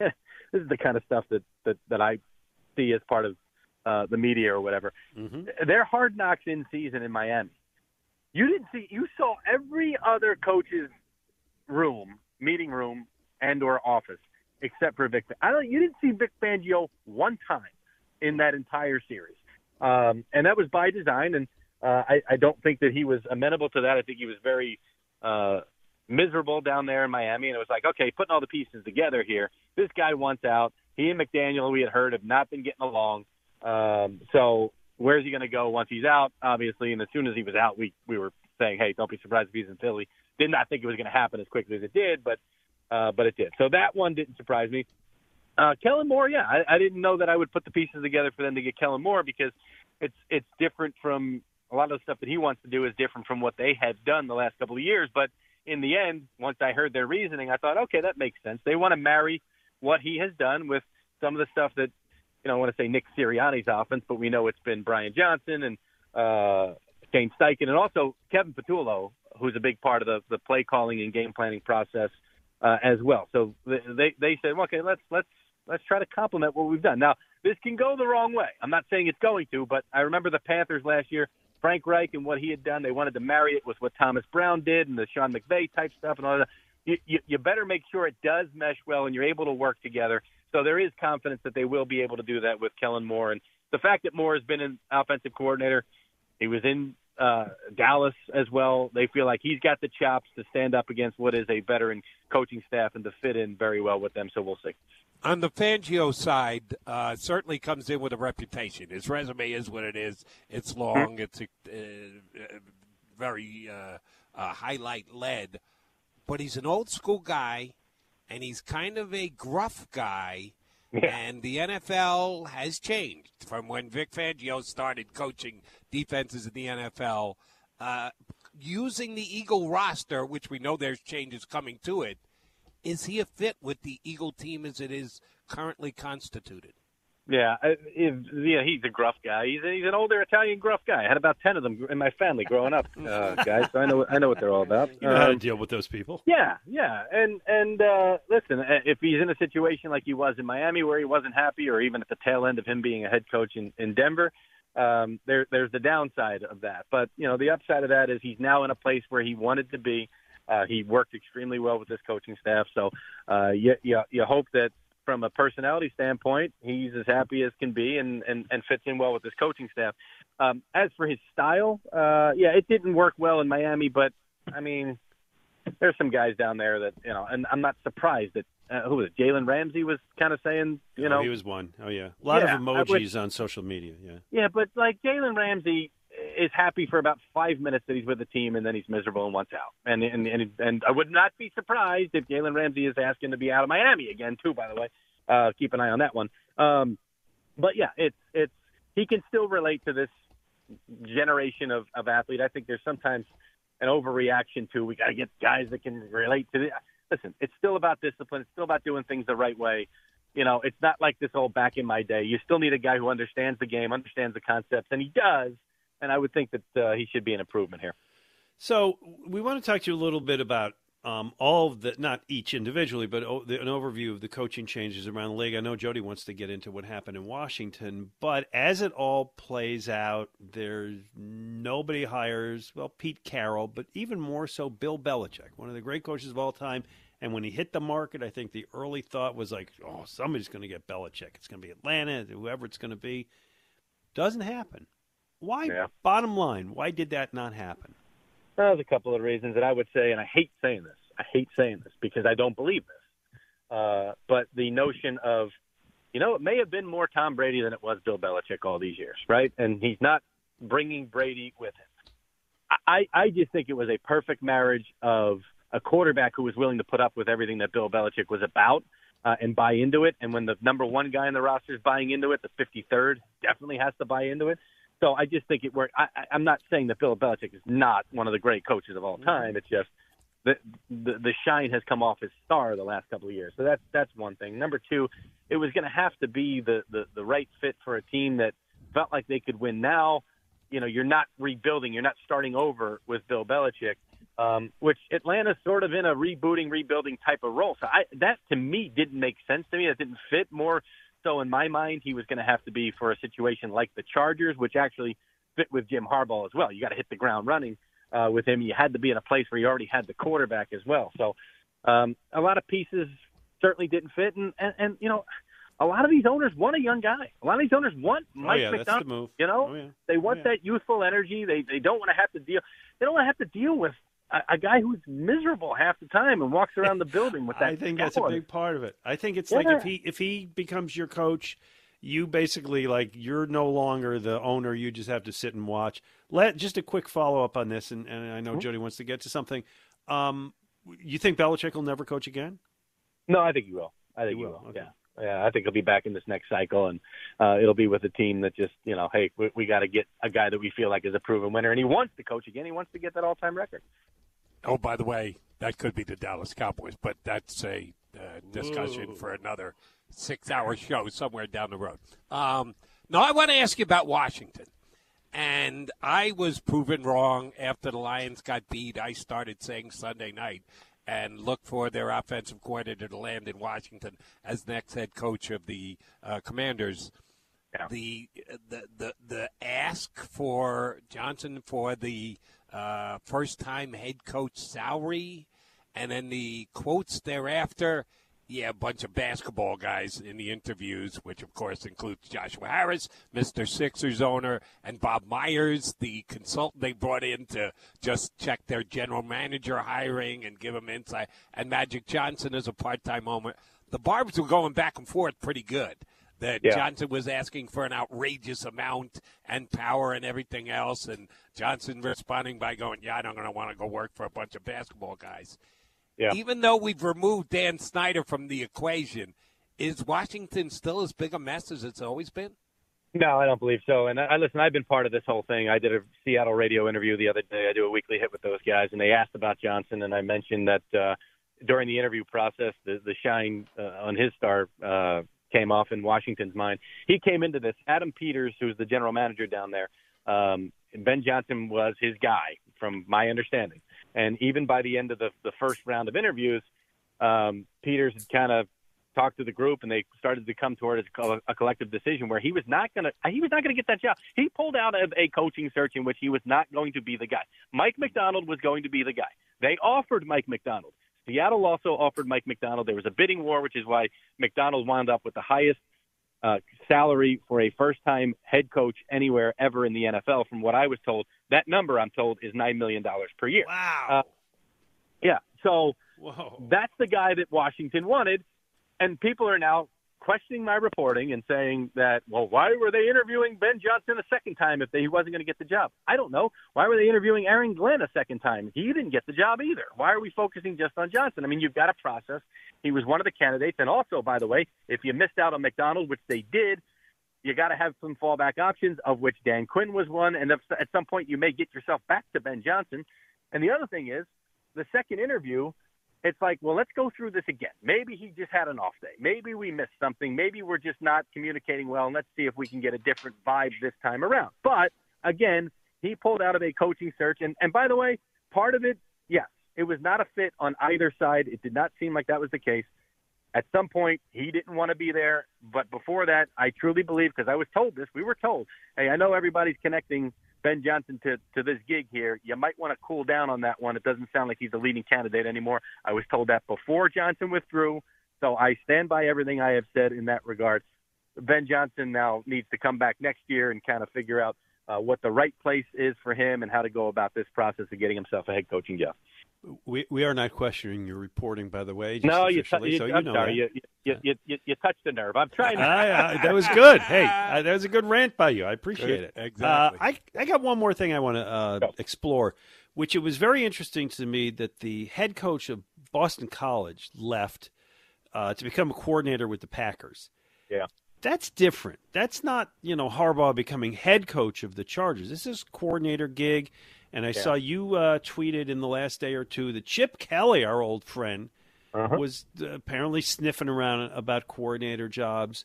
this is the kind of stuff that that that I see as part of uh, the media or whatever—they're hard knocks in season in Miami. You didn't see. You saw every other coach's room, meeting room, and or office except for Vic. I don't. You didn't see Vic Fangio one time in that entire series, um, and that was by design. And uh, I, I don't think that he was amenable to that. I think he was very uh, miserable down there in Miami, and it was like, okay, putting all the pieces together here. This guy wants out. He and McDaniel, we had heard, have not been getting along. Um, so where's he going to go once he's out? Obviously, and as soon as he was out, we we were saying, hey, don't be surprised if he's in Philly. Did not think it was going to happen as quickly as it did, but uh, but it did. So that one didn't surprise me. Uh, Kellen Moore, yeah, I, I didn't know that I would put the pieces together for them to get Kellen Moore because it's it's different from a lot of the stuff that he wants to do is different from what they have done the last couple of years. But in the end, once I heard their reasoning, I thought, okay, that makes sense. They want to marry what he has done with some of the stuff that you know, I want to say Nick Sirianni's offense, but we know it's been Brian Johnson and uh, Shane Steichen, and also Kevin Patullo, who's a big part of the, the play calling and game planning process uh, as well. So they they said, okay, let's let's let's try to complement what we've done. Now this can go the wrong way. I'm not saying it's going to, but I remember the Panthers last year. Frank Reich and what he had done, they wanted to marry it with what Thomas Brown did and the Sean McVay type stuff and all that. You, you, you better make sure it does mesh well and you're able to work together. So there is confidence that they will be able to do that with Kellen Moore. And the fact that Moore has been an offensive coordinator, he was in uh, Dallas as well. They feel like he's got the chops to stand up against what is a veteran coaching staff and to fit in very well with them. So we'll see. On the Fangio side, uh, certainly comes in with a reputation. His resume is what it is. It's long. It's uh, uh, very uh, uh, highlight led, but he's an old school guy, and he's kind of a gruff guy. And the NFL has changed from when Vic Fangio started coaching defenses in the NFL. Uh, using the Eagle roster, which we know there's changes coming to it, is he a fit with the Eagle team as it is currently constituted? Yeah, I- if, yeah, he's a gruff guy. He's a, he's an older Italian gruff guy. I had about ten of them in my family growing up, (laughs) uh, guys. So I know I know what they're all about. You know how to Um, deal with those people. Yeah, yeah, and and uh, listen, uh, if he's in a situation like he was in Miami, where he wasn't happy, or even at the tail end of him being a head coach in, in Denver, um, there there's the downside of that. But you know, the upside of that is he's now in a place where he wanted to be. Uh, he worked extremely well with this coaching staff. So uh, you, you you hope that from a personality standpoint, he's as happy as can be and and, and fits in well with this coaching staff. Um, as for his style, uh, yeah, it didn't work well in Miami, but I mean, there's some guys down there that you know, and I'm not surprised that uh, who was it? Jalen Ramsey was kind of saying, you Oh, know, he was one. Oh yeah, a lot Yeah, of emojis would- on social media. Yeah. Yeah, but like Jalen Ramsey is happy for about five minutes that he's with the team, and then he's miserable and wants out. And and and, and I would not be surprised if Jalen Ramsey is asking to be out of Miami again too. By the way, uh, keep an eye on that one. Um, but yeah, it's it's he can still relate to this generation of of athlete. I think there's sometimes an overreaction to we got to get guys that can relate to the. Listen, it's still about discipline. It's still about doing things the right way. You know, it's not like this old back in my day. You still need a guy who understands the game, understands the concepts, and he does. And I would think that uh, he should be an improvement here. So we want to talk to you a little bit about um, all of the, not each individually, but o- the, an overview of the coaching changes around the league. I know Jody wants to get into what happened in Washington, but as it all plays out, there's nobody hires well Pete Carroll, but even more so Bill Belichick, one of the great coaches of all time. And when he hit the market, I think the early thought was like, oh, somebody's going to get Belichick. It's going to be Atlanta, whoever it's going to be. Doesn't happen. Why? Yeah. Bottom line, why did that not happen? Well, There's a couple of reasons that I would say, and I hate saying this. I hate saying this because I don't believe this. Uh, but the notion of, you know, it may have been more Tom Brady than it was Bill Belichick all these years, right? And he's not bringing Brady with him. I, I just think it was a perfect marriage of a quarterback who was willing to put up with everything that Bill Belichick was about uh, and buy into it. And when the number one guy in the roster is buying into it, the 53rd definitely has to buy into it. So I just think it worked. I, I'm not saying that Bill Belichick is not one of the great coaches of all time. It's just the, the the shine has come off his star the last couple of years. So that's that's one thing. Number two, it was going to have to be the, the the right fit for a team that felt like they could win now. You know, you're not rebuilding, you're not starting over with Bill Belichick, um, which Atlanta's sort of in a rebooting, rebuilding type of role. So I, that to me didn't make sense to me. That didn't fit. More so in my mind, he was going to have to be for a situation like the Chargers, which actually fit with Jim Harbaugh as well. You got to hit the ground running uh, with him. You had to be in a place where you already had the quarterback as well. So um, a lot of pieces certainly didn't fit, and, and and you know. A lot of these owners want a young guy. A lot of these owners want Mike oh, yeah, Macdonald. that's the move. You know, Oh, yeah. they want Oh, yeah. that youthful energy. They they don't want to have to deal. They don't want to have to deal with a, a guy who's miserable half the time and walks around the building with (laughs) that. I think that's a big part of it. I think it's like if he if he becomes your coach, you basically like you're no longer the owner. You just have to sit and watch. Let just a quick follow up on this, and, and I know Mhm. Jody wants to get to something. Um, you think Belichick will never coach again? No, I think he will. I think He he will, will. okay. Yeah. Yeah, I think he'll be back in this next cycle, and uh, it'll be with a team that just, you know, hey, we, we got to get a guy that we feel like is a proven winner, and he wants to coach again. He wants to get that all-time record. Oh, by the way, that could be the Dallas Cowboys, but that's a uh, discussion Ooh. for another six-hour (laughs) show somewhere down the road. Um, no, I want to ask you about Washington. And I was proven wrong after the Lions got beat. I started saying Sunday night and look for their offensive coordinator to land in Washington as next head coach of the uh, Commanders. The, the the the ask for Johnson for the uh, first time head coach salary, and then the quotes thereafter. Yeah, a bunch of basketball guys in the interviews, which of course includes Joshua Harris, Mr. Sixers owner, and Bob Myers, the consultant they brought in to just check their general manager hiring and give them insight, and Magic Johnson is a part-time owner. The Barbs were going back and forth pretty good. That Yeah. Johnson was asking for an outrageous amount and power and everything else, and Johnson responding by going, "Yeah, I don't gonna want to go work for a bunch of basketball guys." Yeah. Even though we've removed Dan Snyder from the equation, is Washington still as big a mess as it's always been? No, I don't believe so. And I, I listen. I've been part of this whole thing. I did a Seattle radio interview the other day. I do a weekly hit with those guys, and they asked about Johnson, and I mentioned that uh, during the interview process, the the shine uh, on his star uh, came off in Washington's mind. He came into this. Adam Peters, who's the general manager down there, um, Ben Johnson was his guy, from my understanding. And even by the end of the the first round of interviews, um, Peters had kind of talked to the group and they started to come toward a, a collective decision where he was not going to he was not going to get that job. He pulled out of a coaching search in which he was not going to be the guy. Mike Macdonald was going to be the guy. They offered Mike Macdonald. Seattle also offered Mike Macdonald. There was a bidding war, which is why Macdonald wound up with the highest uh, salary for a first-time head coach anywhere ever in the NFL. From what I was told, that number I'm told is nine million dollars per year. Wow. Uh, yeah. So Whoa. that's the guy that Washington wanted, and people are now questioning my reporting and saying that, well, why were they interviewing Ben Johnson a second time if they, he wasn't going to get the job? I don't know. Why were they interviewing Aaron Glenn a second time? He didn't get the job either. Why are we focusing just on Johnson? I mean, you've got a process. He was one of the candidates, and also, by the way, if you missed out on Macdonald, which they did, you got to have some fallback options, of which Dan Quinn was one, and at some point you may get yourself back to Ben Johnson. And the other thing is, the second interview, it's like, well, let's go through this again. Maybe he just had an off day. Maybe we missed something. Maybe we're just not communicating well. And let's see if we can get a different vibe this time around. But again, he pulled out of a coaching search. And, and by the way, part of it, yes, it was not a fit on either side. It did not seem like that was the case. At some point, he didn't want to be there. But before that, I truly believe, because I was told this, we were told, hey, I know everybody's connecting Ben Johnson to, to this gig here. You might want to cool down on that one. It doesn't sound like he's a leading candidate anymore. I was told that before Johnson withdrew. So I stand by everything I have said in that regard. Ben Johnson now needs to come back next year and kind of figure out uh, what the right place is for him and how to go about this process of getting himself a head coaching job. We we are not questioning your reporting, by the way. no, you, t- you, so you know sorry, you, you, you, you, you touched the nerve. I'm trying. To... I, I, (laughs) that was good. Hey, I, that was a good rant by you. I appreciate Good. it. Exactly. Uh, I I got one more thing I want to uh, explore, which it was very interesting to me that the head coach of Boston College left uh, to become a coordinator with the Packers. Yeah. That's different. That's not, you know, Harbaugh becoming head coach of the Chargers. This is coordinator gig. And I Yeah. saw you uh, tweeted in the last day or two that Chip Kelly, our old friend, Uh-huh. was uh, apparently sniffing around about coordinator jobs.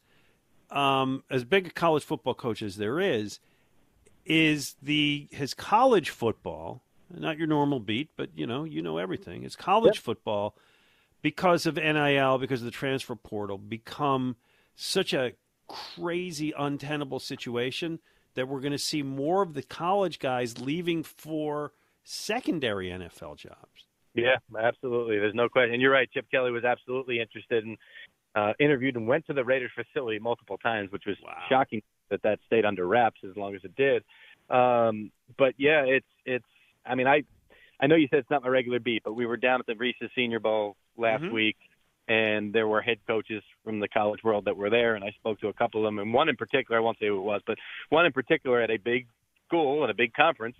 Um, as big a college football coach as there is, is the his college football not your normal beat, but you know you know everything. It's college football because of NIL, because of the transfer portal, become such a crazy, untenable situation that we're going to see more of the college guys leaving for secondary NFL jobs. Yeah, absolutely. There's no question. And you're right. Chip Kelly was absolutely interested and uh, interviewed and went to the Raiders facility multiple times, which was shocking that that stayed under wraps as long as it did. Um, but yeah, it's it's. I mean, I I know you said it's not my regular beat, but we were down at the Reese's Senior Bowl last Mhm. week, and there were head coaches from the college world that were there, and I spoke to a couple of them, and one in particular, I won't say who it was, but one in particular at a big school at a big conference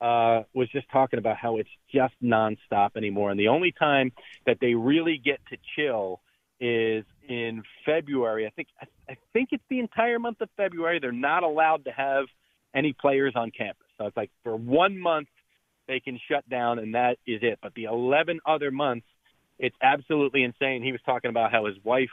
uh, was just talking about how it's just nonstop anymore, and the only time that they really get to chill is in February. I think I, I think it's the entire month of February. They're not allowed to have any players on campus, so it's like for one month they can shut down, and that is it. But the 11 other months, it's absolutely insane. He was talking about how his wife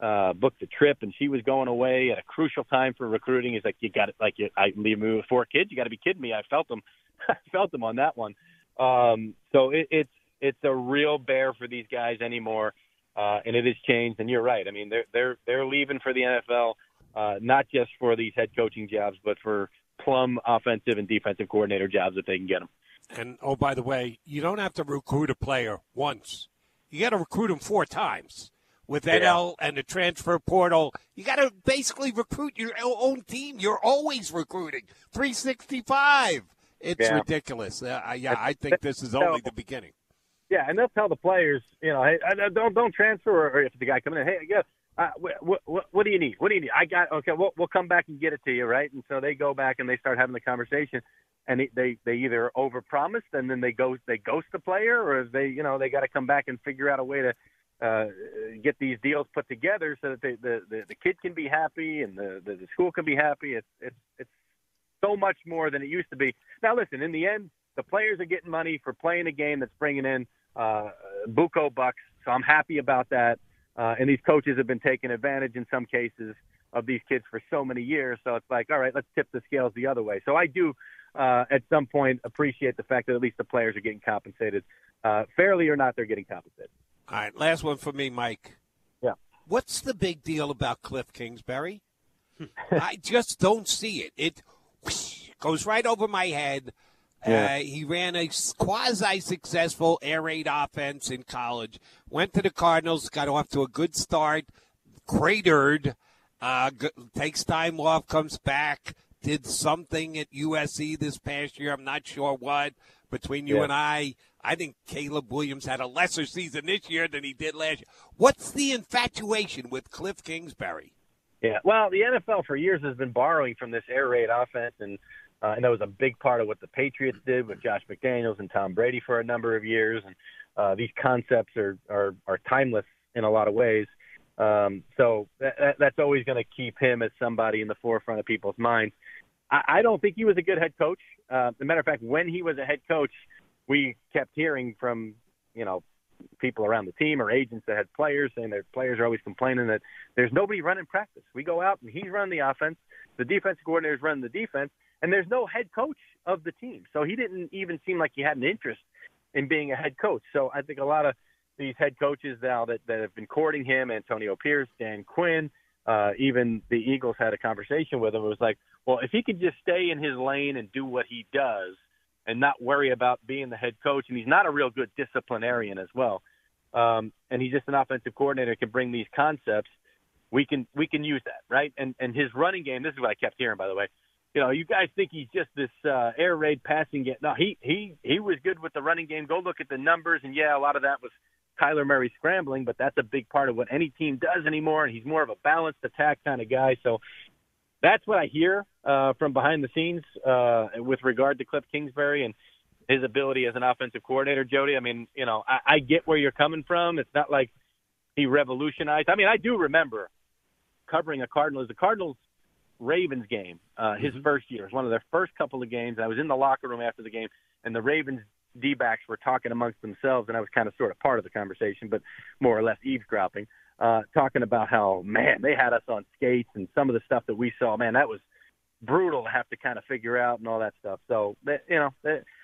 uh, booked a trip and she was going away at a crucial time for recruiting. He's like, you got it. Like, you, I leave me with four kids. You got to be kidding me. I felt him. (laughs) I felt him on that one. Um, so it, it's it's a real bear for these guys anymore, uh, and it has changed. And you're right. I mean, they're they're they're leaving for the NFL, uh, not just for these head coaching jobs, but for plum offensive and defensive coordinator jobs if they can get them. And oh, by the way, you don't have to recruit a player once. You got to recruit him four times. With Yeah. NIL and the transfer portal, you got to basically recruit your own team. You're always recruiting. 365. It's Yeah. ridiculous. Uh, yeah, I think this is only the beginning. Yeah, and they'll tell the players, you know, hey, uh, don't don't transfer, or, or if the guy coming in, hey, yeah, uh, what, what what do you need? What do you need? I got okay. We'll we'll come back and get it to you, right? And so they go back and they start having the conversation, and they they, either overpromised and then they go they ghost the player, or they you know they got to come back and figure out a way to uh, get these deals put together so that they, the, the the kid can be happy and the, the the school can be happy. It's it's it's so much more than it used to be. Now, listen, in the end, the players are getting money for playing a game that's bringing in uh, buco bucks, so I'm happy about that. Uh, and these coaches have been taking advantage in some cases of these kids for so many years. So it's like, all right, let's tip the scales the other way. So I do, uh, at some point, appreciate the fact that at least the players are getting compensated, uh, fairly or not, they're getting compensated. All right, last one for me, Mike. Yeah. What's the big deal about Cliff Kingsbury? (laughs) I just don't see it. It whoosh, (laughs) goes right over my head. Yeah. Uh, he ran a quasi successful air raid offense in college. Went to the Cardinals, got off to a good start, cratered, uh, g- takes time off, comes back, did something at USC this past year. I'm not sure what. Between you Yeah. and I, I think Caleb Williams had a lesser season this year than he did last year. What's the infatuation with Cliff Kingsbury? Yeah, well, the NFL for years has been borrowing from this air raid offense, and uh, and that was a big part of what the Patriots did with Josh McDaniels and Tom Brady for a number of years. And uh, these concepts are are are timeless in a lot of ways. Um, so that, that, that's always going to keep him as somebody in the forefront of people's minds. I, I don't think he was a good head coach. Uh, as a matter of fact, when he was a head coach, we kept hearing from you know people around the team or agents that had players saying their players are always complaining that there's nobody running practice. We go out and he's running the offense, the defensive coordinator's running the defense, and there's no head coach of the team. So he didn't even seem like he had an interest in being a head coach. So I think a lot of these head coaches now that, that have been courting him, Antonio Pierce, Dan Quinn, uh, even the Eagles had a conversation with him. It was like, well, if he could just stay in his lane and do what he does and not worry about being the head coach, and he's not a real good disciplinarian as well, um, and he's just an offensive coordinator can bring these concepts. We can we can use that, right? And and his running game. This is what I kept hearing, by the way. You know, you guys think he's just this uh, air raid passing game. No, he he he was good with the running game. Go look at the numbers, and yeah, a lot of that was Kyler Murray scrambling, but that's a big part of what any team does anymore. And he's more of a balanced attack kind of guy. So that's what I hear uh, from behind the scenes uh, with regard to Cliff Kingsbury and his ability as an offensive coordinator. Jody, I mean, you know, I, I get where you're coming from. It's not like he revolutionized. I mean, I do remember covering a Cardinals, the Cardinals Ravens game, uh, his first year. It was one of their first couple of games. I was in the locker room after the game, and the Ravens D backs were talking amongst themselves, and I was kind of sort of part of the conversation, but more or less eavesdropping, uh, talking about how, man, they had us on skates and some of the stuff that we saw, man, that was brutal to have to kind of figure out and all that stuff. So, you know,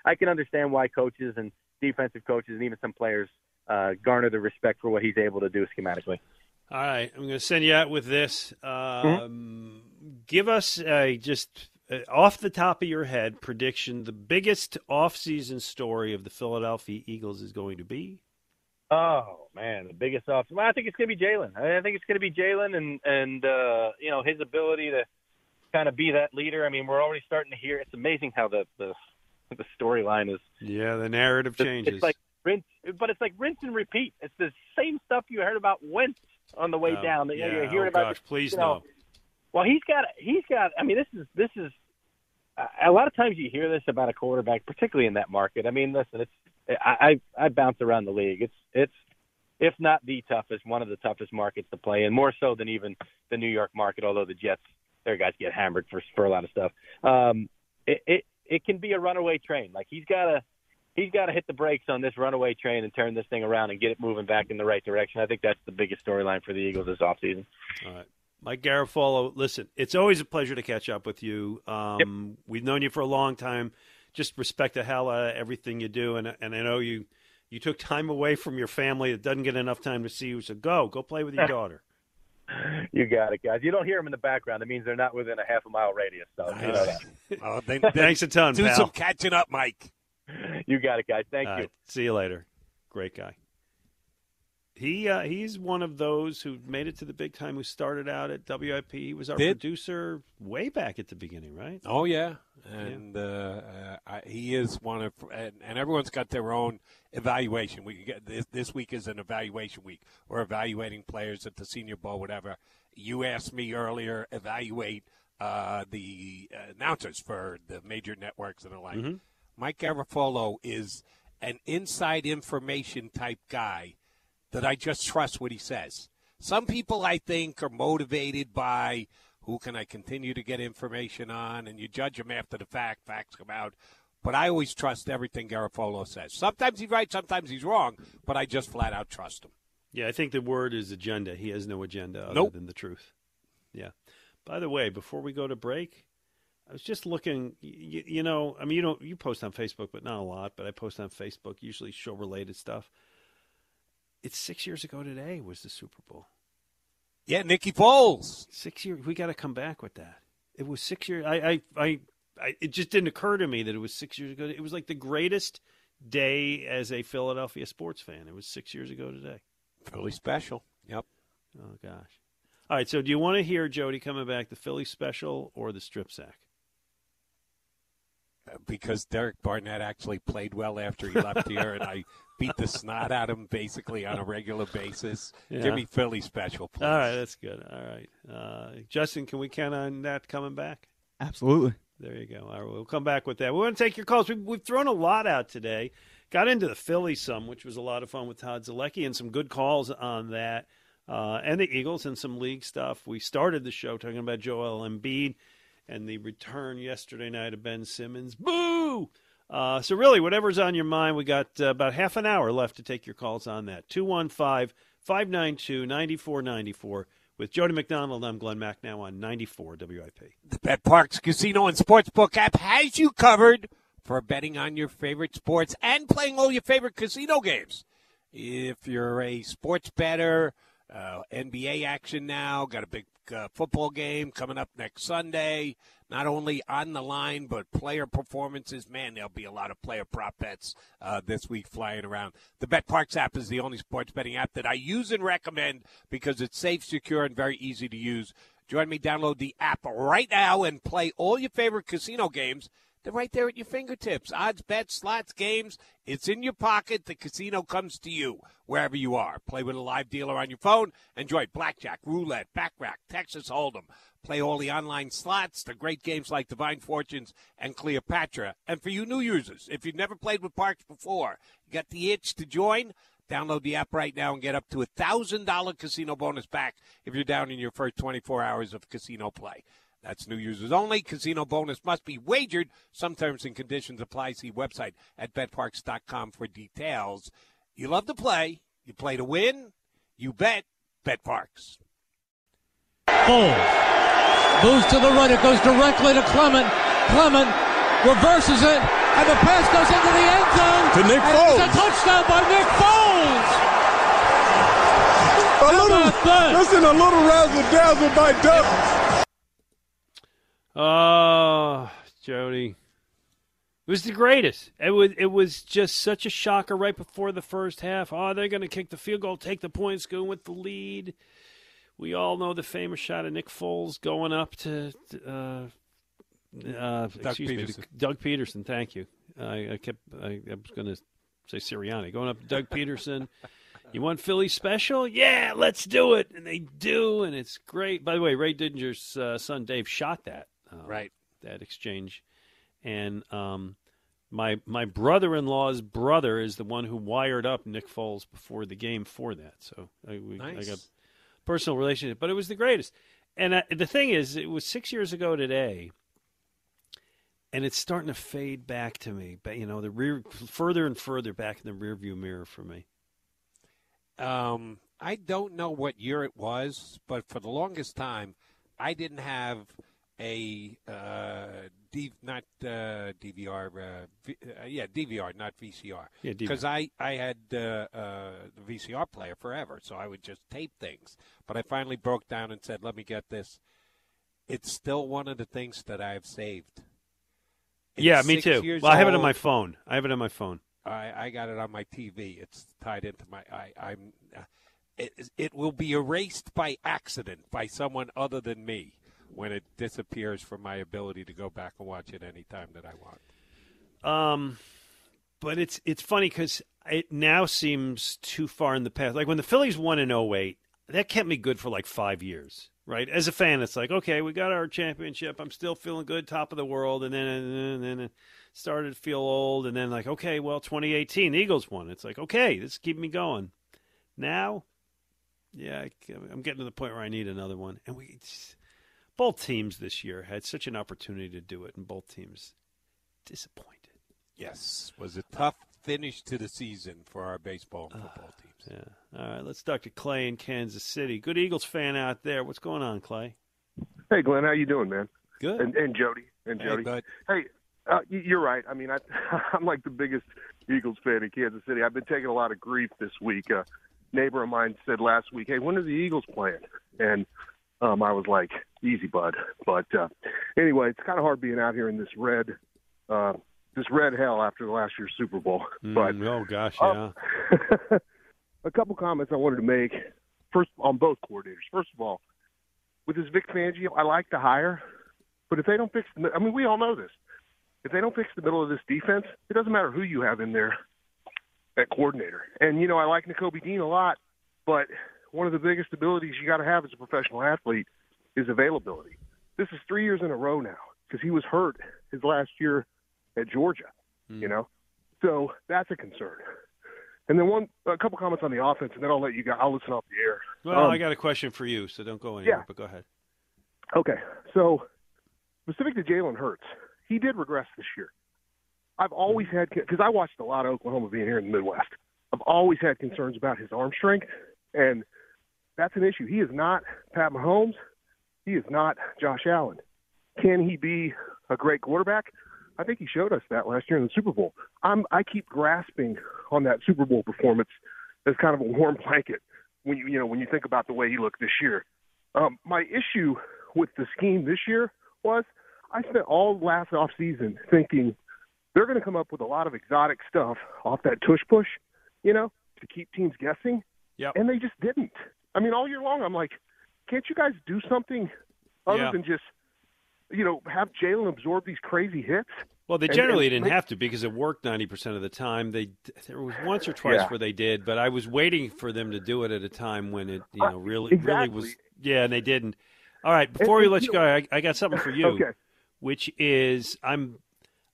I can understand why coaches and defensive coaches and even some players uh, garner the respect for what he's able to do schematically. All right, I'm going to send you out with this. Um, Give us a just off the top of your head prediction. The biggest off-season story of the Philadelphia Eagles is going to be. Oh man, the biggest off. Well, I think it's going to be Jalen. I think it's going to be Jalen, and and uh, you know his ability to kind of be that leader. I mean, we're already starting to hear. It's amazing how the the the storyline is. Yeah, the narrative changes. It's like rinse, but it's like rinse and repeat. It's the same stuff you heard about Wentz on the way Oh, down. Yeah. You're hearing Oh, about gosh, please you know, no. Well, he's got he's got. I mean, this is this is a lot of times you hear this about a quarterback, particularly in that market. I mean, listen, it's I I, I bounce around the league. It's it's if not the toughest, one of the toughest markets to play in, more so than even the New York market. Although the Jets, their guys get hammered for for a lot of stuff. Um, it it it can be a runaway train. Like he's got to he's got to hit the brakes on this runaway train and turn this thing around and get it moving back in the right direction. I think that's the biggest storyline for the Eagles this offseason. All right. Mike Garafolo, listen, it's always a pleasure to catch up with you. Um, We've known you for a long time. Just respect the hell out of everything you do, and and I know you you took time away from your family that doesn't get enough time to see you. So go, go play with your (laughs) daughter. You got it, guys. You don't hear them in the background. That means they're not within a half a mile radius. So you know that. (laughs) Oh, (laughs) they, Thanks a ton, Do pal. some catching up, Mike. You got it, guys. Thank All you. right, see you later. Great guy. He uh, he's one of those who made it to the big time. Who started out at WIP. He was our Did. producer way back at the beginning, right? Oh yeah, and uh, uh, I, he is one of, and, and everyone's got their own evaluation. We get this, this week is an evaluation week. We're evaluating players at the Senior Bowl, whatever. You asked me earlier, evaluate uh, the announcers for the major networks and the like. Mhm. Mike Garafolo is an inside information type guy that I just trust what he says. Some people I think are motivated by who can I continue to get information on, and you judge them after the fact. Facts come out. But I always trust everything Garafolo says. Sometimes he's right, sometimes he's wrong, but I just flat out trust him. Yeah, I think the word is agenda. He has no agenda other Nope. than the truth. Yeah. By the way, before we go to break, I was just looking. You, you know, I mean, you don't you post on Facebook, but not a lot. But I post on Facebook usually show related stuff. It's six years ago today was the Super Bowl. Yeah, Nikki Foles. Six years. We got to come back with that. It was six years. I, I, I, I, it just didn't occur to me that it was six years ago. It was like the greatest day as a Philadelphia sports fan. It was six years ago today. Philly special. Yep. Oh gosh. All right. So, do you want to hear Jody coming back, the Philly special or the strip sack? Because Derek Barnett actually played well after he left here, and I beat the snot out of him basically on a regular basis. Yeah. Give me Philly special, please. All right, that's good. All right, uh, Justin, can we count on that coming back? Absolutely. There you go. All right, we'll come back with that. We want to take your calls. We've, we've thrown a lot out today. Got into the Phillies some, which was a lot of fun with Todd Zolecki, and some good calls on that. Uh, and the Eagles and some league stuff. We started the show talking about Joel Embiid and the return yesterday night of Ben Simmons. Boo! Uh, so, really, whatever's on your mind, we got uh, about half an hour left to take your calls on that. 215 592 9494. With Jody McDonald, I'm Glen Macnow on 94 WIP. The betPARX Casino and Sportsbook app has you covered for betting on your favorite sports and playing all your favorite casino games. If you're a sports bettor, uh, NBA action now, got a big football game coming up next Sunday. Not only on the line, but player performances. Man, there'll be a lot of player prop bets uh, this week flying around. The Bet betPARX app is the only sports betting app that I use and recommend because it's safe, secure, and very easy to use. Join me, download the app right now and play all your favorite casino games. They're right there at your fingertips. Odds, bets, slots, games. It's in your pocket. The casino comes to you wherever you are. Play with a live dealer on your phone. Enjoy blackjack, roulette, baccarat, Texas Hold'em. Play all the online slots, the great games like Divine Fortunes and Cleopatra. And for you new users, if you've never played with PARX before, you got the itch to join, download the app right now and get up to a $1,000 casino bonus back if you're down in your first 24 hours of casino play. That's new users only. Casino bonus must be wagered. Some terms and conditions apply. See website at betparx.com for details. You love to play. You play to win. You bet. betPARX. Foles moves to the right. It goes directly to Clement. Clement reverses it, and the pass goes into the end zone. To Nick and Foles. It's a touchdown by Nick Foles. A little, listen, a little razzle dazzle by Duck. Oh, Jody. It was the greatest. It was it was just such a shocker right before the first half. Oh, they're going to kick the field goal, take the points, go with the lead. We all know the famous shot of Nick Foles going up to uh, uh, excuse Pederson. me, Doug Pederson. Thank you. I, I kept I, I was going to say Sirianni going up to Doug Pederson. You want Philly special? Yeah, let's do it. And they do, and it's great. By the way, Ray Didinger's uh, son Dave shot that. Uh, Right. That exchange, and um, my my brother-in-law's brother is the one who wired up Nick Foles before the game for that. So I, we, I got personal relationship, but it was the greatest. And uh, the thing is, it was six years ago today, and it's starting to fade back to me. But you know, the rear further and further back in the rearview mirror for me. Um, I don't know what year it was, but for the longest time, I didn't have a uh, D, not uh, DVR, uh, v, uh, yeah, DVR, not VCR. Yeah. Because I I had uh, uh, the VCR player forever, so I would just tape things. But I finally broke down and said, "Let me get this." It's still one of the things that I've saved. It's yeah, me too. Well, I have it on my phone. I have it on my phone. I, I got it on my TV. It's tied into my. I, I'm. Uh, it, it will be erased by accident by someone other than me when it disappears from my ability to go back and watch it anytime that I want. Um, but it's it's funny because it now seems too far in the past. Like when the Phillies won in 08, that kept me good for like five years. Right, as a fan, it's like okay, we got our championship. I'm still feeling good, top of the world, and then and then it started to feel old, and then like okay, well, 2018, Eagles won. It's like okay, this is keeping me going. Now, yeah, I'm getting to the point where I need another one, and we both teams this year had such an opportunity to do it, and both teams disappointed. Yes, was a tough finish to the season for our baseball and football teams. Yeah. All right, let's talk to Clay in Kansas City. Good Eagles fan out there. What's going on, Clay? Hey, Glen, how you doing, man? Good. And, and Jody. And Jody. bud. Hey, uh, you're right. I mean, I, (laughs) I'm like the biggest Eagles fan in Kansas City. I've been taking a lot of grief this week. A neighbor of mine said last week, "Hey, when are the Eagles playing?" and um, I was like, "Easy, bud." But uh, anyway, it's kind of hard being out here in this red, uh, this red hell after the last year's Super Bowl. (laughs) but Mm, oh gosh, yeah. um, (laughs) a couple comments I wanted to make. First, on both coordinators. First of all, with this Vic Fangio, I like to hire, but if they don't fix, the, I mean, we all know this. If they don't fix the middle of this defense, it doesn't matter who you have in there at coordinator. And you know, I like Nakobe Dean a lot, but one of the biggest abilities you got to have as a professional athlete is availability. This is three years in a row now because he was hurt his last year at Georgia. You know, so that's a concern. And then one, a couple comments on the offense, and then I'll let you guys. I'll listen off the air. Well, Um, I got a question for you, so don't go anywhere. yeah. But go ahead. Okay, so specific to Jalen Hurts, he did regress this year. I've always had because I watched a lot of Oklahoma being here in the Midwest. I've always had concerns about his arm strength, and that's an issue. He is not Pat Mahomes. He is not Josh Allen. Can he be a great quarterback? I think he showed us that last year in the Super Bowl. I'm I keep grasping on that Super Bowl performance as kind of a warm blanket when you you know when you think about the way he looked this year. Um, my issue with the scheme this year was I spent all last off season thinking they're going to come up with a lot of exotic stuff off that tush push, you know, to keep teams guessing. Yep. And they just didn't. I mean, all year long, I'm like, can't you guys do something other Yeah. than just, you know, have Jalen absorb these crazy hits? Well, they generally and didn't make- have to because it worked ninety percent of the time. They there was once or twice Yeah. where they did, but I was waiting for them to do it at a time when it you uh, know really really exactly. was. Yeah, and they didn't. All right, before we let you you go, I, I got something for you, Okay. which is I'm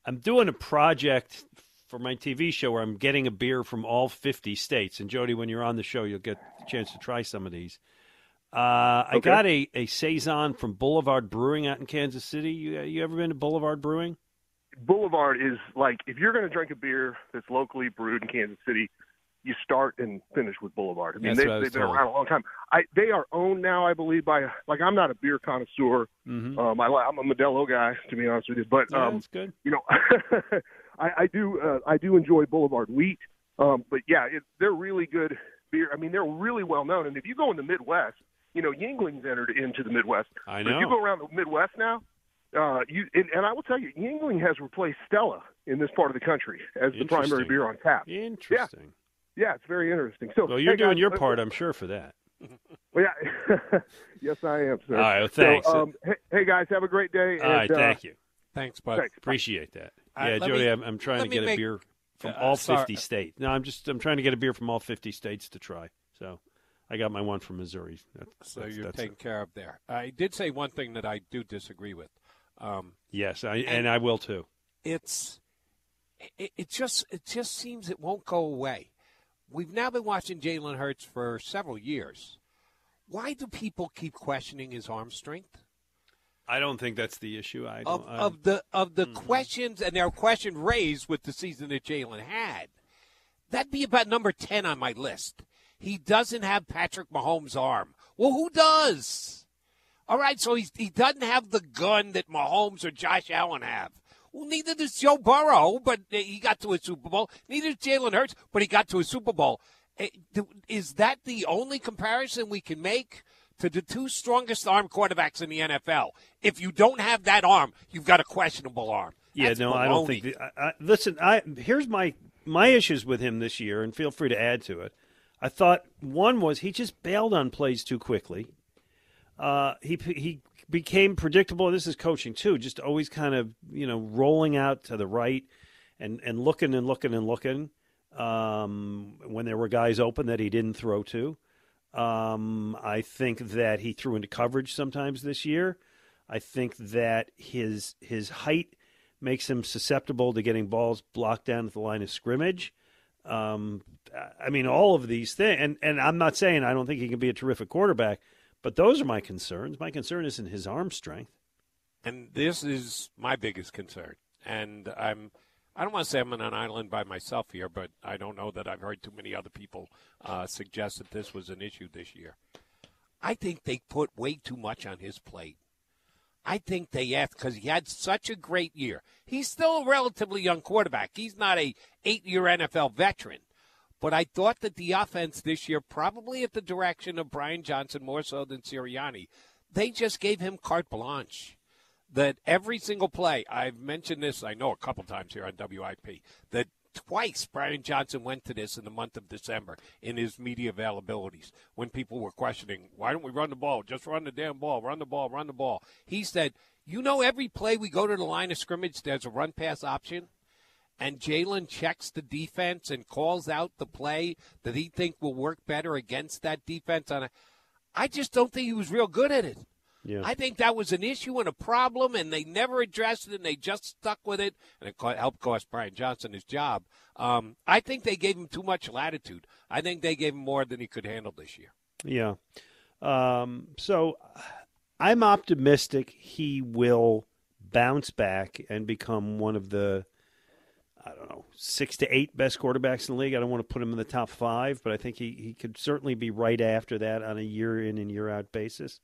I'm doing a project for my TV show where I'm getting a beer from all 50 states. And Jody, when you're on the show, you'll get the chance to try some of these. Uh, I got a, a saison from Boulevard Brewing out in Kansas City. You you ever been to Boulevard Brewing? Boulevard is like if you're going to drink a beer that's locally brewed in Kansas City, you start and finish with Boulevard. I mean, That's they, they've been told. around a long time. I they are owned now, I believe, by like I'm not a beer connoisseur. Mm-hmm. Um, I, I'm a Modelo guy, to be honest with you. But Yeah, um, that's good. You know, (laughs) I, I do uh, I do enjoy Boulevard Wheat. Um, but yeah, it, they're really good beer. I mean, they're really well known. And if you go in the Midwest, you know, Yuengling's entered into the Midwest. I But if you go around the Midwest now, uh, you and, and I will tell you, Yingling has replaced Stella in this part of the country as the primary beer on tap. Interesting. Yeah, it's very interesting. So, Well, you're hey, doing guys, your part, I'm sure, for that. Well, yeah, (laughs) yes, I am, sir. All right, well, thanks. So, um, hey, hey, guys, have a great day. All right, and, uh, thank you. Thanks, bud. Thanks. Appreciate that. All right, yeah, let Jody, me- I'm, I'm trying to me get a beer from uh, all sorry. 50 states. No, I'm just I'm trying to get a beer from all 50 states to try. So I got my one from Missouri. That, So that's, you're that's taken it. care of there. I did say one thing that I do disagree with. Um, Yes, I, and I will too. it's it, it just it just seems it won't go away. We've now been watching Jalen Hurts for several years. Why do people keep questioning his arm strength? I don't think that's the issue. I Of, of the of the Mm-hmm. questions, and there are questions raised with the season that Jalen had. That'd be about number ten on my list. He doesn't have Patrick Mahomes' arm. Well, who does? All right, so he's, he doesn't have the gun that Mahomes or Josh Allen have. Well, neither does Joe Burrow, but he got to a Super Bowl. Neither does Jalen Hurts, but he got to a Super Bowl. Eh, Is that the only comparison we can make to the two strongest arm quarterbacks in the NFL? If you don't have that arm, you've got a questionable arm. Yeah, That's no, I don't think. The, I, I, listen, I here's my my issues with him this year, and feel free to add to it. I thought one was he just bailed on plays too quickly. Uh, he he became predictable. This is coaching too, just always kind of you know rolling out to the right and and looking and looking and looking um, when there were guys open that he didn't throw to. Um, I think that he threw into coverage sometimes this year. I think that his his height makes him susceptible to getting balls blocked down at the line of scrimmage. Um, I mean, all of these things, and, and I'm not saying I don't think he can be a terrific quarterback, but those are my concerns. My concern isn't his arm strength. And this is my biggest concern. And I'm I don't want to say I'm on an island by myself here, but I don't know that I've heard too many other people uh, suggest that this was an issue this year. I think they put way too much on his plate. I think they asked because he had such a great year. He's still a relatively young quarterback. He's not a eight-year NFL veteran, But I thought that the offense this year, probably at the direction of Brian Johnson more so than Sirianni, they just gave him carte blanche. That every single play, I've mentioned this, I know a couple times here on WIP, that twice Brian Johnson went to this in the month of December in his media availabilities when people were questioning, why don't we run the ball? Just run the damn ball, run the ball, run the ball. He said, you know, every play we go to the line of scrimmage, there's a run pass option and Jalen checks the defense and calls out the play that he think will work better against that defense on a I just don't think he was real good at it. Yeah. I think that was an issue and a problem, and they never addressed it, and they just stuck with it, and it helped cost Brian Johnson his job. Um, I think they gave him too much latitude. I think they gave him more than he could handle this year. Yeah. Um, so I'm optimistic he will bounce back and become one of the I don't know, six to eight best quarterbacks in the league. I don't want to put him in the top five, but I think he, he could certainly be right after that on a year in and year out basis.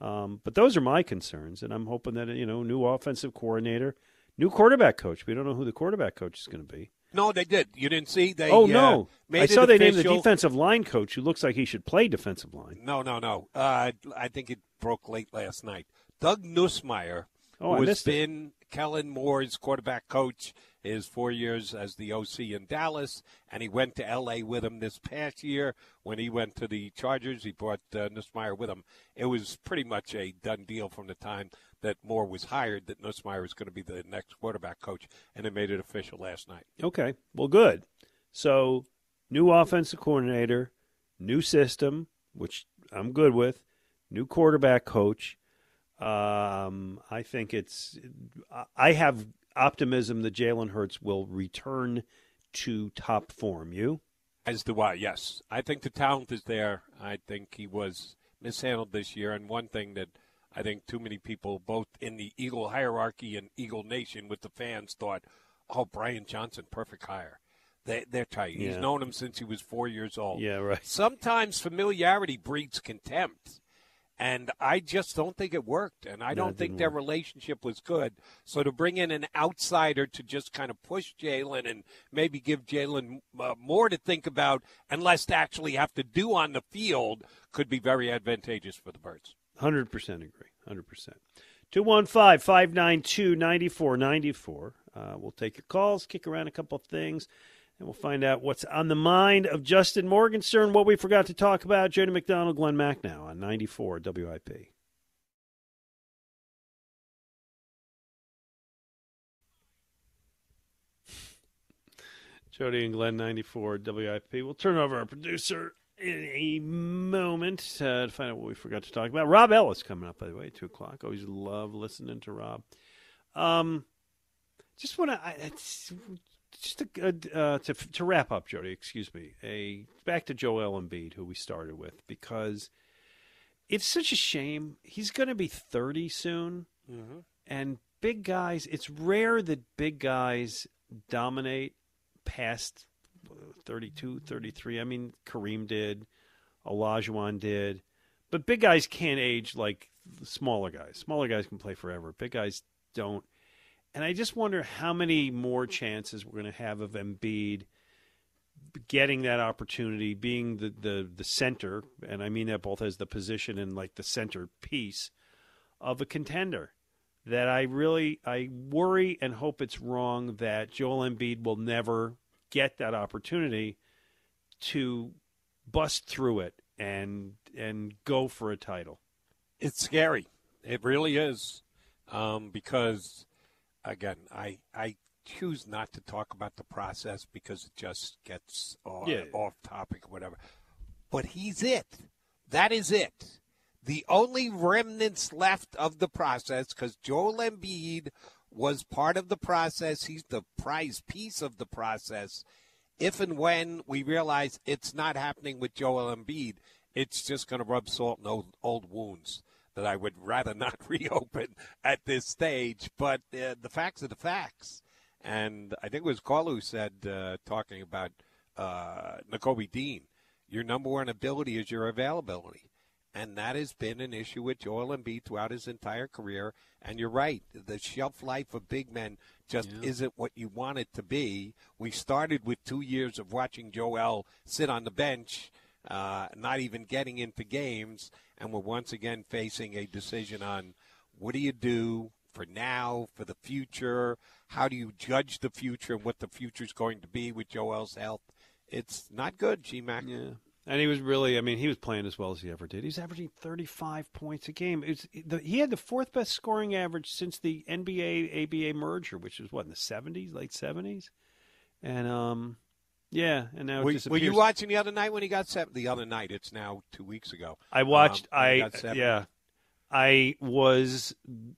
Um, but those are my concerns, and I'm hoping that you know, new offensive coordinator, new quarterback coach. We don't know who the quarterback coach is going to be. No, they did. You didn't see? They, oh uh, no! made I saw they named the defensive line coach, who looks like he should play defensive line. No, no, no. Uh, I think it broke late last night. Doug Nussmeier, Oh, who has been Kellen Moore's quarterback coach his four years as the OC in Dallas, and he went to L.A. with him this past year. When he went to the Chargers, he brought uh, Nussmeier with him. It was pretty much a done deal from the time that Moore was hired that Nussmeier was going to be the next quarterback coach, and they made it official last night. Okay, well, good. So, new offensive coordinator, new system, which I'm good with, new quarterback coach. Um, I think it's. I have optimism that Jalen Hurts will return to top form. You? As do I, yes. I think the talent is there. I think he was mishandled this year. And one thing that I think too many people, both in the Eagle hierarchy and Eagle Nation with the fans, thought, oh, Brian Johnson, perfect hire. They, they're tight. He's known him since he was four years old. Yeah, right. Sometimes familiarity breeds contempt. And I just don't think it worked. And I No, don't think their work. relationship was good. So to bring in an outsider to just kind of push Jalen and maybe give Jalen uh, more to think about and less to actually have to do on the field could be very advantageous for the Birds. Hundred percent agree. Hundred percent. 215 592 9494. Uh, We'll take your calls, kick around a couple of things, and we'll find out what's on the mind of Justin Morgenstern, what we forgot to talk about. Jody McDonald, Glen Macnow on 94 WIP. Jody and Glen, 94 WIP. We'll turn over our producer in a moment uh, to find out what we forgot to talk about. Rob Ellis coming up, by the way, 2 o'clock. Always love listening to Rob. Um, just want to, just a, uh, to, to wrap up, Jody, excuse me, a back to Joel Embiid, who we started with, because it's such a shame. He's going to be 30 soon. Mm-hmm. And big guys, it's rare that big guys dominate past uh, 32, 33. I mean, Kareem did, Olajuwon did. But big guys can't age like smaller guys. Smaller guys can play forever. Big guys don't. And I just wonder how many more chances we're going to have of Embiid getting that opportunity, being the, the, the center, and I mean that both as the position and like the center piece of a contender. That I really I worry and hope it's wrong that Joel Embiid will never get that opportunity to bust through it and and go for a title. It's scary. It really is. Um, because, again, I, I choose not to talk about the process because it just gets off, Yeah. off topic, or whatever. But he's it. That is it. The only remnants left of the process, because Joel Embiid was part of the process. He's the prize piece of the process. If and when we realize it's not happening with Joel Embiid, it's just going to rub salt in old, old wounds that I would rather not (laughs) reopen at this stage. But uh, the facts are the facts. And I think it was Carl who said, uh, talking about uh, Nakobe Dean, your number one ability is your availability. And that has been an issue with Joel Embiid throughout his entire career. And you're right, the shelf life of big men just Yeah. isn't what you want it to be. We started with two years of watching Joel sit on the bench, uh, not even getting into games, and we're once again facing a decision on what do you do for now, for the future? How do you judge the future and what the future is going to be with Joel's health? It's not good, G Mac. Yeah. And he was really, I mean, he was playing as well as he ever did. He's averaging 35 points a game. The, he had the fourth best scoring average since the NBA ABA merger, which was what, in the 70s, late 70s? And, um, yeah, and now Were, were you watching the other night when he got seven? The other night, it's now two weeks ago. I watched. Um, I got seven. yeah, I was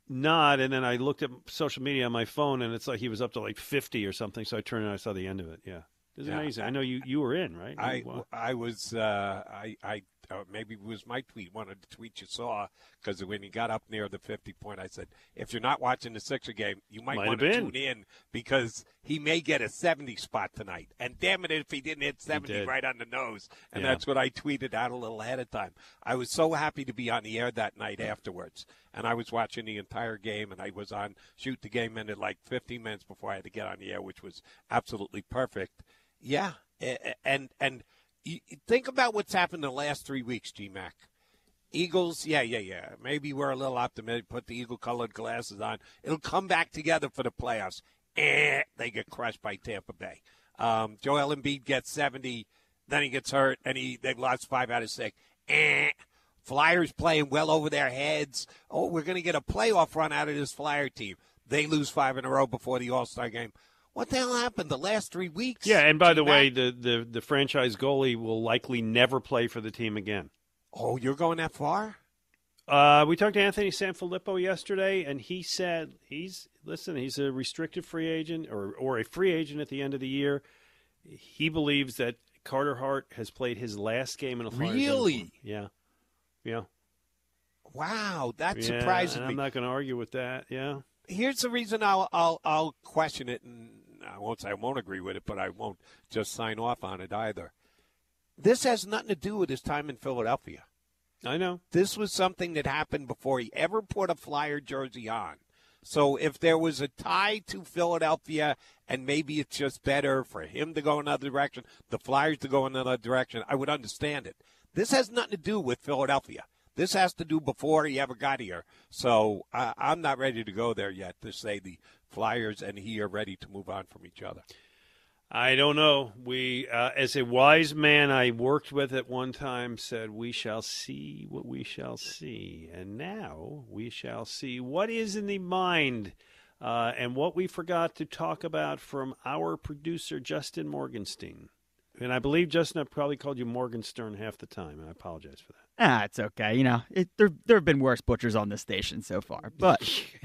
not, and then I looked at social media on my phone, and it's like he was up to like fifty or something. So I turned and I saw the end of it. Yeah, it was Yeah. amazing. I know you you were in right. I, I was uh, I I uh, maybe it was my tweet one of the tweets you saw because when he got up near the 50 point I said if you're not watching the Sixer game you might, Might want to tune in because he may get a 70 spot tonight. And damn it if he didn't hit 70 did. right on the nose. And Yeah. that's what I tweeted out a little ahead of time. I was so happy to be on the air that night afterwards. And I was watching the entire game and I was on shoot the game ended like 15 minutes before I had to get on the air which was absolutely perfect. Yeah, and and you think about what's happened the last three weeks, G Mac. Eagles, yeah, yeah, yeah. Maybe we're a little optimistic. Put the eagle-colored glasses on. It'll come back together for the playoffs. Eh, they get crushed by Tampa Bay. Um, Joel Embiid gets seventy, then he gets hurt, and he they lost five out of six. Eh. Flyers playing well over their heads. Oh, we're going to get a playoff run out of this Flyer team. They lose five in a row before the All Star game. What the hell happened the last three weeks? yeah, and by the G-Mac? way, the, the the franchise goalie will likely never play for the team again. Oh, you're going that far? Uh, we talked to Anthony Sanfilippo yesterday, and he said he's listen. He's a restricted free agent or or a free agent at the end of the year. He believes that Carter Hart has played his last game in a Flyers Really? uniform. Yeah, yeah. Wow, that yeah, surprises me. I'm not going to argue with that. Yeah. Here's the reason I'll, I'll I'll question it, and I won't say I won't agree with it, but I won't just sign off on it either. This has nothing to do with his time in Philadelphia. I know. This was something that happened before he ever put a Flyer jersey on. So if there was a tie to Philadelphia, and maybe it's just better for him to go another direction, the Flyers to go another direction, I would understand it. This has nothing to do with Philadelphia. This has to do before he ever got here. So I I'm not ready to go there yet to say the Flyers and he are ready to move on from each other. I don't know. We, uh, as a wise man I worked with at one time, said, "We shall see what we shall see," and now we shall see what is in the mind, uh, and what we forgot to talk about from our producer Justin Morgenstein. And I believe Justin, I probably called you Morgan Stern half the time. and I apologize for that. Ah, it's okay. You know, it, there there have been worse butchers on this station so far, but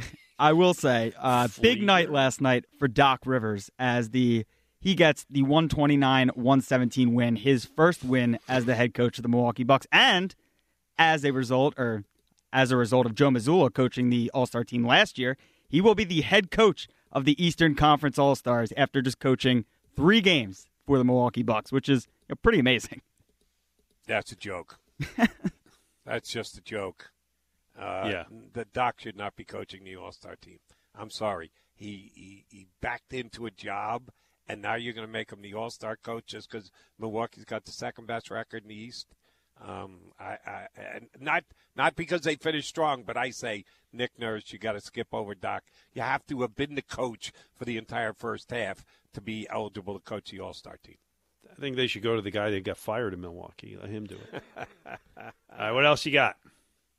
(laughs) I will say, uh, big night last night for Doc Rivers as the he gets the 129-117 win, his first win as the head coach of the Milwaukee Bucks, and as a result, or as a result of Joe Mazzulla coaching the All Star team last year, he will be the head coach of the Eastern Conference All Stars after just coaching three games for the Milwaukee Bucks, which is you know, pretty amazing. That's a joke. (laughs) That's just a joke. Uh, Yeah. The Doc should not be coaching the All Star team. I'm sorry. He, he he backed into a job, and now you're going to make him the All Star coach just because Milwaukee's got the second best record in the East. Um, I, I not not because they finished strong, but I say Nick Nurse, you got to skip over Doc. You have to have been the coach for the entire first half to be eligible to coach the All Star team. I think they should go to the guy that got fired in Milwaukee. Let him do it. All right, what else you got?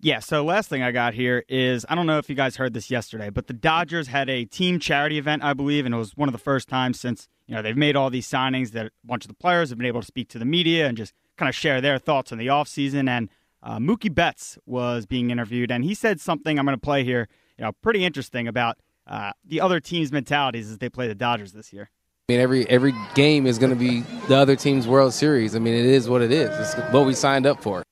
Yeah, so last thing I got here is I don't know if you guys heard this yesterday, but the Dodgers had a team charity event, I believe, and it was one of the first times since, you know, they've made all these signings that a bunch of the players have been able to speak to the media and just kind of share their thoughts on the offseason. And uh, Mookie Betts was being interviewed, and he said something I'm going to play here, you know, pretty interesting about uh, the other team's mentalities as they play the Dodgers this year. I mean, every every game is going to be the other team's World Series. I mean, it is what it is. It's what we signed up for.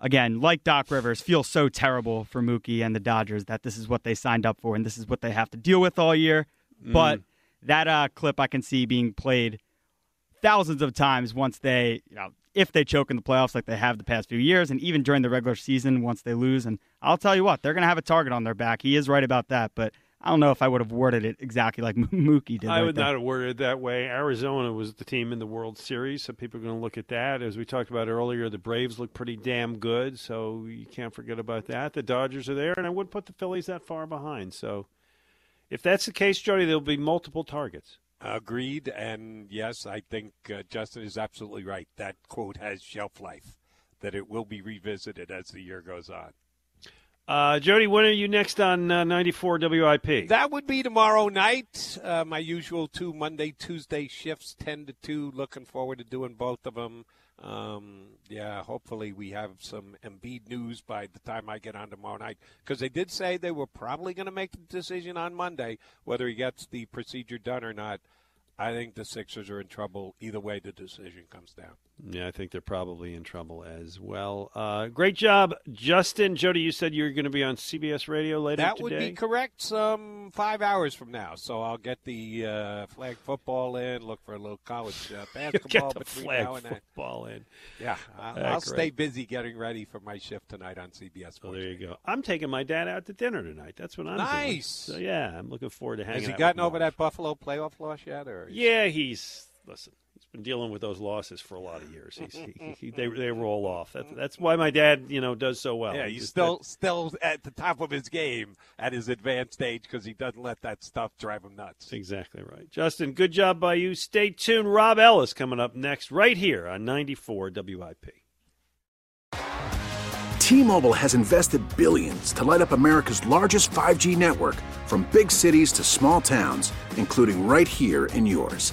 again, like Doc Rivers, feel so terrible for Mookie and the Dodgers that this is what they signed up for and this is what they have to deal with all year. But that uh, clip I can see being played thousands of times once they you know if they choke in the playoffs like they have the past few years, and even during the regular season once they lose. And I'll tell you what, they're going to have a target on their back. He is right about that, but I don't know if I would have worded it exactly like (laughs) Mookie did. I right would there. not have worded it that way. Arizona was the team in the World Series, so people are going to look at that. As we talked about earlier, the Braves look pretty damn good, so you can't forget about that. The Dodgers are there, and I wouldn't put the Phillies that far behind. So if that's the case, Jody, there'll be multiple targets. Agreed. And yes, I think uh, Justin is absolutely right. That quote has shelf life, that it will be revisited as the year goes on. Uh, Jody, when are you next on uh, 94 WIP? That would be tomorrow night. Uh, my usual two Monday, Tuesday shifts, 10 to 2. Looking forward to doing both of them. Um, yeah, hopefully we have some Embiid news by the time I get on tomorrow night. Because they did say they were probably going to make the decision on Monday whether he gets the procedure done or not. I think the Sixers are in trouble either way the decision comes down. Yeah, I think they're probably in trouble as well. Uh, great job, Justin. Jody, you said you were going to be on CBS Radio later That today. would be correct. Some five hours from now, so I'll get the uh, flag football in. Look for a little college uh, (laughs) basketball Get the between flag now and then. football in. Yeah, I'll, Ah, I'll stay busy getting ready for my shift tonight on CBS. Sports. Well, there you go. I'm taking my dad out to dinner tonight. That's what I'm doing. Nice. So yeah, I'm looking forward to hanging Has he gotten over that Buffalo playoff loss yet? Or Yeah, he's listen. He's been dealing with those losses for a lot of years. He's, he, he, they (laughs) they roll off. That's that's why my dad, you know, does so well. yeah, he's Just still still at the top of his game at his advanced age because he doesn't let that stuff drive him nuts. Exactly right. Justin, good job by you. Stay tuned. Rob Ellis coming up next, right here on 94 WIP. T-Mobile has invested billions to light up America's largest 5G network from big cities to small towns, including right here in yours.